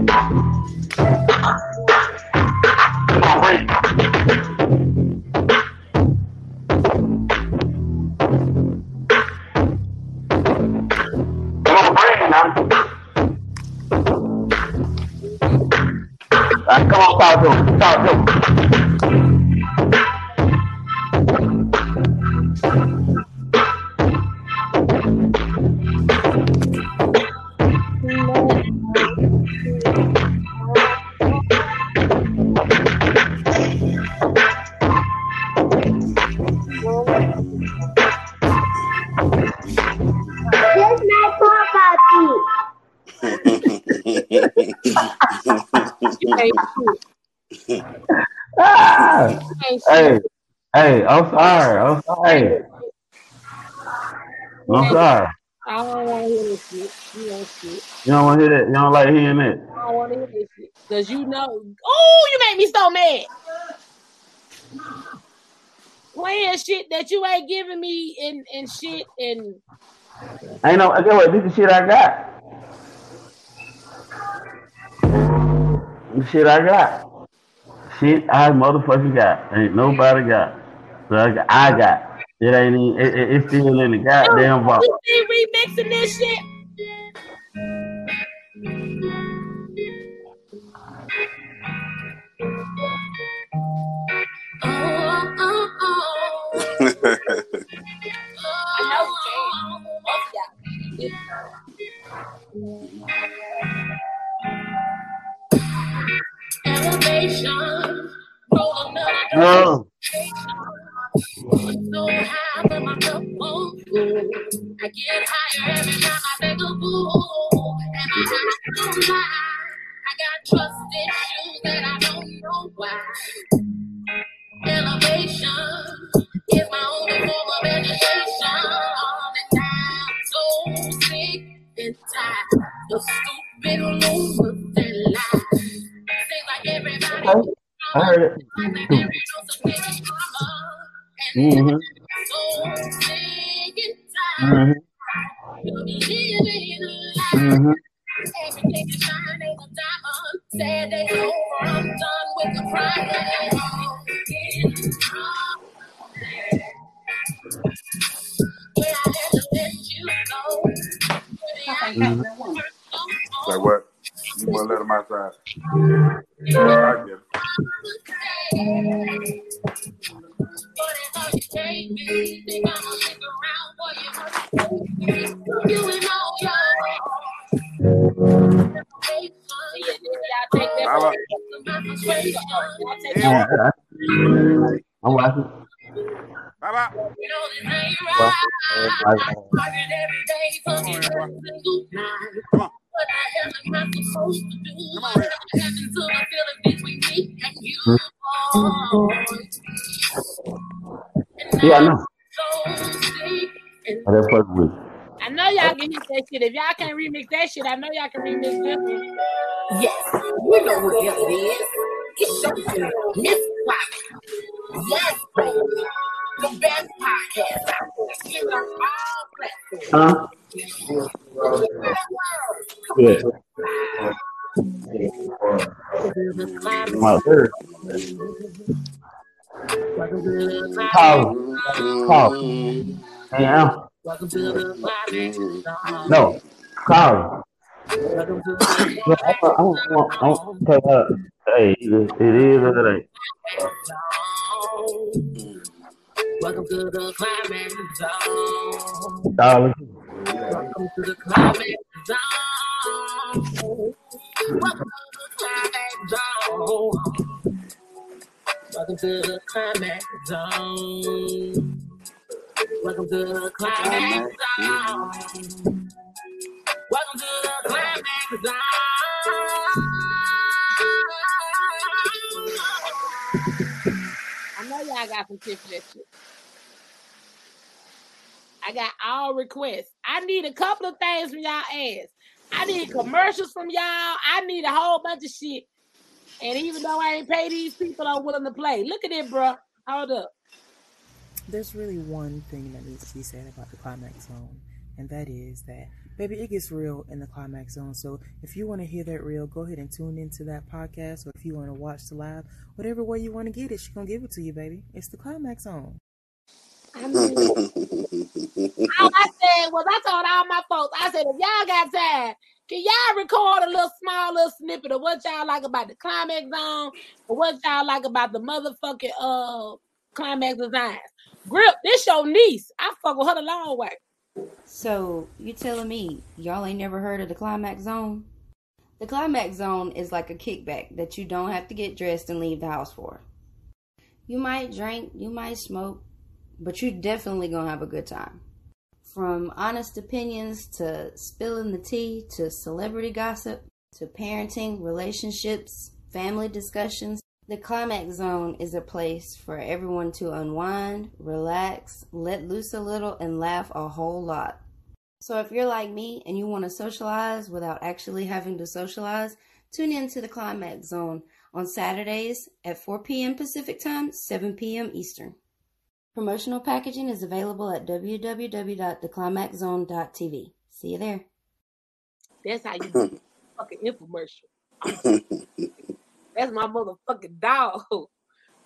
All right, come on, I'm sorry. I'm sorry. I'm sorry. I don't want to hear this shit. You ain't shit. You don't want to hear that? You don't like hearing that? I don't want to hear this shit. Cause you know, oh, you make me so mad. Playing shit that you ain't giving me and and shit and I Ain't no, okay, what? This is shit I got. Shit I got. Shit I motherfucking got. Ain't nobody got. So I got. I got. It ain't even, it, it- it's still in the goddamn oh, vault. you see remixing this shit. Oh, oh, oh. I know you can. Both of. Elevation, roll another No. So high that my cup won't full. I get higher every time I of you. And I have to lie. I got trust issues that I don't know why. Elevation is my only form of education. And I'm so sick and tired of stupid rumors and lies. Seems like everybody I heard it. Mm-hmm. I'm so sick and tired Mm-hmm. of living a lie. Mm-hmm. Everything is shining a diamond. Sad days over. I'm done with the crying. Yeah, I had to let you know. Mm-hmm. Say what? You want to let them outside? I get it. Whatever you take me, think I'ma stick around for you. You and all your Y'all take that Bye-bye. frustration. Y'all take Yeah, I'm watching. Bye bye. You know this ain't Watching. right. Working every day for me every single night. Come on. What the hell am I supposed to do? Come on, What happened to the feeling between me and you? And Yeah, I I'm know. so sick that's fucking with. I know y'all can hit that shit. If y'all can't remix that shit, I know y'all can remix this one. Yes, you know what it is. It's your Miss Bobby. Yes, baby. The best podcast out there. It's on all platforms. Huh? Climate. My climate. Call. Call. Yeah. No. Call. I, I, I, want- I, to tell her, hey, it is it is Welcome to the climax zone. Darling. Welcome to the climax zone. Welcome to the climax zone. Welcome to the climax zone. Welcome to the climax zone. Welcome to the climax zone. I know y'all got some shit for that shit. I got all requests. I need a couple of things from y'all ass. I need commercials from y'all. I need a whole bunch of shit. And even though I ain't pay these people, I'm willing to play. Look at it, bro. Hold up. There's really one thing that needs to be said about the climax zone, and that is that, baby, it gets real in the climax zone. So if you want to hear that real, go ahead and tune into that podcast, or if you want to watch the live, whatever way you want to get it, she's gonna give it to you, baby. It's the climax zone. I all I said was I told all my folks, I said, if y'all got time, can y'all record a little small little snippet of what y'all like about the climax zone or what y'all like about the motherfucking uh climax designs? Grip, this your niece. I fuck with her the long way. So you telling me y'all ain't never heard of the climax zone? The climax zone is like a kickback that you don't have to get dressed and leave the house for. You might drink, you might smoke, but you're definitely gonna have a good time. From honest opinions to spilling the tea to celebrity gossip to parenting, relationships, family discussions, the climax zone is a place for everyone to unwind, relax, let loose a little, and laugh a whole lot. So if you're like me and you want to socialize without actually having to socialize, tune in to the climax zone on Saturdays at 4 p.m. Pacific Time, 7 p.m. Eastern. Promotional packaging is available at www.theclimaxzone.tv. See you there. That's how you do fucking infomercial. That's my motherfucking dog.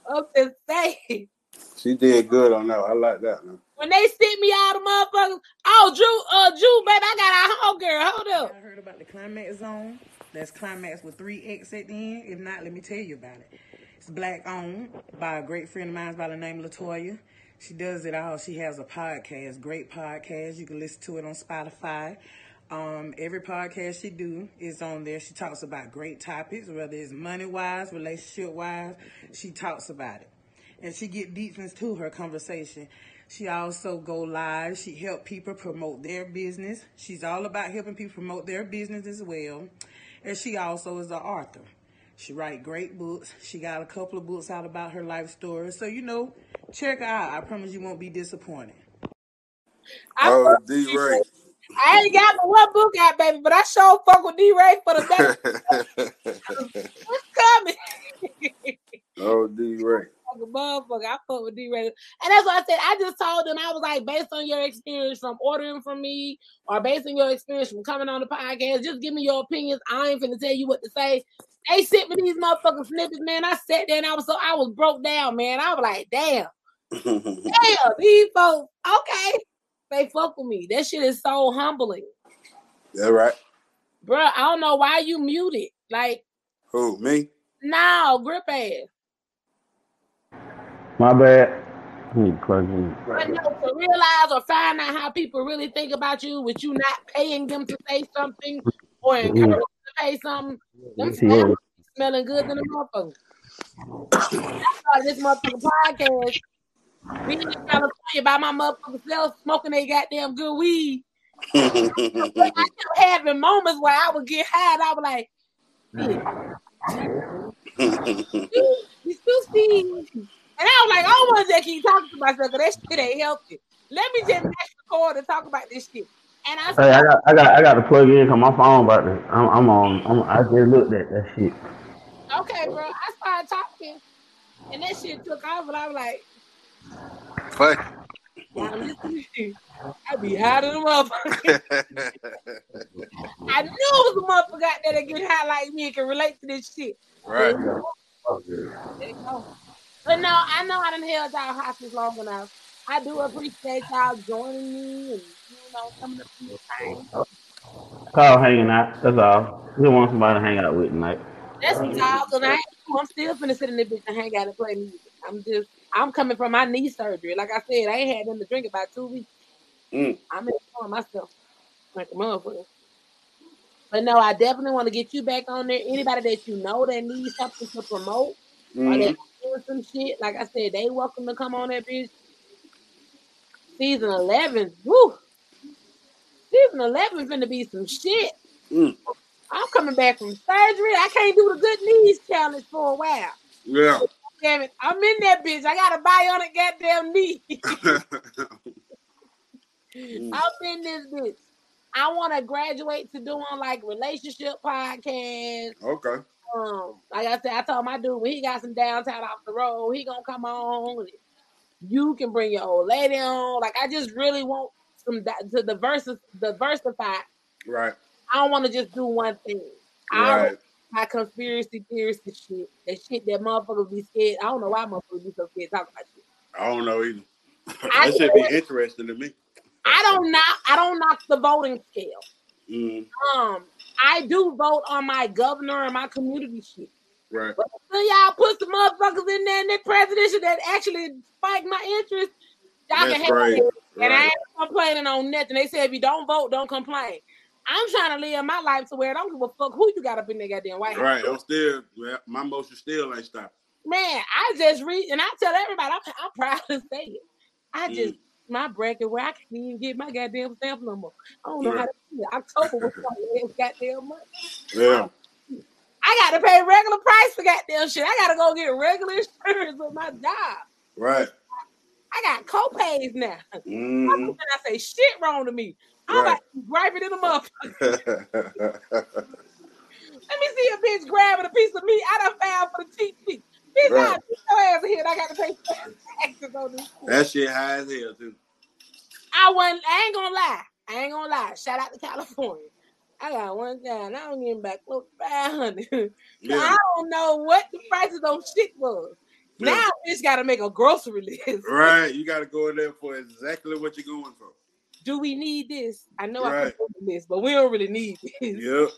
I'm just saying. She did good on that. I like that, man. When they sent me out the motherfuckers, oh Drew, uh Drew, baby, I got a home girl. Hold up. I heard about the climax zone. That's climax with three X at the end. If not, let me tell you about it. It's black owned by a great friend of mine by the name of Latoya. She does it all. She has a podcast, great podcast. You can listen to it on Spotify. Um, every podcast she do is on there. She talks about great topics, whether it's money wise, relationship wise. She talks about it, and she get deep into her conversation. She also go live. She help people promote their business. She's all about helping people promote their business as well, and she also is an author. She write great books. She got a couple of books out about her life story. So you know, check her out. I promise you won't be disappointed. I, Oh, D D. Ray. Ray. I ain't got but one book out, baby, but I sure fuck with D Ray for the day. What's coming? oh, D Ray. like a motherfucker. I fuck with D Ray. And that's what I said. I just told them I was like, based on your experience from ordering from me or based on your experience from coming on the podcast, just give me your opinions. I ain't finna tell you what to say. They sent me these motherfucking snippets, man. I sat there and I was so I was broke down, man. I was like, damn, damn, these folks, okay. They fuck with me. That shit is so humbling. Yeah, right? bro. I don't know why you muted. Like, Who me? no, grip ass. My bad. I need to plug in. But no, to realize or find out how people really think about you with you not paying them to say something or mm-hmm. encouraging to pay something, them snaps smelling good than a motherfucker. That's why this motherfucking podcast, being in California by my motherfucking self smoking they goddamn good weed. I kept having moments where I would get high and I was like, you still see. And I was like, oh, I don't want to keep talking to myself because that shit ain't healthy. Let me just match the cord and talk about this shit. And I Hey, I got, I got, I got to plug in because my phone about to. I'm, I'm on. I'm, I just looked at that shit. okay, bro. I started talking, and that shit took off, and I was like, Fuck. now listen to me. I be high than a motherfucker. I knew it was a motherfucker out there that get high like me and can relate to this shit. right. There you. But no, I know I done held y'all hostage long enough. I do appreciate y'all joining me and you know coming up to the thing. Call hanging out. That's all. We want somebody to hang out with tonight. That's what y'all, cause I, I'm still finna sit in the bitch and hang out and play music. I'm just, I'm coming from my knee surgery. Like I said, I ain't had nothing to drink about two weeks. Mm. I'm enjoying myself like a motherfucker. But no, I definitely want to get you back on there. Anybody that you know that needs something to promote or Mhm. that doing some shit, like I said, they welcome to come on that bitch. Season 11, woo! Season 11 finna be some shit. Mm. I'm coming back from surgery. I can't do the good knees challenge for a while. Yeah. Damn it, I'm in that bitch. I got a bionic goddamn knee. Mm. I'm in this bitch. I want to graduate to doing like relationship podcasts. okay. Um, like I said, I told my dude when he got some downtown off the road, he gonna come on. You can bring your old lady on. Like I just really want some di- to diverse diversify. Right. I don't want to just do one thing. I Right. my conspiracy theorist and shit. That shit that motherfuckers be scared. I don't know why motherfuckers be so scared to talk about shit. I don't know either. I that should be interesting to me. I don't knock I don't knock the voting scale. Mm. Um, I do vote on my governor and my community shit. Right. But until y'all put some motherfuckers in there in that presidential that actually spike my interest, y'all can That's have right. it. And I Right. ain't complaining on nothing. They say if you don't vote, don't complain. I'm trying to live my life to where I don't give a fuck who you got up in that goddamn White House. Right. I'm still. well, My motion still ain't stopping. Man, I just read and I tell everybody I'm, I'm proud to say it. I just Mm. my bracket where I can't even get my goddamn stamp no more. I don't know how to do it. October was goddamn month. Yeah. I gotta pay regular price for goddamn shit. I gotta go get regular insurance with my job. Right. I got co-pays now. Mm. I say shit wrong to me. I'm Right. like griping in the motherfucker. Let me see a bitch grabbing a piece of meat I done found for the cheap meat. Bitch, Right. right. your ass here I gotta pay taxes on this shit. that shit high as hell too. I wasn't, I ain't gonna lie. I ain't gonna lie. Shout out to California. I got one guy and I don't get back close to 500. Yeah. I don't know what the prices on shit was. Yeah. Now bitch gotta make a grocery list. Right. You got to go in there for exactly what you're going for. Do we need this? I know I Right. can do this, but we don't really need this. Yep.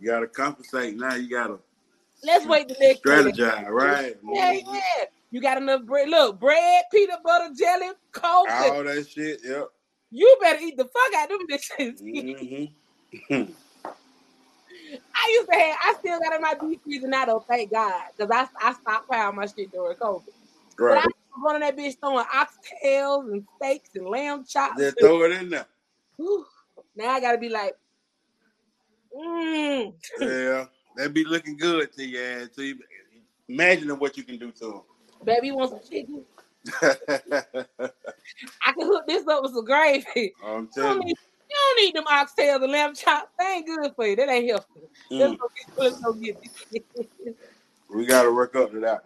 You got to compensate now. You got to Let's wait the next strategize. Right. Yeah, yeah. You got enough bread. Look, bread, peanut butter, jelly, coffee. All that shit. Yep. You better eat the fuck out of them bitches. Mm-hmm. I used to have, I still got in my deep freezer now though, thank God. Because I, I stockpiled my shit during COVID. But I Right. was running that bitch throwing oxtails and steaks and lamb chops. Just throw it in there. Whew. now I gotta be like, mm. Yeah. That be looking good to you, ass. To you. Imagining what you can do to them. Baby, you want some chicken? I can hook this up with some gravy. I'm telling you. You don't need them oxtails and lamb chops. They ain't good for you. That ain't healthy. Mm, let's go get it. we got to work up to that.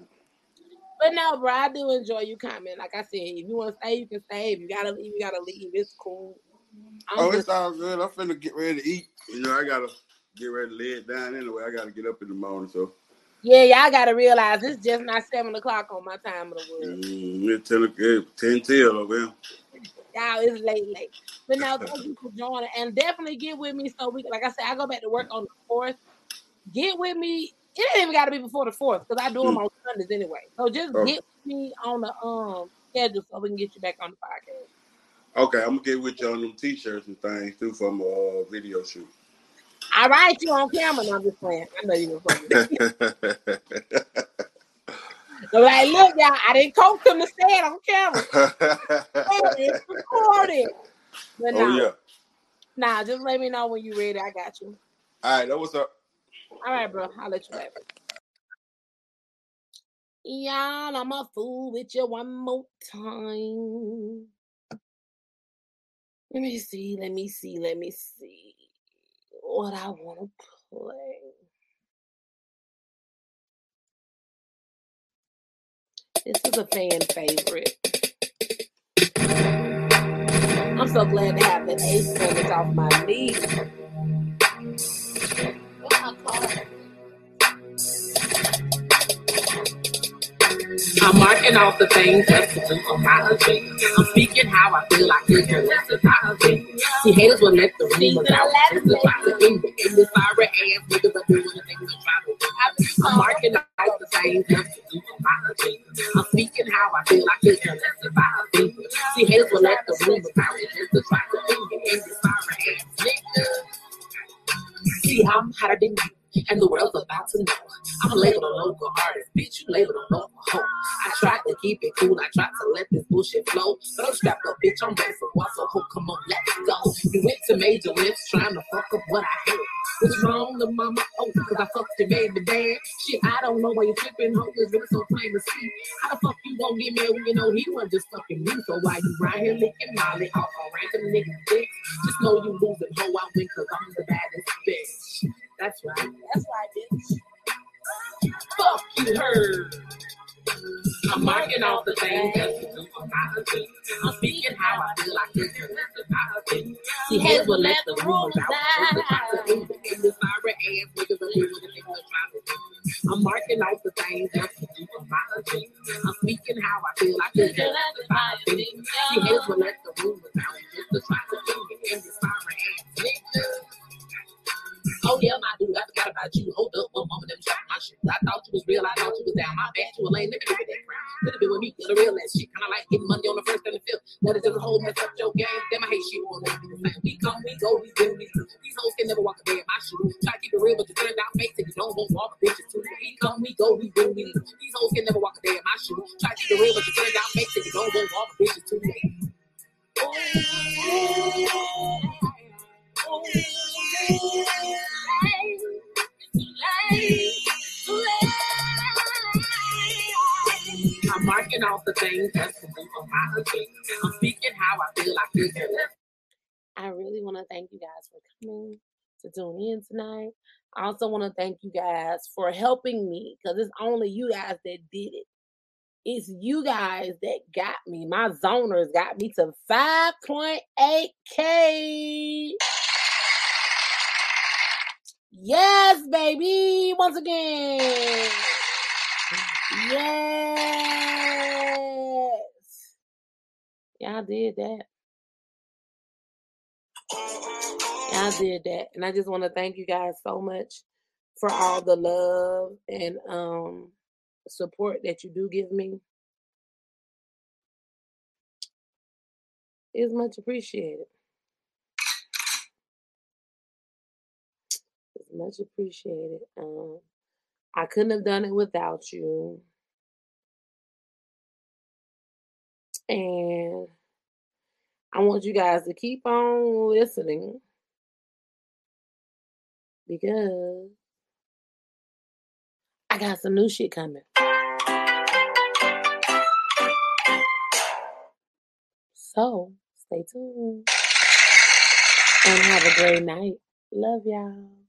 But no, bro, I do enjoy you comment. Like I said, if you want to stay, you can stay. If you gotta leave, you gotta leave. It's cool. I'm Oh, just it's all good. I'm finna get ready to eat. You know, I gotta get ready to lay it down anyway. I gotta get up in the morning, so yeah, y'all gotta realize it's just not seven o'clock on my time of the world. mm, it's 10, o- 10 till over here. Y'all, it's late, late. But now, thank you for joining, and definitely get with me so we, like I said, I go back to work on the fourth. Get with me. It ain't even got to be before the fourth because I do them Mm. on Sundays anyway. So just Oh, get with me on the um schedule so we can get you back on the podcast. okay, I'm gonna get with you on them t-shirts and things too from a uh, video shoot. I write you on camera. No, I'm just playing. I know you were playing. So like, look, y'all, I didn't coach them to say it on camera. It's recorded. But oh nah, yeah. nah, just let me know when you're ready. I got you. All right, that was up. All right, bro. I'll let you back. Y'all, I'm a fool with you one more time. Let me see, let me see, let me see what I want to play. This is a fan favorite. I'm so glad to have that ace off my knee. What my card? I'm marking off the things that's to do on my agenda. I'm speaking how I feel could care less about it. See, haters will let the rumors out try to end it. And this sorry ass niggas are doing the things they try to do. I'm marking off the things that's to do on my agenda. I'm speaking how I feel could care less about it. See, haters will let the rumors out just to try to end it. And this sorry ass niggas. See, how I'm hotter than you, and the world's about to know. I'm labeled a local artist, bitch. You labeled a local hoe. I tried to keep it cool, I tried to let this bullshit flow. But I'm strapped up, bitch. I'm ready for what, so ho, come on, let's go. You went to major lifts trying to fuck up what I had. What's wrong, the mama? Oh, because I fucked your baby dad. Shit, I don't know why you tripping, ho. It's really so plain to see. How the fuck you gonna get me when you know he wasn't just fucking me? So why you right here licking Molly off a random nigga dick? Just know you losing, ho. I win because I'm the baddest bitch. That's right. That's right, bitch. Fuck you, heard. I'm marking off the things that's to do for my agenda. I'm speaking how I feel I could care less about it. See, heads will let the rumors out. Just to try to end it. And this sorry ass niggas are doing the things they try. I'm marking off the things that's to do for my agenda. I'm speaking how I feel I could care less about it. See, heads will let the rumors out. Just to try to end it. And this sorry ass niggas. Oh yeah, my dude, I forgot about you. Hold up, one moment, them shot my shit. I thought you was real, I thought you was down. My bad, you a lame nigga, at that crowd. Could have been with me, the real ass shit. Kinda like getting money on the first and the fifth. That is just a whole mess up your game. Damn, I hate shit on that we come, we go, we do, we do. These hoes can never walk a day in my shoes. Try to keep it real, but you turned out fake, and you don't want all the bitches too. We come, we go, we do, we do. These hoes can never walk a day in my shoes. Try to keep it real, but you turned out fake, and you don't want all the bitches too. I'm marking off the things that's to on my agenda. I'm speaking how I feel I feel. I really want to thank you guys for coming to tune in tonight. I also want to thank you guys for helping me because it's only you guys that did it. It's you guys that got me. My zoners got me to 5.8K. Yes, baby. Once again. Yes. Y'all did that. Y'all did that. And I just want to thank you guys so much for all the love and um support that you do give me. It's much appreciated. Much appreciated. Um I couldn't have done it without you. And I want you guys to keep on listening because I got some new shit coming. So stay tuned and have a great night. Love y'all.